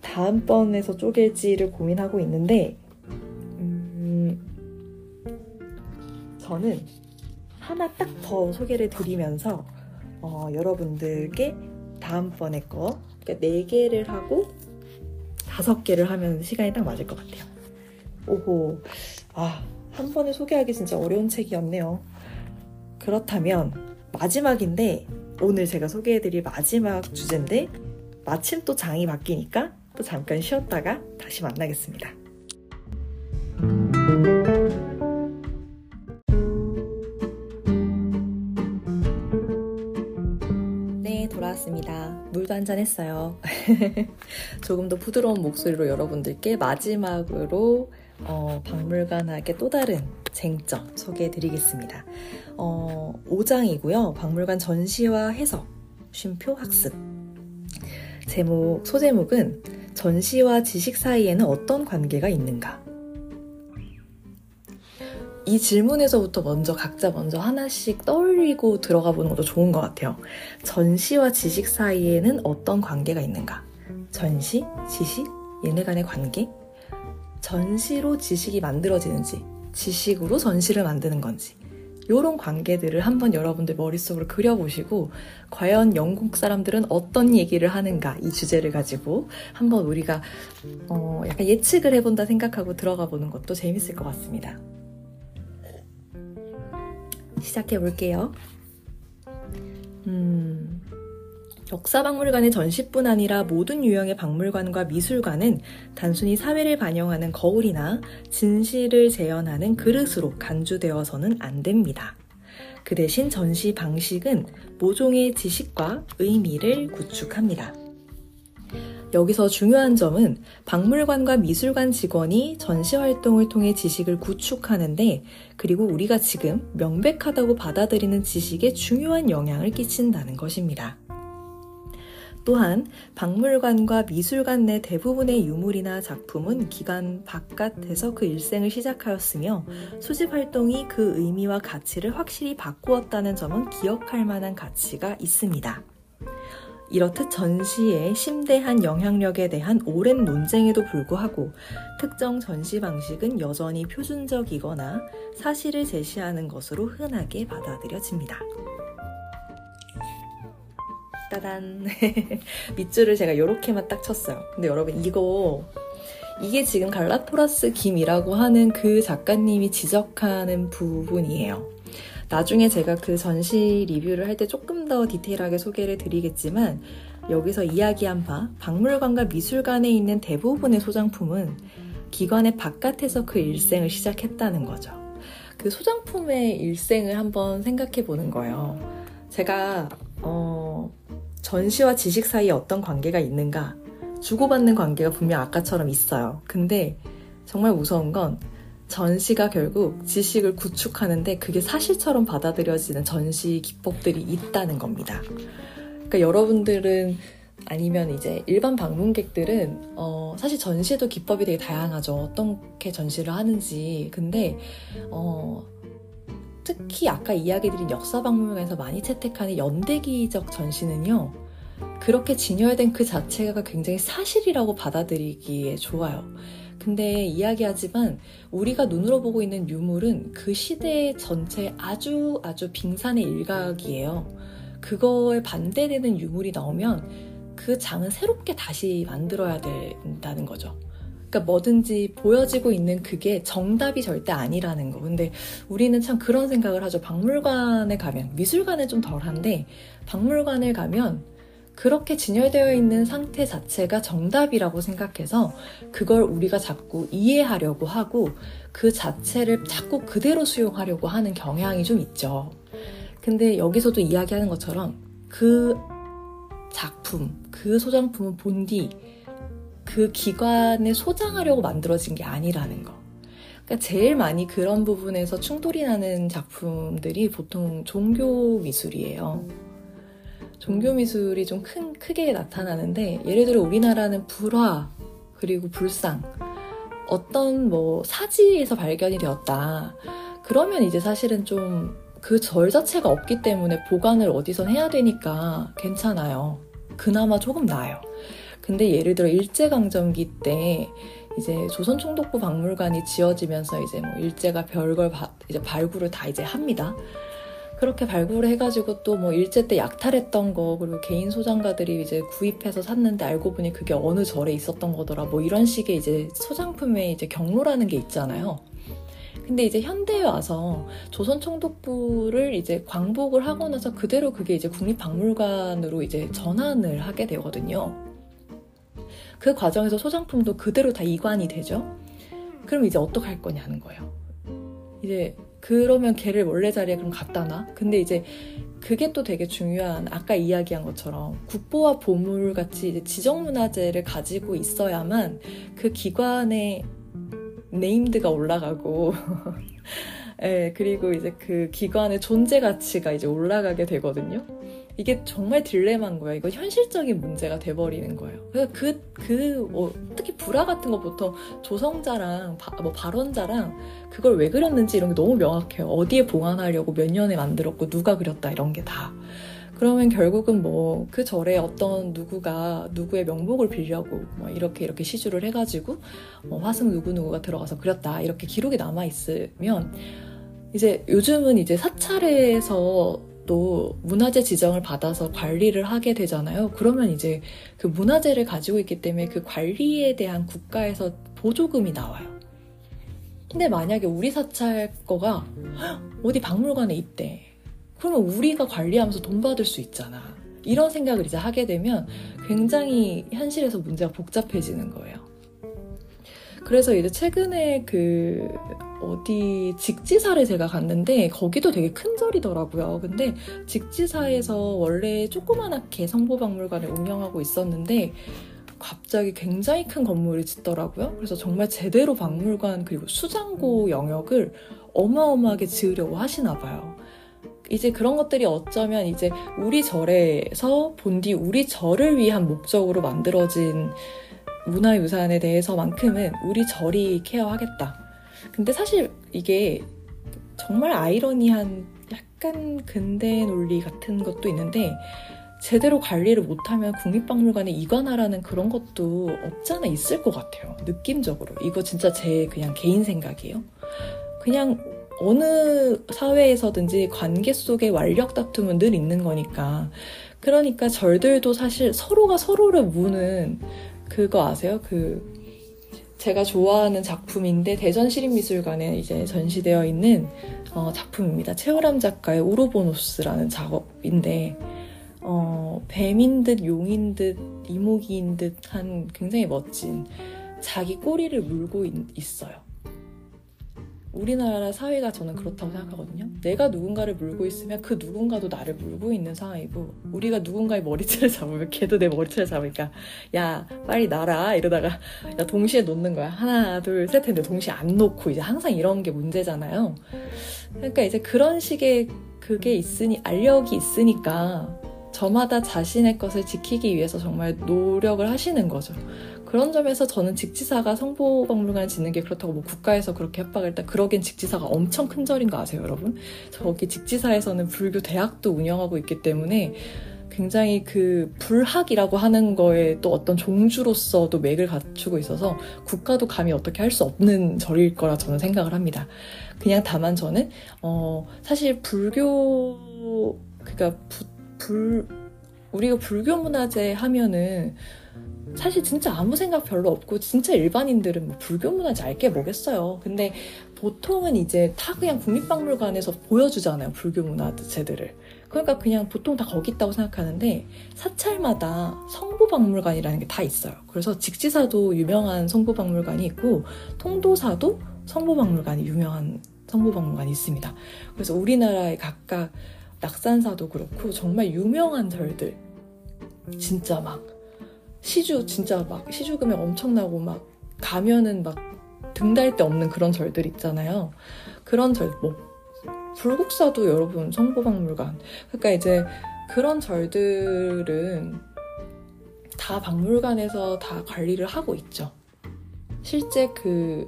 다음번에서 쪼갤지를 고민하고 있는데 음, 저는 하나 딱 더 소개를 드리면서 어, 여러분들께 다음번에 거 그러니까 4개를 하고 5개를 하면 시간이 딱 맞을 것 같아요. 오호 아, 한 번에 소개하기 진짜 어려운 책이었네요. 그렇다면 마지막인데 오늘 제가 소개해드릴 마지막 주제인데 마침 또 장이 바뀌니까 또 잠깐 쉬었다가 다시 만나겠습니다. 네, 돌아왔습니다. 물도 한 잔 했어요. 조금 더 부드러운 목소리로 여러분들께 마지막으로 어, 박물관학의 또 다른 쟁점 소개해 드리겠습니다. 어, 5장이고요. 박물관 전시와 해석, 쉼표 학습. 제목, 소제목은 전시와 지식 사이에는 어떤 관계가 있는가? 이 질문에서부터 먼저 각자 먼저 하나씩 떠올리고 들어가 보는 것도 좋은 것 같아요. 전시와 지식 사이에는 어떤 관계가 있는가? 전시, 지식, 얘네 간의 관계? 전시로 지식이 만들어지는지, 지식으로 전시를 만드는 건지, 이런 관계들을 한번 여러분들 머릿속으로 그려보시고, 과연 영국 사람들은 어떤 얘기를 하는가, 이 주제를 가지고 한번 우리가, 어, 약간 예측을 해본다 생각하고 들어가 보는 것도 재밌을 것 같습니다. 시작해 볼게요. 음, 역사박물관의 전시뿐 아니라 모든 유형의 박물관과 미술관은 단순히 사회를 반영하는 거울이나 진실을 재현하는 그릇으로 간주되어서는 안 됩니다. 그 대신 전시 방식은 모종의 지식과 의미를 구축합니다. 여기서 중요한 점은 박물관과 미술관 직원이 전시 활동을 통해 지식을 구축하는데 그리고 우리가 지금 명백하다고 받아들이는 지식에 중요한 영향을 끼친다는 것입니다. 또한 박물관과 미술관 내 대부분의 유물이나 작품은 기관 바깥에서 그 일생을 시작하였으며 수집 활동이 그 의미와 가치를 확실히 바꾸었다는 점은 기억할 만한 가치가 있습니다. 이렇듯 전시의 심대한 영향력에 대한 오랜 논쟁에도 불구하고 특정 전시 방식은 여전히 표준적이거나 사실을 제시하는 것으로 흔하게 받아들여집니다. 따단 밑줄을 제가 이렇게만 딱 쳤어요. 근데 여러분 이거 이게 지금 갈라토라스 김이라고 하는 그 작가님이 지적하는 부분이에요. 나중에 제가 그 전시 리뷰를 할 때 조금 더 디테일하게 소개를 드리겠지만 여기서 이야기한 바 박물관과 미술관에 있는 대부분의 소장품은 기관의 바깥에서 그 일생을 시작했다는 거죠. 그 소장품의 일생을 한번 생각해 보는 거예요. 제가 어, 전시와 지식 사이에 어떤 관계가 있는가 주고받는 관계가 분명 아까처럼 있어요. 근데 정말 무서운 건 전시가 결국 지식을 구축하는데 그게 사실처럼 받아들여지는 전시 기법들이 있다는 겁니다. 그러니까 여러분들은 아니면 이제 일반 방문객들은 어 사실 전시도 기법이 되게 다양하죠. 어떻게 전시를 하는지. 근데 어 특히 아까 이야기 드린 역사박물관에서 많이 채택하는 연대기적 전시는요. 그렇게 진열된 그 자체가 굉장히 사실이라고 받아들이기에 좋아요. 근데 이야기하지만 우리가 눈으로 보고 있는 유물은 그 시대 전체 아주 아주 빙산의 일각이에요. 그거에 반대되는 유물이 나오면 그 장은 새롭게 다시 만들어야 된다는 거죠. 그러니까 뭐든지 보여지고 있는 그게 정답이 절대 아니라는 거. 근데 우리는 참 그런 생각을 하죠. 박물관에 가면, 미술관은 좀 덜한데, 박물관에 가면 그렇게 진열되어 있는 상태 자체가 정답이라고 생각해서 그걸 우리가 자꾸 이해하려고 하고 그 자체를 자꾸 그대로 수용하려고 하는 경향이 좀 있죠. 근데 여기서도 이야기하는 것처럼 그 작품, 그 소장품은 본디 그 기관에 소장하려고 만들어진 게 아니라는 거. 그러니까 제일 많이 그런 부분에서 충돌이 나는 작품들이 보통 종교 미술이에요. 종교 미술이 좀 큰, 크게 나타나는데, 예를 들어 우리나라는 불화, 그리고 불상, 어떤 뭐 사지에서 발견이 되었다. 그러면 이제 사실은 좀 그 절 자체가 없기 때문에 보관을 어디선 해야 되니까 괜찮아요. 그나마 조금 나아요. 근데 예를 들어 일제강점기 때 이제 조선총독부 박물관이 지어지면서 이제 뭐 일제가 별걸 바, 이제 발굴을 다 이제 합니다. 그렇게 발굴을 해가지고 또 뭐 일제 때 약탈했던 거 그리고 개인 소장가들이 이제 구입해서 샀는데 알고 보니 그게 어느 절에 있었던 거더라 뭐 이런 식의 이제 소장품의 이제 경로라는 게 있잖아요. 근데 이제 현대에 와서 조선 총독부를 이제 광복을 하고 나서 그대로 그게 이제 국립박물관으로 이제 전환을 하게 되거든요. 그 과정에서 소장품도 그대로 다 이관이 되죠. 그럼 이제 어떡할 거냐는 거예요. 이제 그러면 걔를 원래 자리에 그럼 갖다 놔? 근데 이제 그게 또 되게 중요한 아까 이야기한 것처럼 국보와 보물 같이 지정문화재를 가지고 있어야만 그 기관의 named가 올라가고 예, 그리고 이제 그 기관의 존재 가치가 이제 올라가게 되거든요. 이게 정말 딜레마인 거예요. 이거 현실적인 문제가 돼버리는 거예요. 그래서 그, 그, 뭐, 특히 불화 같은 거 보통 조성자랑, 바, 뭐, 발원자랑 그걸 왜 그렸는지 이런 게 너무 명확해요. 어디에 봉안하려고 몇 년에 만들었고, 누가 그렸다, 이런 게 다. 그러면 결국은 뭐, 그 절에 어떤 누구가 누구의 명복을 빌려고, 뭐, 이렇게 이렇게 시주를 해가지고, 뭐, 화승 누구누구가 들어가서 그렸다, 이렇게 기록이 남아있으면, 이제 요즘은 이제 사찰에서 또 문화재 지정을 받아서 관리를 하게 되잖아요. 그러면 이제 그 문화재를 가지고 있기 때문에 그 관리에 대한 국가에서 보조금이 나와요. 근데 만약에 우리 사찰 거가 어디 박물관에 있대. 그러면 우리가 관리하면서 돈 받을 수 있잖아. 이런 생각을 이제 하게 되면 굉장히 현실에서 문제가 복잡해지는 거예요. 그래서 이제 최근에 그 어디 직지사를 제가 갔는데 거기도 되게 큰 절이더라고요. 근데 직지사에서 원래 조그만하게 성보박물관을 운영하고 있었는데 갑자기 굉장히 큰 건물을 짓더라고요. 그래서 정말 제대로 박물관 그리고 수장고 영역을 어마어마하게 지으려고 하시나 봐요. 이제 그런 것들이 어쩌면 이제 우리 절에서 본뒤 우리 절을 위한 목적으로 만들어진 문화유산에 대해서만큼은 우리 절이 케어하겠다. 근데 사실 이게 정말 아이러니한 약간 근대 논리 같은 것도 있는데 제대로 관리를 못하면 국립박물관에 이관하라는 그런 것도 없지 않아 있을 것 같아요. 느낌적으로. 이거 진짜 제 그냥 개인 생각이에요. 그냥 어느 사회에서든지 관계 속에 완력 다툼은 늘 있는 거니까. 그러니까 절들도 사실 서로가 서로를 무는 그거 아세요? 그 제가 좋아하는 작품인데 대전 시립미술관에 이제 전시되어 있는 어, 작품입니다. 최호람 작가의 우로보노스라는 작업인데 어, 뱀인 듯 용인 듯 이모기인 듯한 굉장히 멋진 자기 꼬리를 물고 있, 있어요. 우리나라 사회가 저는 그렇다고 생각하거든요. 내가 누군가를 물고 있으면 그 누군가도 나를 물고 있는 상황이고 우리가 누군가의 머리채를 잡으면 걔도 내 머리채를 잡으니까 야 빨리 날아 이러다가 야 동시에 놓는 거야 하나 둘 셋 했는데 동시에 안 놓고 이제 항상 이런 게 문제잖아요. 그러니까 이제 그런 식의 그게 있으니 알력이 있으니까 저마다 자신의 것을 지키기 위해서 정말 노력을 하시는 거죠. 그런 점에서 저는 직지사가 성보박물관 짓는 게 그렇다고 뭐 국가에서 그렇게 협박을 했다. 그러기엔 직지사가 엄청 큰 절인 거 아세요, 여러분? 저기 직지사에서는 불교 대학도 운영하고 있기 때문에 굉장히 그 불학이라고 하는 거에 또 어떤 종주로서도 맥을 갖추고 있어서 국가도 감히 어떻게 할 수 없는 절일 거라 저는 생각을 합니다. 그냥 다만 저는 어 사실 불교 그러니까 부, 불 우리가 불교 문화재 하면은 사실 진짜 아무 생각 별로 없고 진짜 일반인들은 뭐 불교 문화재 알게 뭐겠어요. 근데 보통은 이제 다 그냥 국립박물관에서 보여주잖아요. 불교 문화재들을. 그러니까 그냥 보통 다 거기 있다고 생각하는데 사찰마다 성보박물관이라는 게 다 있어요. 그래서 직지사도 유명한 성보박물관이 있고 통도사도 성보박물관이 유명한 성보박물관이 있습니다. 그래서 우리나라의 각각 낙산사도 그렇고 정말 유명한 절들 진짜 막 시주 진짜 막 시주 금액 엄청나고 막 가면은 막 등달 데 없는 그런 절들 있잖아요. 그런 절, 뭐 불국사도 여러분 성보박물관. 그러니까 이제 그런 절들은 다 박물관에서 다 관리를 하고 있죠. 실제 그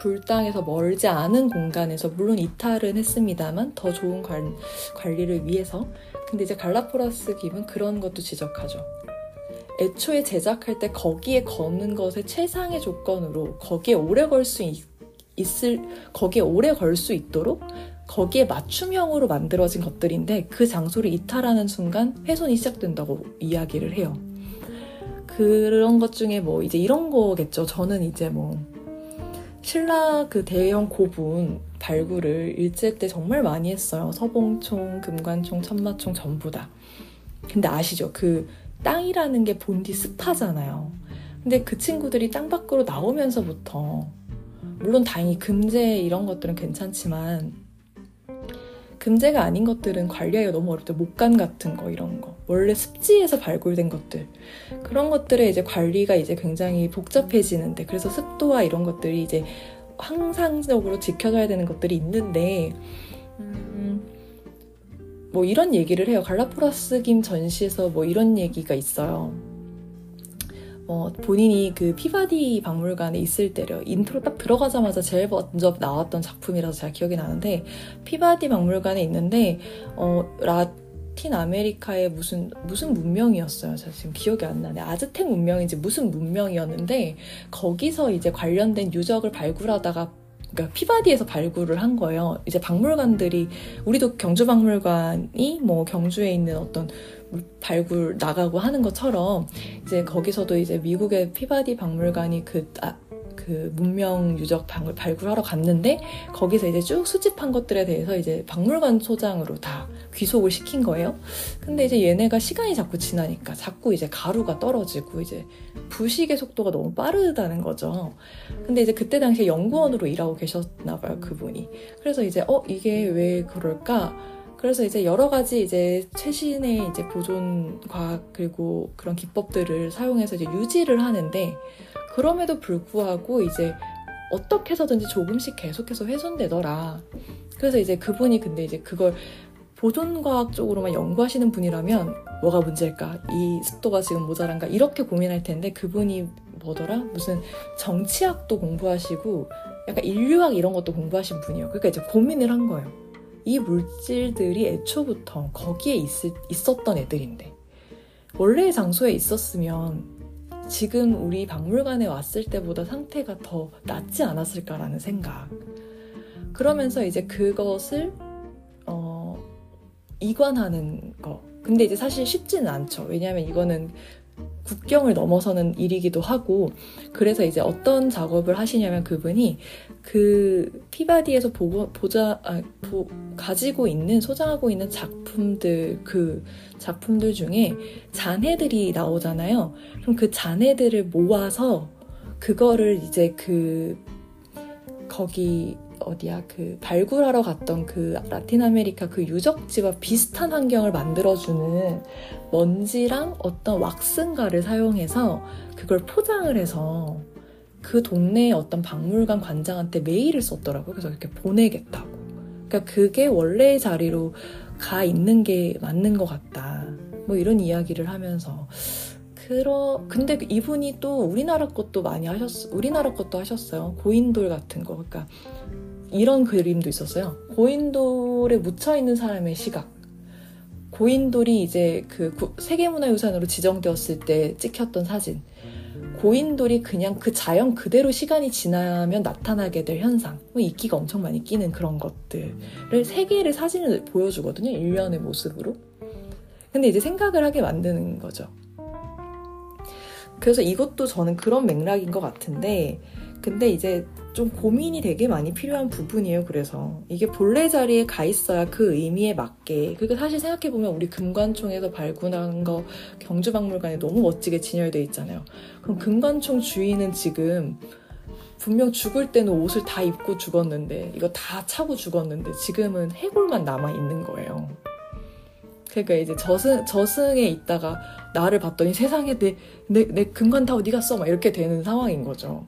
불당에서 멀지 않은 공간에서 물론 이탈은 했습니다만 더 좋은 관, 관리를 위해서 근데 이제 갈라포라스 김은 그런 것도 지적하죠. 애초에 제작할 때 거기에 거는 것의 최상의 조건으로 거기에 오래 걸 수 있을 거기에 오래 걸 수 있도록 거기에 맞춤형으로 만들어진 것들인데 그 장소를 이탈하는 순간 훼손이 시작된다고 이야기를 해요. 그런 것 중에 뭐 이제 이런 거겠죠. 저는 이제 뭐 신라 그 대형 고분 발굴을 일제 때 정말 많이 했어요. 서봉총, 금관총, 천마총 전부 다. 근데 아시죠? 그 땅이라는 게 본디 습하잖아요. 근데 그 친구들이 땅 밖으로 나오면서부터 물론 다행히 금제 이런 것들은 괜찮지만 금제가 아닌 것들은 관리하기가 너무 어렵죠. 목간 같은 거 이런 거. 원래 습지에서 발굴된 것들. 그런 것들의 이제 관리가 이제 굉장히 복잡해지는데 그래서 습도와 이런 것들이 이제 항상적으로 지켜져야 되는 것들이 있는데 음, 뭐 이런 얘기를 해요. 갈라 포라스 김 전시에서 뭐 이런 얘기가 있어요. 어, 본인이 그 피바디 박물관에 있을 때려 인트로 딱 들어가자마자 제일 먼저 나왔던 작품이라서 잘 기억이 나는데 피바디 박물관에 있는데 어, 라틴 아메리카의 무슨 무슨 문명이었어요. 제가 지금 기억이 안 나네. 아즈텍 문명인지 무슨 문명이었는데 거기서 이제 관련된 유적을 발굴하다가 그러니까 피바디에서 발굴을 한 거예요. 이제 박물관들이 우리도 경주 박물관이 뭐 경주에 있는 어떤 발굴 나가고 하는 것처럼 이제 거기서도 이제 미국의 피바디 박물관이 그, 아, 그 문명 유적 방을 발굴하러 갔는데 거기서 이제 쭉 수집한 것들에 대해서 이제 박물관 소장으로 다 귀속을 시킨 거예요. 근데 이제 얘네가 시간이 자꾸 지나니까 자꾸 이제 가루가 떨어지고 이제 부식의 속도가 너무 빠르다는 거죠. 근데 이제 그때 당시에 연구원으로 일하고 계셨나 봐요, 그분이. 그래서 이제 어 이게 왜 그럴까? 그래서 이제 여러 가지 이제 최신의 이제 보존 과학 그리고 그런 기법들을 사용해서 이제 유지를 하는데 그럼에도 불구하고 이제 어떻게 해서든지 조금씩 계속해서 훼손되더라. 그래서 이제 그분이 근데 이제 그걸 보존과학 쪽으로만 연구하시는 분이라면 뭐가 문제일까? 이 습도가 지금 모자란가? 이렇게 고민할 텐데 그분이 뭐더라? 무슨 정치학도 공부하시고 약간 인류학 이런 것도 공부하신 분이에요. 그러니까 이제 고민을 한 거예요. 이 물질들이 애초부터 거기에 있, 있었던 애들인데 원래의 장소에 있었으면 지금 우리 박물관에 왔을 때보다 상태가 더 낫지 않았을까라는 생각. 그러면서 이제 그것을 어, 이관하는 거. 근데 이제 사실 쉽지는 않죠. 왜냐하면 이거는 국경을 넘어서는 일이기도 하고 그래서 이제 어떤 작업을 하시냐면 그분이 그 피바디에서 보고 보자 아, 보, 가지고 있는 소장하고 있는 작품들 그 작품들 중에 잔해들이 나오잖아요. 그럼 그 잔해들을 모아서 그거를 이제 그 거기 어디야 그 발굴하러 갔던 그 라틴 아메리카 그 유적지와 비슷한 환경을 만들어주는 먼지랑 어떤 왁스인가를 사용해서 그걸 포장을 해서 그 동네의 어떤 박물관 관장한테 메일을 썼더라고요. 그래서 이렇게 보내겠다고. 그러니까 그게 원래의 자리로 가 있는 게 맞는 것 같다. 뭐 이런 이야기를 하면서 그러 근데 이분이 또 우리나라 것도 많이 하셨 우리나라 것도 하셨어요. 고인돌 같은 거. 그러니까 이런 그림도 있었어요. 고인돌에 묻혀 있는 사람의 시각. 고인돌이 이제 그 세계문화유산으로 지정되었을 때 찍혔던 사진. 고인돌이 그냥 그 자연 그대로 시간이 지나면 나타나게 될 현상, 뭐 이끼가 엄청 많이 끼는 그런 것들을 세 개의 사진을 보여주거든요. 일련의 모습으로. 근데 이제 생각을 하게 만드는 거죠. 그래서 이것도 저는 그런 맥락인 것 같은데, 근데 이제 좀 고민이 되게 많이 필요한 부분이에요. 그래서 이게 본래 자리에 가 있어야 그 의미에 맞게. 그리고 사실 생각해 보면 우리 금관총에서 발굴한 거 경주박물관에 너무 멋지게 진열돼 있잖아요. 그럼 금관총 주인은 지금 분명 죽을 때는 옷을 다 입고 죽었는데 이거 다 차고 죽었는데 지금은 해골만 남아 있는 거예요. 그러니까 이제 저승 저승에 있다가 나를 봤더니 세상에 내 내 내 금관 다 어디 갔어? 막 이렇게 되는 상황인 거죠.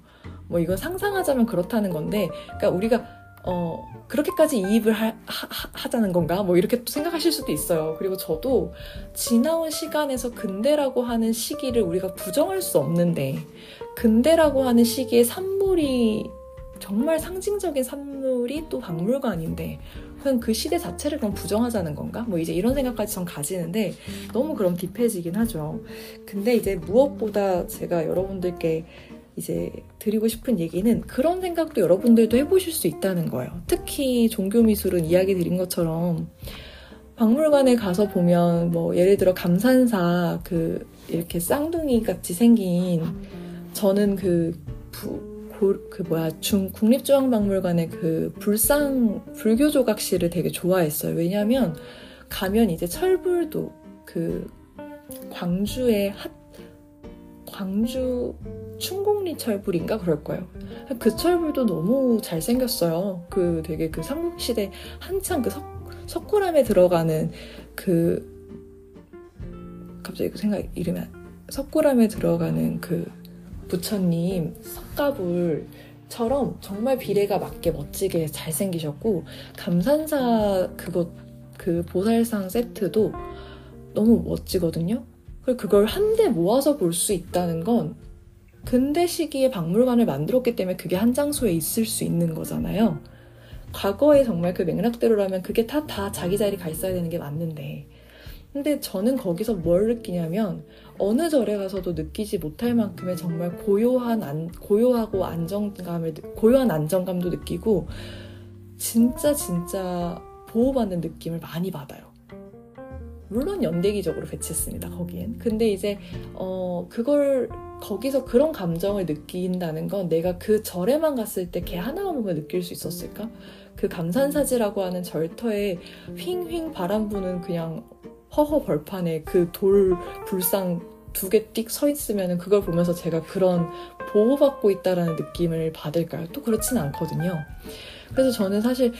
뭐 이건 상상하자면 그렇다는 건데, 그러니까 우리가 어, 그렇게까지 이입을 하, 하, 자는 건가? 뭐 이렇게 또 생각하실 수도 있어요. 그리고 저도 지나온 시간에서 근대라고 하는 시기를 우리가 부정할 수 없는데, 근대라고 하는 시기에 산물이 정말 상징적인 산물이 또 박물관인데, 그냥 그 시대 자체를 그럼 부정하자는 건가? 뭐 이제 이런 생각까지 전 가지는데, 너무 그럼 딥해지긴 하죠. 근데 이제 무엇보다 제가 여러분들께 이제 드리고 싶은 얘기는 그런 생각도 여러분들도 해보실 수 있다는 거예요. 특히 종교 미술은 이야기 드린 것처럼 박물관에 가서 보면 뭐 예를 들어 감산사 그 이렇게 쌍둥이 같이 생긴 저는 그 부, 그 뭐야 중 국립중앙박물관의 그 불상 불교 조각실을 되게 좋아했어요. 왜냐하면 가면 이제 철불도 그 광주의 핫 광주 충곡리 철불인가 그럴 거예요. 그 철불도 너무 잘생겼어요. 그 되게 그 삼국시대 한창 그 석, 석굴암에 들어가는 그 갑자기 그 생각 이름이 석굴암에 들어가는 그 부처님 석가불처럼 정말 비례가 맞게 멋지게 잘생기셨고 감산사 그것 그 보살상 세트도 너무 멋지거든요. 그걸 한데 모아서 볼 수 있다는 건 근대 시기에 박물관을 만들었기 때문에 그게 한 장소에 있을 수 있는 거잖아요. 과거에 정말 그 맥락대로라면 그게 다, 다 자기 자리 가 있어야 되는 게 맞는데. 근데 저는 거기서 뭘 느끼냐면 어느 절에 가서도 느끼지 못할 만큼의 정말 고요한 안, 고요하고 안정감을 고요한 안정감도 느끼고 진짜 진짜 보호받는 느낌을 많이 받아요. 물론 연대기적으로 배치했습니다. 거기엔. 근데 이제 어 그걸 거기서 그런 감정을 느낀다는 건 내가 그 절에만 갔을 때개 하나만 보면 느낄 수 있었을까? 그 감산사지라고 하는 절터에 휘잉휘잉 바람 부는 그냥 허허 벌판에 그 돌 불상 두 개 띡 서 있으면 그걸 보면서 제가 그런 보호받고 있다라는 느낌을 받을까요? 또 그렇진 않거든요. 그래서 저는 사실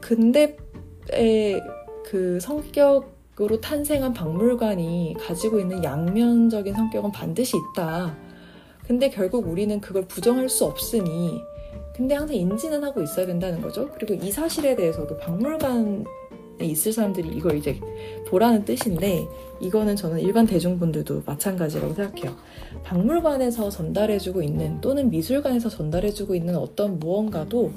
근대의 그 성격 으로 탄생한 박물관이 가지고 있는 양면적인 성격은 반드시 있다. 근데 결국 우리는 그걸 부정할 수 없으니 근데 항상 인지는 하고 있어야 된다는 거죠. 그리고 이 사실에 대해서도 박물관에 있을 사람들이 이걸 이제 보라는 뜻인데 이거는 저는 일반 대중분들도 마찬가지라고 생각해요. 박물관에서 전달해주고 있는 또는 미술관에서 전달해주고 있는 어떤 무언가도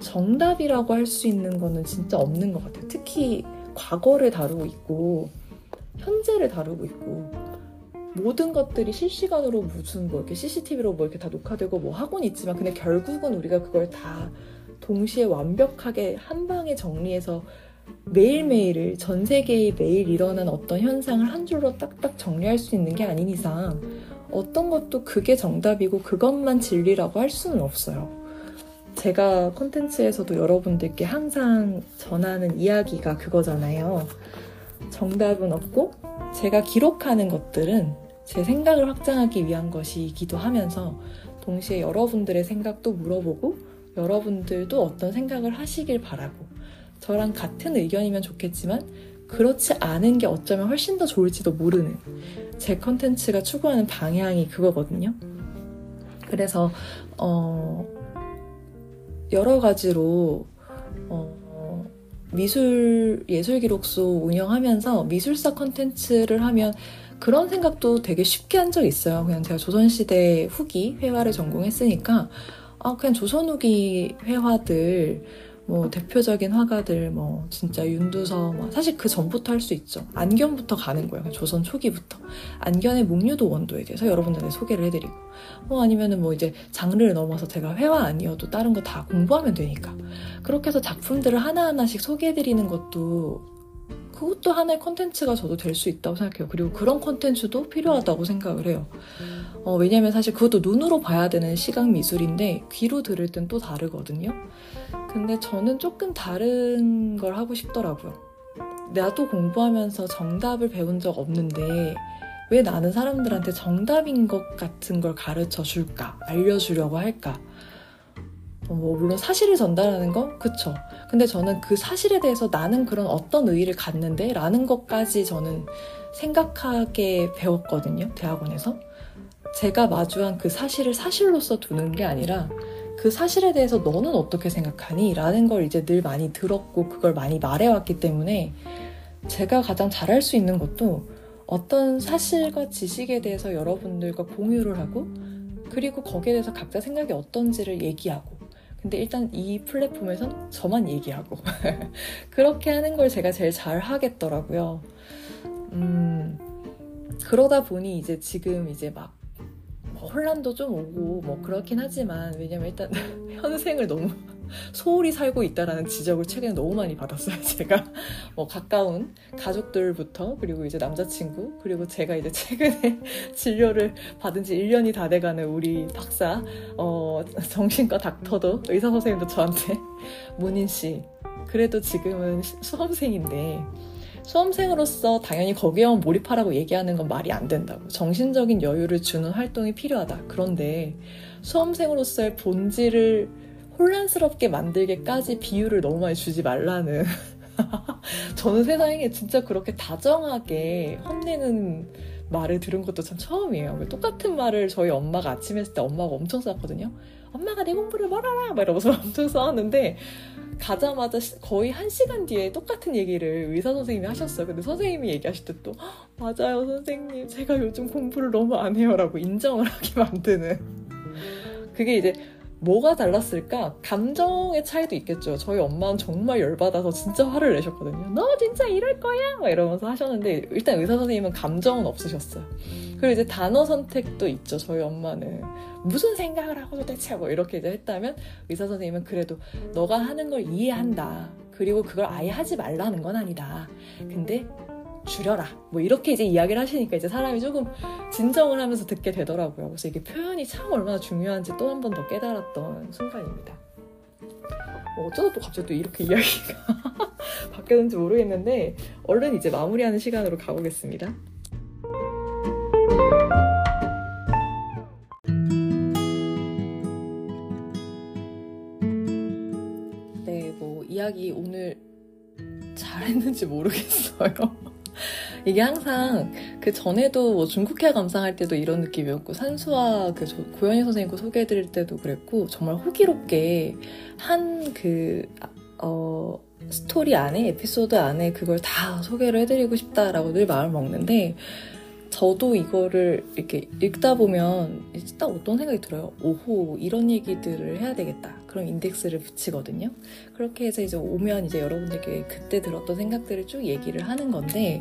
정답이라고 할 수 있는 거는 진짜 없는 것 같아요. 특히 과거를 다루고 있고 현재를 다루고 있고 모든 것들이 실시간으로 무슨 뭐 이렇게 CCTV로 뭐 이렇게 다 녹화되고 뭐 하곤 있지만 근데 결국은 우리가 그걸 다 동시에 완벽하게 한 방에 정리해서 매일매일을 전 세계에 매일 일어난 어떤 현상을 한 줄로 딱딱 정리할 수 있는 게 아닌 이상 어떤 것도 그게 정답이고 그것만 진리라고 할 수는 없어요. 제가 콘텐츠에서도 여러분들께 항상 전하는 이야기가 그거잖아요. 정답은 없고 제가 기록하는 것들은 제 생각을 확장하기 위한 것이기도 하면서 동시에 여러분들의 생각도 물어보고 여러분들도 어떤 생각을 하시길 바라고 저랑 같은 의견이면 좋겠지만 그렇지 않은 게 어쩌면 훨씬 더 좋을지도 모르는 제 컨텐츠가 추구하는 방향이 그거거든요. 그래서 어, 여러 가지로 어, 미술 예술 기록소 운영하면서 미술사 컨텐츠를 하면 그런 생각도 되게 쉽게 한 적 있어요. 그냥 제가 조선시대 후기 회화를 전공했으니까 아 그냥 조선 후기 회화들 뭐 대표적인 화가들 뭐 진짜 윤두서 뭐 사실 그 전부터 할 수 있죠. 안견부터 가는 거예요. 조선 초기부터 안견의 목류도 원도에 대해서 여러분들한테 소개를 해드리고 뭐 아니면은 뭐 이제 장르를 넘어서 제가 회화 아니어도 다른 거 다 공부하면 되니까 그렇게 해서 작품들을 하나하나씩 소개해드리는 것도 그것도 하나의 컨텐츠가 저도 될 수 있다고 생각해요. 그리고 그런 컨텐츠도 필요하다고 생각을 해요. 어, 왜냐면 사실 그것도 눈으로 봐야 되는 시각 미술인데 귀로 들을 땐 또 다르거든요. 근데 저는 조금 다른 걸 하고 싶더라고요. 나도 공부하면서 정답을 배운 적 없는데 왜 나는 사람들한테 정답인 것 같은 걸 가르쳐 줄까? 알려주려고 할까? 어, 뭐 물론 사실을 전달하는 거? 그쵸. 근데 저는 그 사실에 대해서 나는 그런 어떤 의의를 갖는데? 라는 것까지 저는 생각하게 배웠거든요 대학원에서. 제가 마주한 그 사실을 사실로서 두는 게 아니라 그 사실에 대해서 너는 어떻게 생각하니? 라는 걸 이제 늘 많이 들었고 그걸 많이 말해왔기 때문에 제가 가장 잘할 수 있는 것도 어떤 사실과 지식에 대해서 여러분들과 공유를 하고 그리고 거기에 대해서 각자 생각이 어떤지를 얘기하고 근데 일단 이 플랫폼에선 저만 얘기하고 그렇게 하는 걸 제가 제일 잘 하겠더라고요. 음, 그러다 보니 이제 지금 이제 막 혼란도 좀 오고 뭐 그렇긴 하지만 왜냐면 일단 현생을 너무 소홀히 살고 있다라는 지적을 최근에 너무 많이 받았어요. 제가 뭐 가까운 가족들부터 그리고 이제 남자친구 그리고 제가 이제 최근에 진료를 받은 지 1년이 다 돼가는 우리 박사 어, 정신과 닥터도 의사 선생님도 저한테 문인 씨 그래도 지금은 수험생인데 수험생으로서 당연히 거기에만 몰입하라고 얘기하는 건 말이 안 된다고. 정신적인 여유를 주는 활동이 필요하다. 그런데 수험생으로서의 본질을 혼란스럽게 만들게까지 비유를 너무 많이 주지 말라는 저는 세상에 진짜 그렇게 다정하게 혼내는 말을 들은 것도 참 처음이에요. 똑같은 말을 저희 엄마가 아침에 했을 때 엄마가 엄청 싸웠거든요. 엄마가 내 공부를 뭐라라! 막 이러면서 엄청 싸웠는데, 가자마자 거의 한 시간 뒤에 똑같은 얘기를 의사 선생님이 하셨어요. 근데 선생님이 얘기하실 때 또, 맞아요, 선생님. 제가 요즘 공부를 너무 안 해요. 라고 인정을 하게 만드는. 그게 이제 뭐가 달랐을까? 감정의 차이도 있겠죠. 저희 엄마는 정말 열받아서 진짜 화를 내셨거든요. 너 진짜 이럴 거야? 막 이러면서 하셨는데 일단 의사 선생님은 감정은 없으셨어요. 그리고 이제 단어 선택도 있죠. 저희 엄마는 무슨 생각을 하고 도대체 뭐 이렇게 이제 했다면 의사 선생님은 그래도 너가 하는 걸 이해한다. 그리고 그걸 아예 하지 말라는 건 아니다. 근데 줄여라. 뭐 이렇게 이제 이야기를 하시니까 이제 사람이 조금 진정을 하면서 듣게 되더라고요. 그래서 이게 표현이 참 얼마나 중요한지 또 한 번 더 깨달았던 순간입니다. 뭐 어쩌다 또 갑자기 또 이렇게 이야기가 바뀌었는지 모르겠는데 얼른 이제 마무리하는 시간으로 가보겠습니다. 네, 뭐 이야기 오늘 잘했는지 모르겠어요. 이게 항상 그 전에도 뭐 중국해 감상할 때도 이런 느낌이었고 산수와 그 고현희 선생님 거 소개해드릴 때도 그랬고 정말 호기롭게 한그 어, 스토리 안에 에피소드 안에 그걸 다 소개를 해드리고 싶다라고 늘 마음을 먹는데 저도 이거를 이렇게 읽다 보면 딱 어떤 생각이 들어요. 오호 이런 얘기들을 해야 되겠다. 그런 인덱스를 붙이거든요. 그렇게 해서 이제 오면 이제 여러분들께 그때 들었던 생각들을 쭉 얘기를 하는 건데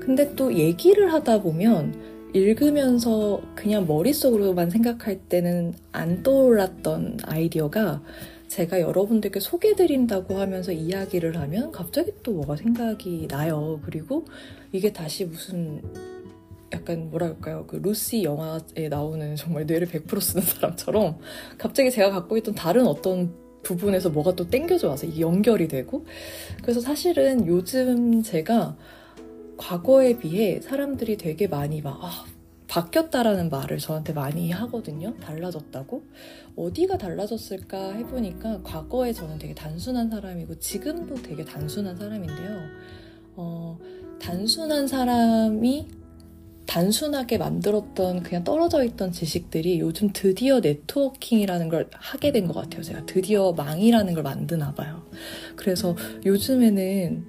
근데 또 얘기를 하다 보면 읽으면서 그냥 머릿속으로만 생각할 때는 안 떠올랐던 아이디어가 제가 여러분들께 소개드린다고 하면서 이야기를 하면 갑자기 또 뭐가 생각이 나요. 그리고 이게 다시 무슨 약간 뭐랄까요 그 루시 영화에 나오는 정말 뇌를 100% 쓰는 사람처럼 갑자기 제가 갖고 있던 다른 어떤 부분에서 뭐가 또 땡겨져 와서 이게 연결이 되고 그래서 사실은 요즘 제가 과거에 비해 사람들이 되게 많이 막 아, 바뀌었다라는 말을 저한테 많이 하거든요. 달라졌다고. 어디가 달라졌을까 해보니까 과거에 저는 되게 단순한 사람이고 지금도 되게 단순한 사람인데요. 어, 단순한 사람이 단순하게 만들었던 그냥 떨어져 있던 지식들이 요즘 드디어 네트워킹이라는 걸 하게 된 것 같아요. 제가 드디어 망이라는 걸 만드나 봐요. 그래서 요즘에는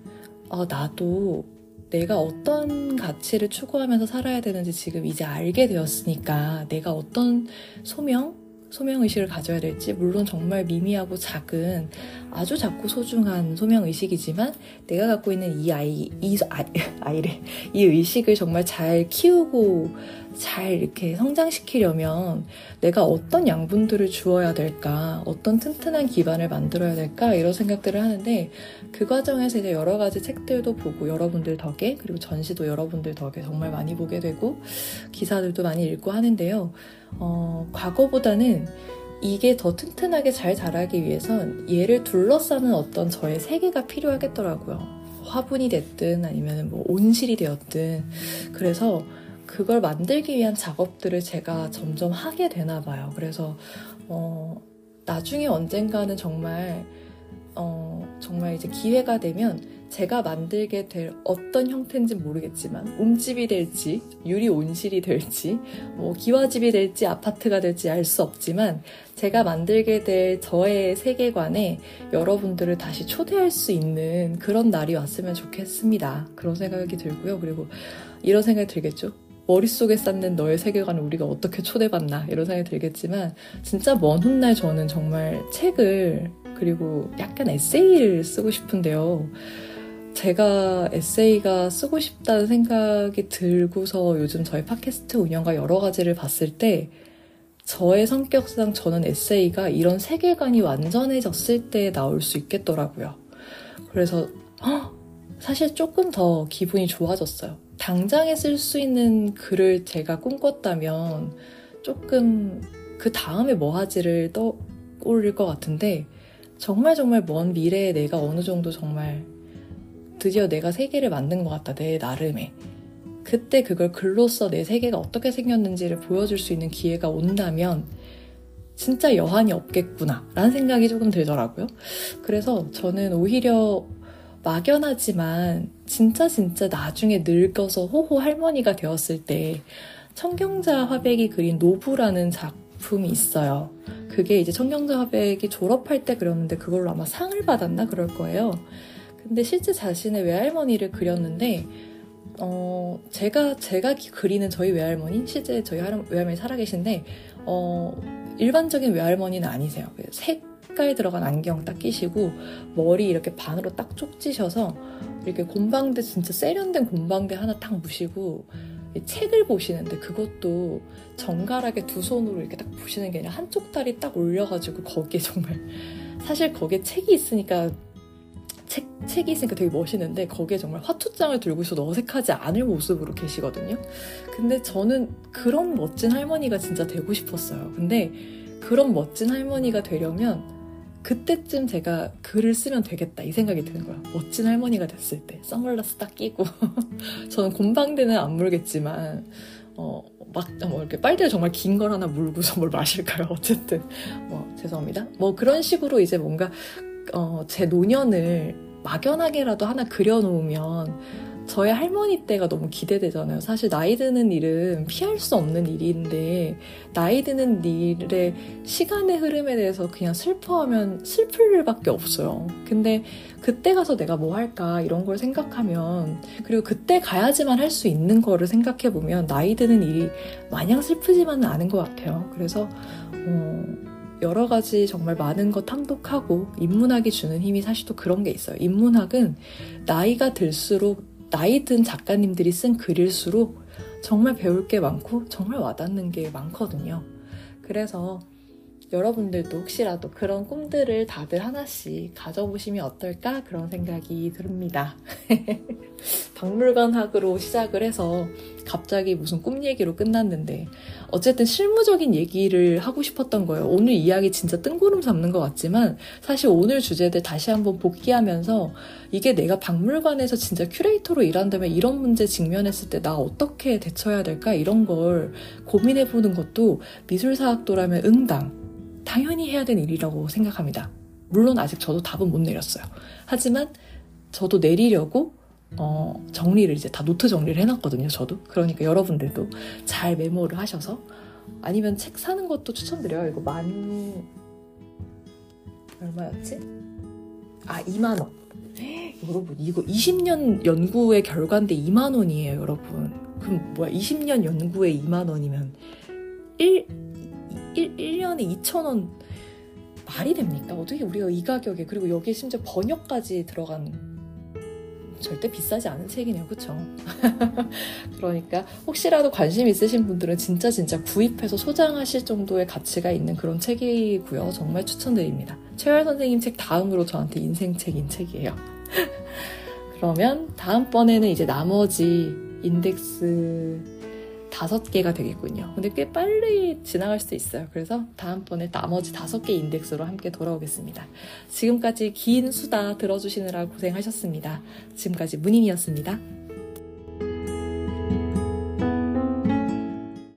아, 나도 내가 어떤 가치를 추구하면서 살아야 되는지 지금 이제 알게 되었으니까 내가 어떤 소명, 소명의식을 가져야 될지, 물론 정말 미미하고 작은 아주 작고 소중한 소명의식이지만 내가 갖고 있는 이 아이, 이 아이, 아이래, 이 의식을 정말 잘 키우고 잘 이렇게 성장시키려면 내가 어떤 양분들을 주어야 될까, 어떤 튼튼한 기반을 만들어야 될까, 이런 생각들을 하는데 그 과정에서 이제 여러 가지 책들도 보고 여러분들 덕에, 그리고 전시도 여러분들 덕에 정말 많이 보게 되고 기사들도 많이 읽고 하는데요. 어, 과거보다는 이게 더 튼튼하게 잘 자라기 위해선 얘를 둘러싸는 어떤 저의 세계가 필요하겠더라고요. 화분이 됐든 아니면 뭐 온실이 되었든. 그래서 그걸 만들기 위한 작업들을 제가 점점 하게 되나 봐요. 그래서 어, 나중에 언젠가는 정말 어, 정말 이제 기회가 되면 제가 만들게 될 어떤 형태인지 모르겠지만 움집이 될지 유리 온실이 될지 뭐 기와집이 될지 아파트가 될지 알 수 없지만 제가 만들게 될 저의 세계관에 여러분들을 다시 초대할 수 있는 그런 날이 왔으면 좋겠습니다. 그런 생각이 들고요. 그리고 이런 생각이 들겠죠. 머릿속에 쌓는 너의 세계관을 우리가 어떻게 초대받나 이런 생각이 들겠지만 진짜 먼 훗날 저는 정말 책을 그리고 약간 에세이를 쓰고 싶은데요. 제가 에세이가 쓰고 싶다는 생각이 들고서 요즘 저희 팟캐스트 운영과 여러 가지를 봤을 때 저의 성격상 저는 에세이가 이런 세계관이 완전해졌을 때 나올 수 있겠더라고요. 그래서 사실 조금 더 기분이 좋아졌어요. 당장에 쓸 수 있는 글을 제가 꿈꿨다면 조금 그 다음에 뭐 하지를 떠올릴 것 같은데 정말 정말 먼 미래에 내가 어느 정도 정말 드디어 내가 세계를 만든 것 같다, 내 나름의. 그때 그걸 글로써 내 세계가 어떻게 생겼는지를 보여줄 수 있는 기회가 온다면 진짜 여한이 없겠구나 라는 생각이 조금 들더라고요. 그래서 저는 오히려 막연하지만 진짜 진짜 나중에 늙어서 호호 할머니가 되었을 때 청경자 화백이 그린 노부라는 작품이 있어요. 그게 이제 청경자 화백이 졸업할 때 그렸는데 그걸로 아마 상을 받았나 그럴 거예요. 근데 실제 자신의 외할머니를 그렸는데 어 제가 제가 그리는 저희 외할머니 실제 저희 외할머니 살아계신데 어 일반적인 외할머니는 아니세요. 색 깔 들어간 안경 딱 끼시고 머리 이렇게 반으로 딱 쪽지셔서 이렇게 곰방대 진짜 세련된 곰방대 하나 탁 무시고 책을 보시는데 그것도 정갈하게 두 손으로 이렇게 딱 보시는 게 아니라 한쪽 다리 딱 올려가지고 거기에 정말 사실 거기에 책이 있으니까 책, 책이 있으니까 되게 멋있는데 거기에 정말 화투장을 들고 있어도 어색하지 않을 모습으로 계시거든요. 근데 저는 그런 멋진 할머니가 진짜 되고 싶었어요. 근데 그런 멋진 할머니가 되려면 그때쯤 제가 글을 쓰면 되겠다 이 생각이 드는 거야. 멋진 할머니가 됐을 때 선글라스 딱 끼고 저는 곰방대는 안 물겠지만 어, 막, 뭐, 이렇게 빨대를 정말 긴 걸 하나 물고서 뭘 마실까요? 어쨌든. 뭐, 죄송합니다. 뭐, 그런 식으로 이제 뭔가, 어, 제 노년을 막연하게라도 하나 그려놓으면 저의 할머니 때가 너무 기대되잖아요. 사실 나이 드는 일은 피할 수 없는 일인데 나이 드는 일의 시간의 흐름에 대해서 그냥 슬퍼하면 슬플 일밖에 없어요. 근데 그때 가서 내가 뭐 할까 이런 걸 생각하면 그리고 그때 가야지만 할 수 있는 거를 생각해 보면 나이 드는 일이 마냥 슬프지만은 않은 것 같아요. 그래서 어, 여러 가지 정말 많은 것 탐독하고 인문학이 주는 힘이 사실 또 그런 게 있어요. 인문학은 나이가 들수록 나이 든 작가님들이 쓴 글일수록 정말 배울 게 많고 정말 와닿는 게 많거든요. 그래서 여러분들도 혹시라도 그런 꿈들을 다들 하나씩 가져보시면 어떨까 그런 생각이 듭니다. 박물관학으로 시작을 해서 갑자기 무슨 꿈 얘기로 끝났는데 어쨌든 실무적인 얘기를 하고 싶었던 거예요. 오늘 이야기 진짜 뜬구름 잡는 것 같지만 사실 오늘 주제들 다시 한번 복귀하면서 이게 내가 박물관에서 진짜 큐레이터로 일한다면 이런 문제 직면했을 때 나 어떻게 대처해야 될까 이런 걸 고민해 보는 것도 미술사학도라면 응당 당연히 해야 되는 일이라고 생각합니다. 물론 아직 저도 답은 못 내렸어요. 하지만 저도 내리려고 어, 정리를 이제 다 노트 정리를 해놨거든요. 저도. 그러니까 여러분들도 잘 메모를 하셔서 아니면 책 사는 것도 추천드려요. 이거 만 얼마였지? 아 2만 원. 여러분 이거 20년 연구의 결과인데 2만 원이에요, 여러분. 그럼 뭐야? 20년 연구에 2만 원이면 1 1, 1년에 2,000원 말이 됩니까? 어떻게 우리가 이 가격에 그리고 여기에 심지어 번역까지 들어간 절대 비싸지 않은 책이네요. 그쵸? 그러니까 혹시라도 관심 있으신 분들은 진짜 진짜 구입해서 소장하실 정도의 가치가 있는 그런 책이고요. 정말 추천드립니다. 최열 선생님 책 다음으로 저한테 인생책인 책이에요. 그러면 다음번에는 이제 나머지 인덱스 다섯 개가 되겠군요. 근데 꽤 빨리 지나갈 수도 있어요. 그래서 다음번에 나머지 다섯 개 인덱스로 함께 돌아오겠습니다. 지금까지 긴 수다 들어주시느라 고생하셨습니다. 지금까지 문인이었습니다.